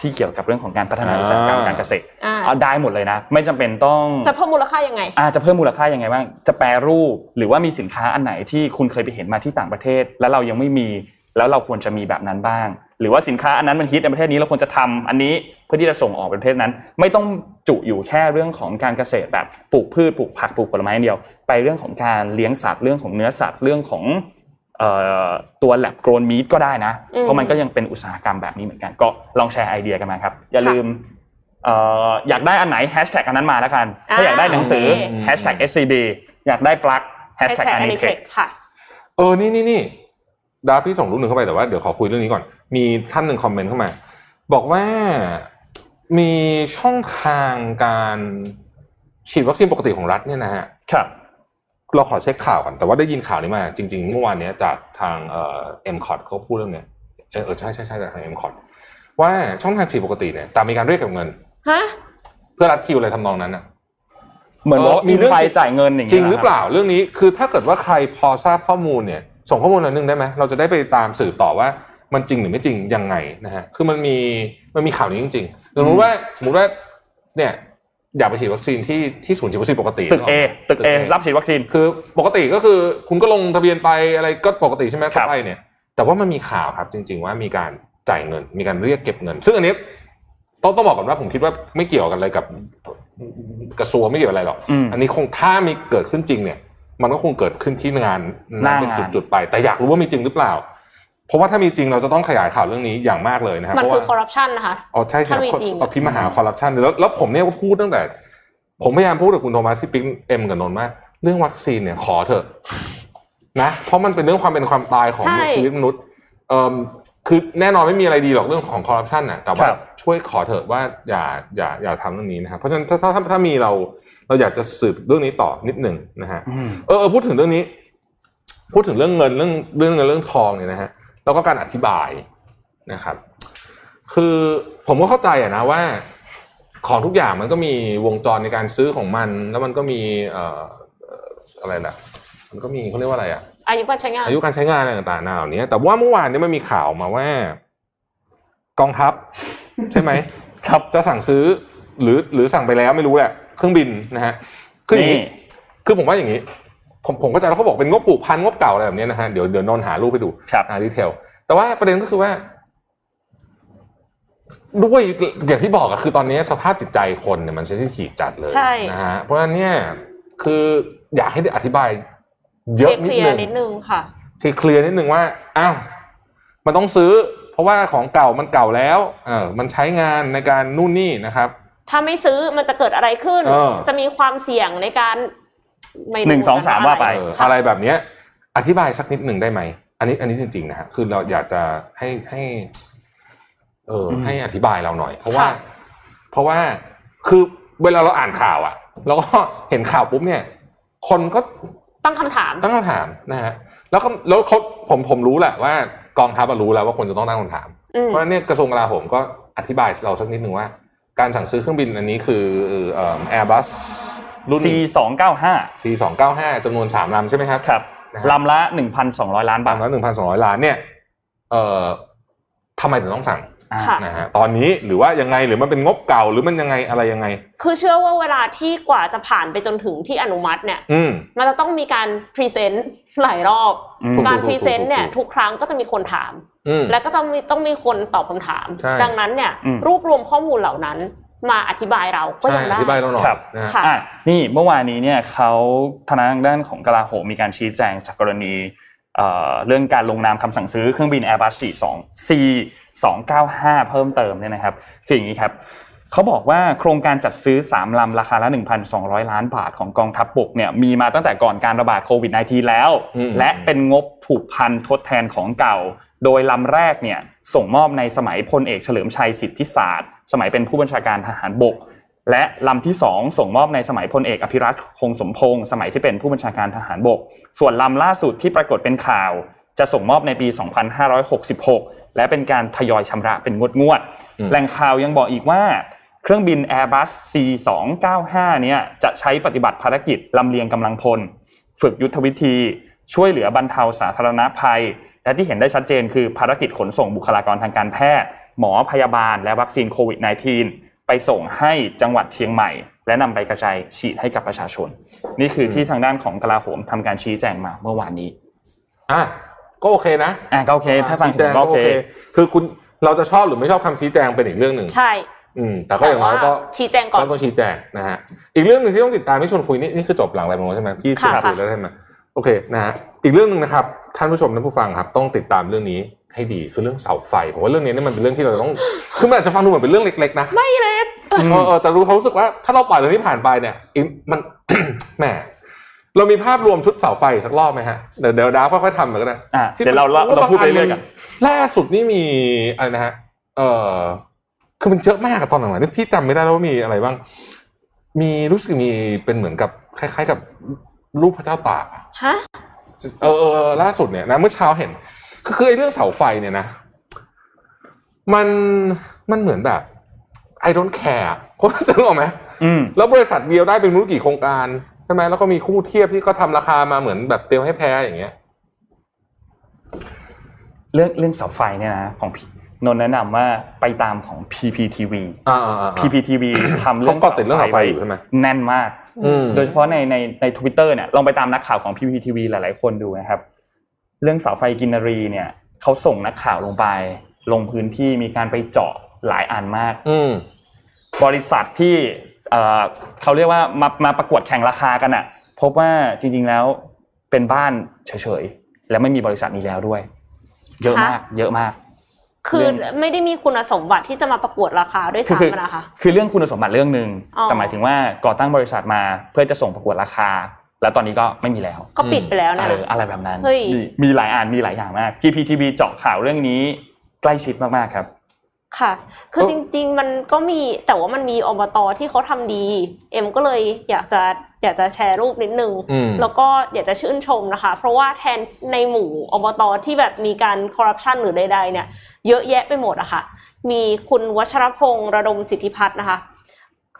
ที่เกี่ยวกับเรื่องของการพัฒนาอ่าอุตสาหกรรมการเกษตรอ่าเอาได้หมดเลยนะ ไม่จำเป็นต้องจะเพิ่มมูลค่ายังไงอาจะเพิ่มมูลค่ายังไงบ้างจะแปรรูปหรือว่ามีสินค้าอันไหนที่คุณเคยไปเห็นมาที่ต่างประเทศ แล้วเรายังไม่มี แล้วเราควรจะมีแบบนั้นบ้าง หรือว่าสินค้าอันนั้นมันฮิตในประเทศนี้เราควรจะทำอันนี้เพื่อที่จะส่งออกไปประเทศนั้น ไม่ต้องจุอยู่แค่เรื่องของการเกษตรแบบปลูกพืชปลูกผักปลูกผลไม้อย่างเดียว ไปเรื่องของการเลี้ยงสัตว์เรื่องของเนื้อสัตว์เรื่องของเอ่อตัวแลบโกรนมีดก็ได้นะอืมเพราะมันก็ยังเป็นอุตสาหกรรมแบบนี้เหมือนกัน ก็ลองแชร์ไอเดียกันมาครับ อย่าลืมเอ่ออยากได้อันไหนแฮชแท็กอันนั้นมาแล้วกัน ถ้าอยากได้หนังสือโอเคแฮชแท็ก SCB อยากได้ปลั๊กแฮชแท็ก Hashtag Anitech Anitech ค่ะ เออ นี่นี่นี่ ดาพี่ส่งรูปหนึ่งเข้าไปแต่ว่าเดี๋ยวขอคุยเรื่องนี้ก่อน มีท่านหนึ่ง comment เข้ามา บอกว่ามีช่องทางการฉีดวัคซีนปกติของรัฐเนี่ยนะฮะครับเราขอเช็คข่าวก่อน แต่ว่าได้ยินข่าวนี้มา จริงๆเมื่อวานเนี้ยจากทางเอ่อเอ็มคอร์ดเขาพูดเรื่องเนี้ยเออเออใช่ใช่ใช่จากทางเอ็มคอร์ดว่าช่องทางฉีดปกติเนี่ยแต่มีการเรียกเก็บเงินฮะเพื่อรัดคิวอะไรทำนองนั้นน่ะเหมือนเออว่ามีมีเรื่องไฟจ่ายเงินอย่างจริเงี้งยหรือเปล่าเรื่องนี้คือถ้าเกิดว่าใครพอทราบข้อมูลเนี่ย ส่งข้อมูลหน่อยนึงได้ไหมเราจะได้ไปตามสื่อต่อว่ามันจริงหรือไม่จริงยังไงนะฮะคือมันมีมันมีข่าวนี้จริงๆสมมติว่าสมมติว่าเนี่ยอยากไปฉีดวัคซีนที่ที่ศูนย์ฉีดวัคซีนปกติตึก A ตึก A รับฉีดวัคซีนคือปกติก็คือคุณก็ลงทะเบียนไปอะไรก็ปกติใช่ไหมครับก็ไปเนี่ย แต่ว่ามันมีข่าวครับจริง ๆ ว่ามีการจ่ายเงิน มีการเรียกเก็บเงิน ซึ่งอันนี้ต้องต้องบอกก่อนว่าผมคิดว่าไม่เกี่ยวกันอะไรกับกระทรวงไม่เกี่ยวอะไรหรอกอืมอันนี้คงถ้ามีเกิดขึ้นจริงเนี่ย มันก็คงเกิดขึ้นที่งานหน้างานเป็นจุดๆไป แต่อยากรู้ว่ามีจริงหรือเปล่า เพราะว่าถ้ามีจริงเราจะต้องขยายข่าวเรื่องนี้อย่างมากเลยนะครับมันเพราะคือว่าคอร์รัปชันนะคะอ๋อใช่ใช่ถ้ามีจริงเอาพิมพ์มหาคอร์รัปชันแล้วแล้วผมเนี่ยก็พูดตั้งแต่ ผมพยายามพูดกับคุณโทมัสที่ปิ๊กเอ็มกับนนท์ว่าเรื่องวัคซีนเนี่ยขอเถอะนะ เพราะมันเป็นเรื่องความเป็นความตายของใช่ชีวิตมนุษย์เอ่อ คือแน่นอนไม่มีอะไรดีหรอกเรื่องของคอร์รัปชันน่ะแต่ว่าครับช่วยขอเถอะว่าอย่าอย่าอย่าทำเรื่องนี้นะครับเพราะฉะนั้นถ้าถ้าถ้าถ้ามีเราเราอยากจะสืบเรื่องนี้ต่อนิดหนึ่งนะฮะอืมเออเออพูดถึงเรื่องนี้ พูดถึงเรื่องเงินเรื่องเรื่องเงินเรื่องทองเนี่ยนะฮะแล้วก็การอธิบายนะครับ คือผมก็เข้าใจอะนะว่า ของทุกอย่างมันก็มีวงจรในการซื้อของมัน แล้วมันก็มีเอ่อเอ่ออะไรนะมันก็มีเขาเรียกว่าอะไรอะ อายุการใช้งานอายุการใช้งานอะไรต่างๆเหล่านี้แต่ว่าเมื่อวานเนี้มันมีข่าวมาว่า กองทัพ ใช่ไหมครับจะสั่งซื้อ หรือหรือสั่งไปแล้วไม่รู้แหละ เครื่องบินนะฮะคืออย่างนี้นี่คือผมว่าอย่างนี้ ผมผมก็จะแล้วเขาบอกเป็นงบผูกพันงบเก่าอะไรแบบนี้นะฮะเดี๋ยวเดี๋ยวนนท์หารูปไปดูครับอ่าดีเทลแต่ว่าประเด็นก็คือว่า ด้วยอย่างที่บอกอะคือตอนนี้สภาพจิตใจคนเนี่ยมันเซนซิทีฟจัดเลยใช่นะฮะเพราะฉะนั้นเนี่ยคืออยากให้ได้อธิบาย เยเคอะนิดลียนึร์งนิดนึงค่ะคือเคลียร์นิดนึงว่าอ้าวมันต้องซื้อ เพราะว่าของเก่ามันเก่าแล้วเออมันใช้งานในการนู่นนี่นะครับ ถ้าไม่ซื้อมันจะเกิดอะไรขึ้นเออจะมีความเสี่ยงในการไม่รู้หนึ่งสองสามว่าไปเอออะไรแบบเนี้ย อธิบายสักนิดหนึ่งได้ไหม อันนี้อันนี้จริงๆนะฮะคือเราอยากจะให้ให้ เอออมให้อธิบายเราหน่อย เพราะว่า เพราะว่าคือเวลาเราอ่านข่าวอะแล้วก็เห็นข่าวปุ๊บเนี่ย คนก็ ตั้งคำถามตั้งคำถามนะฮะแล้วก็แล้วเขาผมผมรู้แหละว่ากองทัพอะรู้แล้วว่าคนจะต้องตั้งคำถามอืมเพราะฉะนั้นเนี่ยกระทรวงกลาโหมก็อธิบายเราสักนิดหนึ่งว่า การสั่งซื้อเครื่องบินอันนี้คือเอ่อ Airbus รุ่น C สองเก้าห้า C สองเก้าห้าจำนวนสามลำใช่ไหมครับครับนะฮะลำละหนึ่งพันสองร้อยล้านบาบาทงละหนึ่งพันสองร้อยล้านเนี่ยเอ่อทำไมถึงต้องสั่งอ่าค่ะ นะฮะตอนนี้หรือว่ายังไงหรือมันเป็นงบเก่าหรือมันยังไงอะไรยังไง คือเชื่อว่าเวลาที่กว่าจะผ่านไปจนถึงที่อนุมัติเนี่ยอืมมันจะต้องมีการ present หลายรอบอืมถูกการ present เนี่ยถูกทุกครั้งก็จะมีคนถามอืมแล้วก็ต้องมีต้องมีคนตอบคำถามใช่ดังนั้นเนี่ยอืมรวบรวมข้อมูลเหล่านั้นมาอธิบายเราก็ใช่ยังอได้ธิบายเราหน่อยครับนะฮะค่ะอะนี่เมื่อวานนี้เนี่ยเขาทางด้านของกลาโหมมีการชี้แจงจากกรณี เอ่อเรื่องการลงนามคำสั่งซื้อเครื่องบิน Airbus 42 C 295 เพิ่มเติมเนี่ยนะครับคืออย่างนี้ครับเขาบอกว่าโครงการจัดซื้อ 3 ลำราคาละ 1,200 ล้านบาทของกองทัพบกเนี่ยมีมาตั้งแต่ก่อนการระบาดโควิด -19 แล้วอืมและเป็นงบผูกพันทดแทนของเก่า โดยลำแรกเนี่ยส่งมอบในสมัยพลเอกเฉลิมชัยสิทธิศาสตร์ สมัยเป็นผู้บัญชาการทหารบก และลำที่สองส่งมอบในสมัยพลเอกอภิรัตคงสมพงศ์สมัยที่เป็นผู้บัญชาการทหารบก ส่วนลำล่าสุดที่ปรากฏเป็นข่าว จะส่งมอบในปี 2566 และเป็นการทยอยชำระเป็นงวดงวดๆอืมแหล่งข่าวยังบอกอีกว่า เครื่องบิน Airbus C295 เนี่ยจะใช้ปฏิบัติภารกิจลำเลียงกำลังพล ฝึกยุทธวิธี ช่วยเหลือบรรเทาสาธารณภัย และที่เห็นได้ชัดเจนคือภารกิจขนส่งบุคลากรทางการแพทย์หมอพยาบาลและวัคซีนโควิด -19 ไปส่งให้จังหวัดเชียงใหม่ และนำไปกระจายฉีดให้กับประชาชน นี่คือที่ทางด้านของกลาโหมทำการชี้แจงมาเมื่อวานนี้อะก็โอเคนะอะก็โอเค ถ้าฟังชี้ผแจมก็โอเค คือคุณเราจะชอบหรือไม่ชอบคำชี้แจงเป็นอีกเรื่องหนึ่งใช่ อืม แต่ก็อย่างน้อยก็แต่ว่าชี้แจงก่อนก็ต้องชี้แจงนะฮะอีกเรื่องหนึ่งที่ต้องติดตามที่ชวนคุยนี่นี่คือจบหลังอะไรโมงใช่ไหมพี่ชวนค่ะคุยแล้วใช่ไหมโอเคนะฮะอีกเรื่องหนึ่งนะครับ ท่านผู้ชมท่านผู้ฟังครับ ต้องติดตามเรื่องนี้ ให้ดีคือเรื่องเสาไฟผมว่าเรื่องนี้เนี่ยมันเป็นเรื่องที่เราต้องคือมันอาจจะฟังดูเหมือนเป็นเรื่องเล็กๆนะไม่เล็กเออเออแต่รู้เขารู้สึกว่าถ้าเราปล่อยเรื่องนี้ผ่านไปเนี่ยอีกมันแหมเรามีภาพรวมชุดเสาไฟสักรอบไหมฮะเดี๋ยวเดี๋ยวดาวค่อยๆทำไปก็ได้อะที่เดี๋ยวเราเราเราพูดไปเรื่อยๆกันล่าสุดนี่มีอะไรนะฮะเออคือมันเยอะมากอะตอนหลังๆนี่พี่จำไม่ได้แล้วว่ามีอะไรบ้าง มีรู้สึกมีเป็นเหมือนกับคล้าย ๆ กับรูปพระเจ้าตากอะฮะเออเออเออล่าสุดเนี่ยนะเมื่อเช้าเห็น คือคือไอ้เรื่องเสาไฟเนี่ยนะ มันมันเหมือนแบบ I don't care คนจะรู้ไหมอืมแล้วบริษัทเดียวได้เป็นไม่รู้กี่โครงการใช่ไหมแล้วก็มีคู่เทียบที่ก็ทำราคามาเหมือนแบบเตรียมให้แพ้อย่างเงี้ย เรื่องเรื่องเสาไฟเนี่ยนะของพี่นนท์แนะนำว่าไปตามของ PPTV อ่าอ่าอ่า PPTV ทำเรื่องเขาก็ติดเรื่องเสาไฟอยู่ใช่ไหมแน่นมากอืมโดยเฉพาะในในในทวิตเตอร์เนี่ยลองไปตามนักข่าวของ PPTV หลาย ๆ คนดูนะครับ เรื่องเสาไฟกินนารีเนี่ยเขาส่งนักข่าวลงไป ลงพื้นที่มีการไปเจาะหลายอันมาก อืมบริษัทที่เอ่อเขาเรียกว่ามามาประกวดแข่งราคากันอะ พบว่าจริง ๆแล้วเป็นบ้านเฉยๆและไม่มีบริษัทนี้แล้วด้วย เยอะมาก เยอะมาก คือเรื่องไม่ได้มีคุณสมบัติที่จะมาประกวดราคาด้วยคือคือซ้ำนะคะ คือเรื่องคุณสมบัติเรื่องหนึ่งอ๋อแต่หมายถึงว่าก่อตั้งบริษัทมาเพื่อจะส่งประกวดราคา แล้วตอนนี้ก็ไม่มีแล้ว ก็ปิดไปแล้วนะเอออะไรแบบนั้นเฮ้ยมีมีหลายอ่านมีหลายอย่างมาก PPTV เจาะข่าวเรื่องนี้ใกล้ชิดมากๆครับ ค่ะ คือเออจริง ๆ มันก็มีแต่ว่ามันมีอบตที่เขาทำดี เอ็มก็เลยอยากจะอยากจะแชร์รูปนิดนึงอืมแล้วก็อยากจะชื่นชมนะคะ เพราะว่าแทนในหมู่อบตที่แบบมีการคอร์รัปชันหรือใดๆเนี่ย เยอะแยะไปหมดอะค่ะ มีคุณวัชรพงษ์ระดมสิทธิพัฒน์นะคะ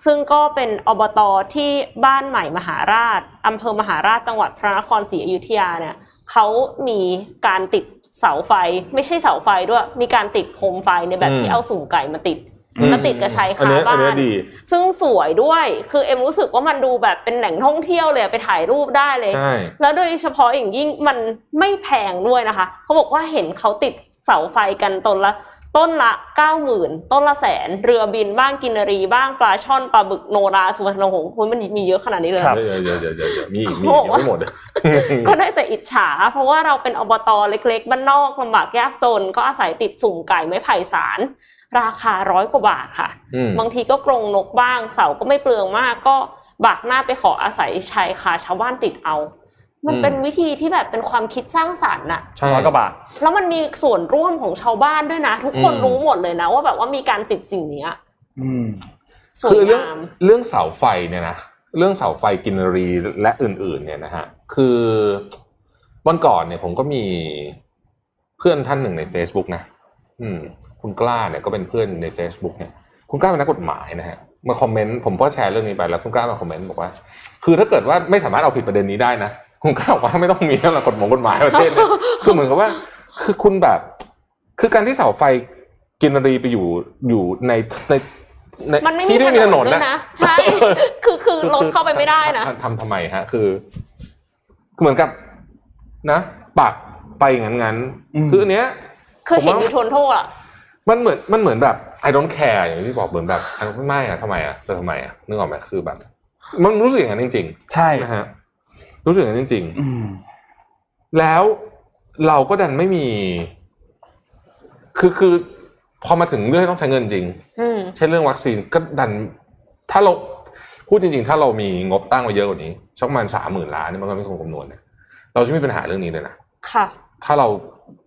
ซึ่งก็เป็นอบตที่บ้านใหม่มหาราชอำเภอมหาราชจังหวัดพระนครศรีอยุธยาเนี่ยเขามีการติดเสาไฟ ไม่ใช่เสาไฟด้วย มีการติดโคมไฟในแบบอืมที่เอาสุ่มไก่มาติดอืมมาติดกับชายอันคานี้อันบ้านี้นดีซึ่งสวยด้วย คือเอ็มรู้สึกว่ามันดูแบบเป็นแหล่งท่องเที่ยวเลยไปถ่ายรูปได้เลยใช่แล้วโดยเฉพาะอย่างยิ่งมันไม่แพงด้วยนะคะ เขาบอกว่าเห็นเขาติดเสาไฟกันต้นละ ต้นละเก้าหมื่นต้นละแสน เรือบินบ้างกินนารีบ้างปลาช่อนปลาบึกโนราสุวรรณหงส์โอ้ยมันมีเยอะขนาดนี้เลยครับเดี๋ยวเดี๋ยวเดี๋ยวเดี๋ยวเดี๋ยวมีอีกมีโอ้อีกโหยังไม่หมดเลยก็ได้แต่อิจฉา เพราะว่าเราเป็นอบตเล็กๆ บ้านนอกลำบากยากจน ก็อาศัยติดสุ่มไก่ไม้ไผ่สาร ราคาร้อยกว่าบาทค่ะอืมบางทีก็กรงนกบ้างเสาก็ไม่เปลืองมากก็บากหน้าไปขออาศัยชายคาชาวบ้านติดเอา มันอืมเป็นวิธีที่แบบเป็นความคิดสร้างสรรค์น่ะใช่ร้อยกว่าบาทแล้วมันมีส่วนร่วมของชาวบ้านด้วยนะ ทุกคนอืมรู้หมดเลยนะ ว่าแบบว่ามีการติดสิ่งเนี้ยอืมสวคืยอเรื่องงามเรื่องเสาไฟเนี่ยนะเรื่องเสาไฟกินรีและอื่น ๆ เนี่ยนะฮะคือวันก่อนเนี่ยผมก็มีเพื่อนท่านหนึ่งใน Facebook นะอืม คุณกล้าเนี่ยก็เป็นเพื่อนใน Facebook เนี่ย คุณกล้าเป็นนักกฎหมายนะฮะมาคอมเมนต์ผมก็แชร์เรื่องนี้ไปแล้วคุณกล้ามาคอมเมนต์บอกว่า คือถ้าเกิดว่าไม่สามารถเอาผิดประเด็นนี้ได้นะ คุณกล้าบอกว่าไม่ต้องมีเรื่องกฎหมายกฎหมายประเทศเนี่ยคือเหมือนกับว่า คือคุณแบบ คือการที่เสาไฟกินรีไปอยู่อยู่ในในในมันไม่มีที่ที่มีถนนด้วยนะนะใช่คือคือรถเข้าไปไม่ได้นะทำทำทำไมฮะคือคือเหมือนกับ นะปักไปงั้นงั้นๆอืมคืออันเนี้ยคือเห็นผมว่าอยู่ทนโทษอะมันเหมือนมันเหมือนแบบ I don't care อย่างที่บอกเหมือนแบบอะไม่อะทำไมอะจะทำไมอะนึกออกไหมคือแบบ มันรู้สึกอย่างนั้นจริงใช่ๆนะฮะ รู้สึกอย่างนั้นจริงอืมๆแล้วเราก็ดันไม่มี คือคือพอมาถึงเรื่องที่ต้องใช้เงินจริงอืมเช่นเรื่องวัคซีนก็ดัน ถ้าเราพูดจริง ๆ ถ้าเรามีงบตั้งไว้เยอะกว่านี้สักประมาณสามหมื่นล้านนี่มันก็ไม่คงคำนวณเนี่ยเราจะไม่มีปัญหาเรื่องนี้เลยนะค่ะ ถ้าเรา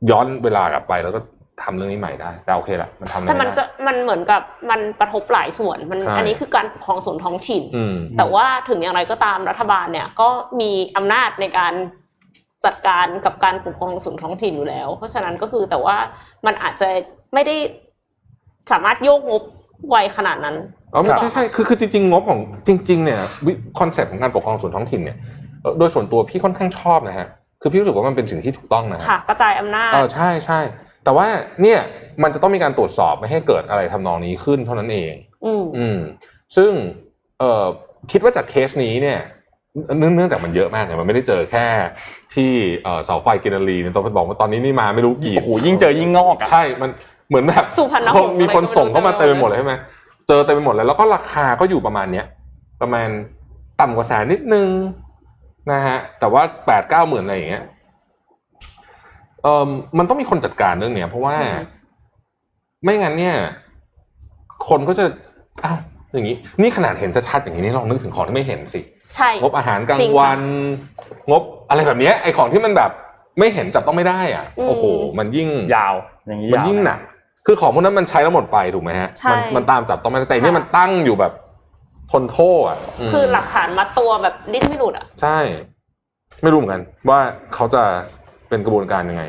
ย้อนเวลากลับไปแล้วก็ ทำเรื่องนี้ใหม่ได้ แต่โอเคละมันทำอะไรแต่มันไม่จะได้มันเหมือนกับมันกระทบหลายส่วนมันใช่อันนี้คือการปกครองส่วนท้องถิ่นอืมแต่ว่าถึงอย่างไรก็ตามรัฐบาลเนี่ยก็มีอำนาจในการจัดการกับการปกครองส่วนท้องถิ่นอยู่แล้ว เพราะฉะนั้นก็คือแต่ว่ามันอาจจะไม่ได้สามารถโยกงบไวขนาดนั้นอ๋อครับใช่ใช่คือคือจริงๆงบของจริง ๆ เนี่ย concept ของการปกครองส่วนท้องถิ่นเนี่ยเอ่อโดยส่วนตัวพี่ค่อนข้างชอบนะฮะคือพี่รู้สึกว่ามันเป็นสิ่งที่ถูกต้องนะฮะค่ะกระจายอำนาจเออใช่ใช่ แต่ว่าเนี่ยมันจะต้องมีการตรวจสอบไม่ให้เกิดอะไรทำนองนี้ขึ้นเท่านั้นเอง อืมอืมซึ่งเอ่อคิดว่าจากเคสนี้เนี่ยเนื่องเนื่องจากมันเยอะมากเนี่ยมันไม่ได้เจอแค่ ที่เอ่อเสาไฟกินนารีเนี่ยต้องไปบอกว่าตอนนี้นี่มาไม่รู้กี่โอ้โหยิ่งเจอยิ่งงอกอะใช่มันเหมือนแบบสุพรรณคหนงส์มีคนอะไรก็ไม่รู้ส่งเข้ามาเต็มไปหมดเต็มไปหมดเลยใช่ไหมเจอเต็มไปหมดเลยแล้วก็ราคาก็อยู่ประมาณเนี้ยประมาณต่ำกว่าแสนนิดนึงนะฮะแต่ว่าแปดเก้าหมื่นอะไรอย่างเงี้ย เอ่อมันต้องมีคนจัดการเรื่องเนี้ยเพราะว่าอืมไม่งั้นเนี่ย คนก็จะอ้าวอย่างนี้ นี่ขนาดเห็นชัดๆอย่างนี้นี่ลองนึกถึงของที่ไม่เห็นสิใช่งบอาหารกลาจริงงค่ะวัน งบอะไรแบบเนี้ยไอของที่มันแบบไม่เห็นจับต้องไม่ได้อะอืมโอ้โห มันยิ่งยาว อย่างนี้มันยาวยิ่งหนักคือของพวกนั้นมันใช้แล้วหมดไปถูกไหมฮะใช่มันมันตามจับต้องไม่ได้แต่อันนี่ค่ะมันตั้งอยู่แบบทนโทษอะมคือหลักฐานมัดตัวแบบดิ้นไม่หลุดอะ ใช่ ไม่รู้เหมือนกัน ว่าเขาจะ เป็นกระบวนการยังไง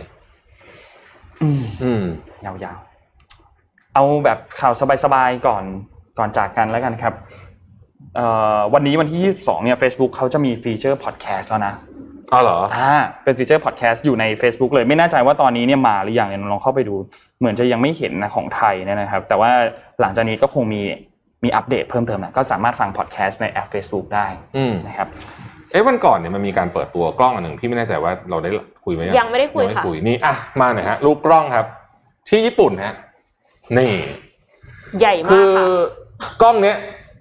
อืมอืมยาวๆ เอาแบบข่าวสบายๆก่อนก่อนจากกันแล้วกันครับเอ่อวันนี้วันที่ 22 เนี่ย Facebook เขาจะมีฟีเจอร์พอดแคสต์แล้วนะอ้าวเหรออ่าเป็น feature podcast อยู่ใน Facebook เลยไม่แน่ใจว่าตอนนี้เนี่ยมาหรือยังเนี่ยลองเข้าไปดู เหมือนจะยังไม่เห็นนะของไทยเนี่ยนะครับ แต่ว่าหลังจากนี้ก็คงมีมีอัปเดตเพิ่มเติมนะก็สามารถฟังพอดแคสต์ในแอป Facebook ได้อืมนะครับเอ๊ะวันก่อนเนี่ยมันมีการเปิดตัวกล้องอันหนึ่งพี่ไม่แน่ใจว่าเราได้ คุยไหมยังไม่ได้คุยงค่ะนี่อะมาหน่อยฮะรูปกล้องครับ ที่ญี่ปุ่นฮะนี่ ใหญ่คืมากอค่ะกล้องเนี้ย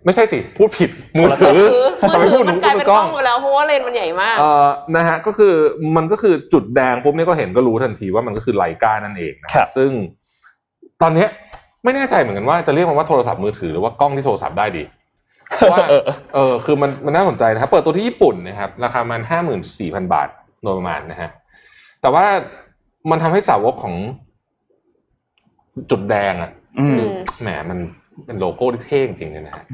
ไม่ใช่สิพูดผิดมือถือคือทำไมมือพูถืดอถึมันงกลายพูเป็ดนกกล้ล้อองงไปแล้วเพราะว่าเลนส์มันใหญ่มากเอ่อนะฮะก็คือมันก็คือจุดแดงปุ๊บเนี่ยก็เห็นก็รู้ทันทีว่ามันก็คือไลกานั่นเองนะครับซึ่ง ตอนเนี้ยไม่แน่ใจเหมือนกันว่าจะเรียกมันว่าโทรศัพท์มือถือหรือว่ากล้องที่โทรศัพท์ได้ดีเพราะว่าเออเออคือมันมันน่าสนใจนะครับเปิดตัวที่ญี่ปุ่นนะครับราคามันห้าหมื่นสี่พันบาทโดยประมาณนะฮะ แต่ว่ามันทำให้สาวกของจุดแดงอะอืมคือแหมมันเป็นโลโก้ที่เท่จริงๆเลยนะฮะ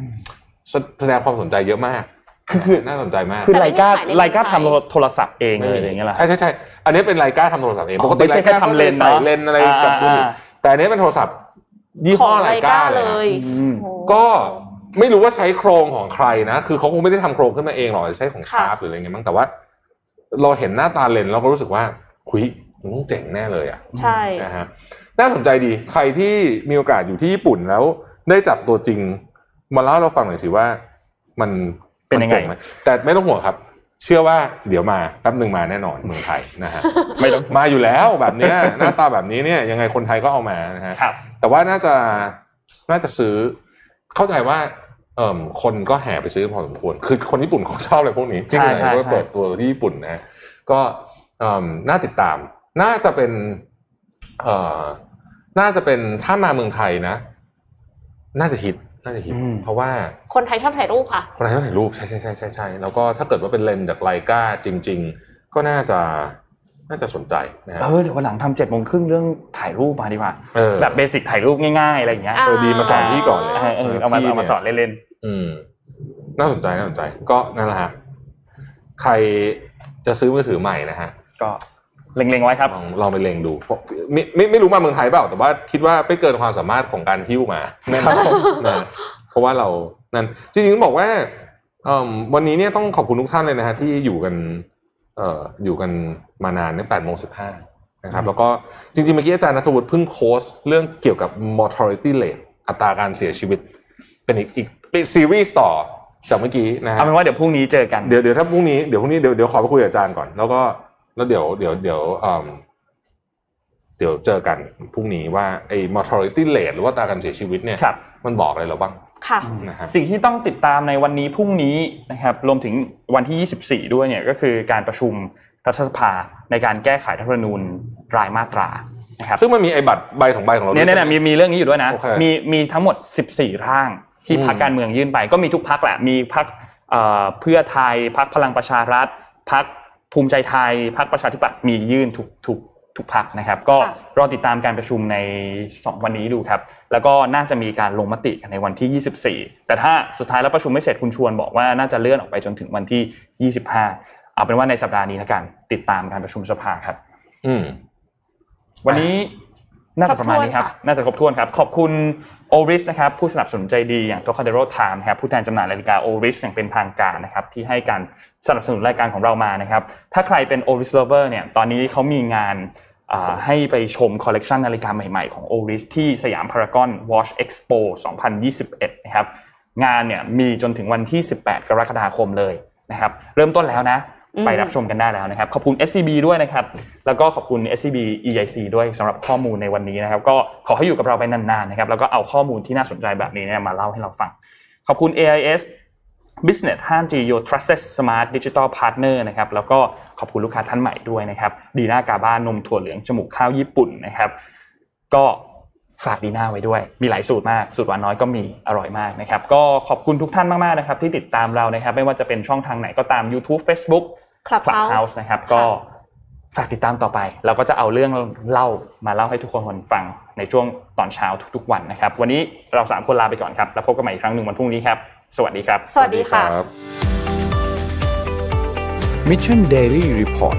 แสแสดงความสนใจเยอะมาก คือคือน่าสนใจมาก คือแต่ไลไม่กาขายในไลกาเมืองไทยทำโทรศัพท์เองเลยอย่างเงี้ยเหรอใช่ใช่ใช่อันนี้เป็นไลกาทำโทรศัพท์เองอ๋อปกติไม่ใช่แค่ทำเลนส์ใส่เนอะเลนส์อะไรอ่ากับมือถืออ่าแต่อันนี้เป็นโทรศัพท์ยี่ขห้อองไลไลกากาเลเลยยนะอืมโอ้ก็ไม่รู้ว่าใช้โครงของใครนะ คือเขาคงไม่ได้ทำโครงขึ้นมาเองหรอกใช้ของค่ะชาร์ปหรืออะไรเงี้ยมั้งแต่ว่า เราเห็นหน้าตาเลนส์เราก็รู้สึกว่า คุยมันต้องเจ๋งแน่เลยอะใช่นะฮะน่าสนใจดีใครที่มีโอกาสอยู่ที่ญี่ปุ่นแล้ว ได้จับตัวจริง มาเล่าให้เราฟังหน่อยสิว่า มันเป็นยังไงมัจ๋หมแต่ไม่ต้องห่วงครับ เชื่อว่าเดี๋ยวมาแป๊บหนึ่งมาแน่นอนเมืองไทยนะฮะไม่ต้องมาอยู่แล้วแบบเนี้ยหน้าตาแบบนี้เนี่ย ยังไงคนไทยก็เอามานะฮะครับแต่ว่าน่าจะน่าจะซื้อ เข้าใจว่าเอ่มคนก็แห่ไปซื้อพอสมควร คือคนญี่ปุ่นเขาชอบอะไรพวกนี้ใช่ใช่ก็ใช่เปิดตัวที่ญี่ปุ่นนะฮะก็เอ่ม น่าติดตาม น่าจะเป็นเอ่อน่าจะเป็นถ้ามาเมืองไทยนะ น่าจะฮิตน่าจะฮิตอืมเพราะว่าคนไทยชอบถ่ายรูปค่ะ คนไทยชอบถ่ายรูปใช่ใช่ใช่ใช่ใช่แล้วก็ถ้าเกิดว่าเป็นเลนส์จากไลกาจริง ๆ ก็น่าจะน่าจะสนใจนะฮะเออเดี๋ยววันหลังทำเจ็ดโมงครึ่งเรื่องถ่ายรูปมาดีกว่าเออแบบเบสิกถ่ายรูปง่ายๆอะไรอย่างเงี้ยอ่าเออดีมาสอนพี่ก่อนเลยเออเออเอามาพี่เอามาเนี่ยสอนเล่นอืม น่าสนใจน่าสนใจ ก็นั่นแหละฮะใครจะซื้อมือถือใหม่นะฮะๆ ก็เล็งๆไว้ครับลองลองไปเล็งดูเพราะไม่ไม่ไม่รู้มาเมืองไทยเปล่า แต่ว่าคิดว่าไม่เกินความสามารถของการหิ้วมาแน่นอนนะเพราะว่าเรานั่นจริงๆต้องบอกว่าเอิ่มวันนี้เนี่ยต้องขอบคุณทุกท่านเลยนะฮะที่อยู่กันเอ่ออยู่กันมานานเนี่ยแปดโมงสิบห้านะครับแล้วก็จริงๆเมื่อกี้อาจารย์นัทวุฒิเพิ่งโพสต์เรื่องเกี่ยวกับ mortality rate อัตราการเสียชีวิต เป็นอีกอีกเป็นซีรีส์ต่อจากเมื่อกี้นะฮะเอาเป็นว่าเดี๋ยวพรุ่งนี้เจอกันเดี๋ยวเดี๋ยวถ้าพรุ่งนี้เดี๋ยวพรุ่งนี้เดี๋ยวเดี๋ยวขอไปคุยกับอาจารย์ก่อน แล้วก็ แล้วเดี๋ยวเดี๋ยวเดี๋ยวเอ่อเดี๋ยวเจอกันพรุ่งนี้ว่าไอ้ mortality rate หรือว่าอัตราการเสียชีวิตเนี่ยครับมันบอกอะไรเราบ้างค่ะนะฮะสิ่งที่ต้องติดตามในวันนี้พรุ่งนี้นะครับรวมถึงวันที่ 24 ด้วยเนี่ยก็คือการประชุมรัฐสภาในการแก้ไขรัฐธรรมนูญรายมาตรานะครับซึ่งมันมีไอ้บัตรใบของใบของเราเนี่ยด้วเนี่ยใช่ไหมีมีเรื่องนี้อยู่ด้วยนะโอเคมีมีทั้งหมด 14 ร่างที่อืมพรรคการเมืองยื่นไปก็มีทุกพรรคแหละมีพรรคเอ่อเพื่อไทยพรรคพลังประชารัฐพรรค ภูมิใจไทยพรรคประชาธิปัตย์มียื่นทุกทุกทุกพรรคนะครับ ก็ค่ะรอติดตามการประชุมใน 2 วันนี้ดูครับ แล้วก็น่าจะมีการลงมติกันในวันที่ 24 แต่ถ้าสุดท้ายแล้วประชุมไม่เสร็จคุณชวนบอกว่าน่าจะเลื่อนออกไปจนถึงวันที่ 25 เอาเป็นว่าในสัปดาห์นี้แล้วกัน ติดตามการประชุมสภาครับ อืมวันนี้ น่าจะประมาณนี้ครับครบถ้วนค่ะน่าจะครบถ้วนครับ ขอบคุณโอริสนะครับผู้สนับสนุนใจดีอย่าง t o k a d e r o Time นะครับผู้แทนจำหน่ายนาฬิกาโอริสอย่างเป็นทางการนะครับที่ให้การสนับสนุนรายการของเรามานะครับถ้าใครเป็น Oris Lover เนี่ยตอนนี้เขามีงานอ่าให้ไปชมคอลเลกชันนาฬิกาใหม่ๆ ของ Oris ที่สยามพารากอน Watch Expo 2021 นะครับงานเนี่ยมีจนถึงวันที่ 18 กรกฎาคมเลยนะครับเริ่มต้นแล้วนะอืม ไปรับชมกันได้แล้วนะครับ ขอบคุณ SCB ด้วยนะครับ แล้วก็ขอบคุณ SCB EIC ด้วยสำหรับข้อมูลในวันนี้นะครับ ก็ขอให้อยู่กับเราไปนานๆนะครับ แล้วก็เอาข้อมูลที่น่าสนใจแบบนี้เนี่ยมาเล่าให้เราฟัง ขอบคุณ AIS Business 5G Your Trusted Smart Digital Partner นะครับ แล้วก็ขอบคุณลูกค้าท่านใหม่ด้วยนะครับ ดีน่ากาบ้านนมถั่วเหลืองจมูกข้าวญี่ปุ่นนะครับ ก็ฝากดีน่าไว้ด้วย มีหลายสูตรมาก สูตรหวานน้อยก็มี อร่อยมากนะครับ ก็ขอบคุณทุกท่านมากๆนะครับที่ติดตามเรานะครับ ไม่ว่าจะเป็นช่องทางไหนก็ตาม YouTube Facebook Clubhouse Clubhouse นะครับค่ะก็ฝากติดตามต่อไป เราก็จะเอาเรื่องเล่ามาเล่าให้ทุกคนฟังในช่วงตอนเช้าทุกๆวันนะครับ วันนี้เราสามคนลาไปก่อนครับ แล้วพบกันใหม่อีกครั้งหนึ่งวันพรุ่งนี้ครับ สวัสดีครับ สวัสดีค่ะรับ Mission Daily Report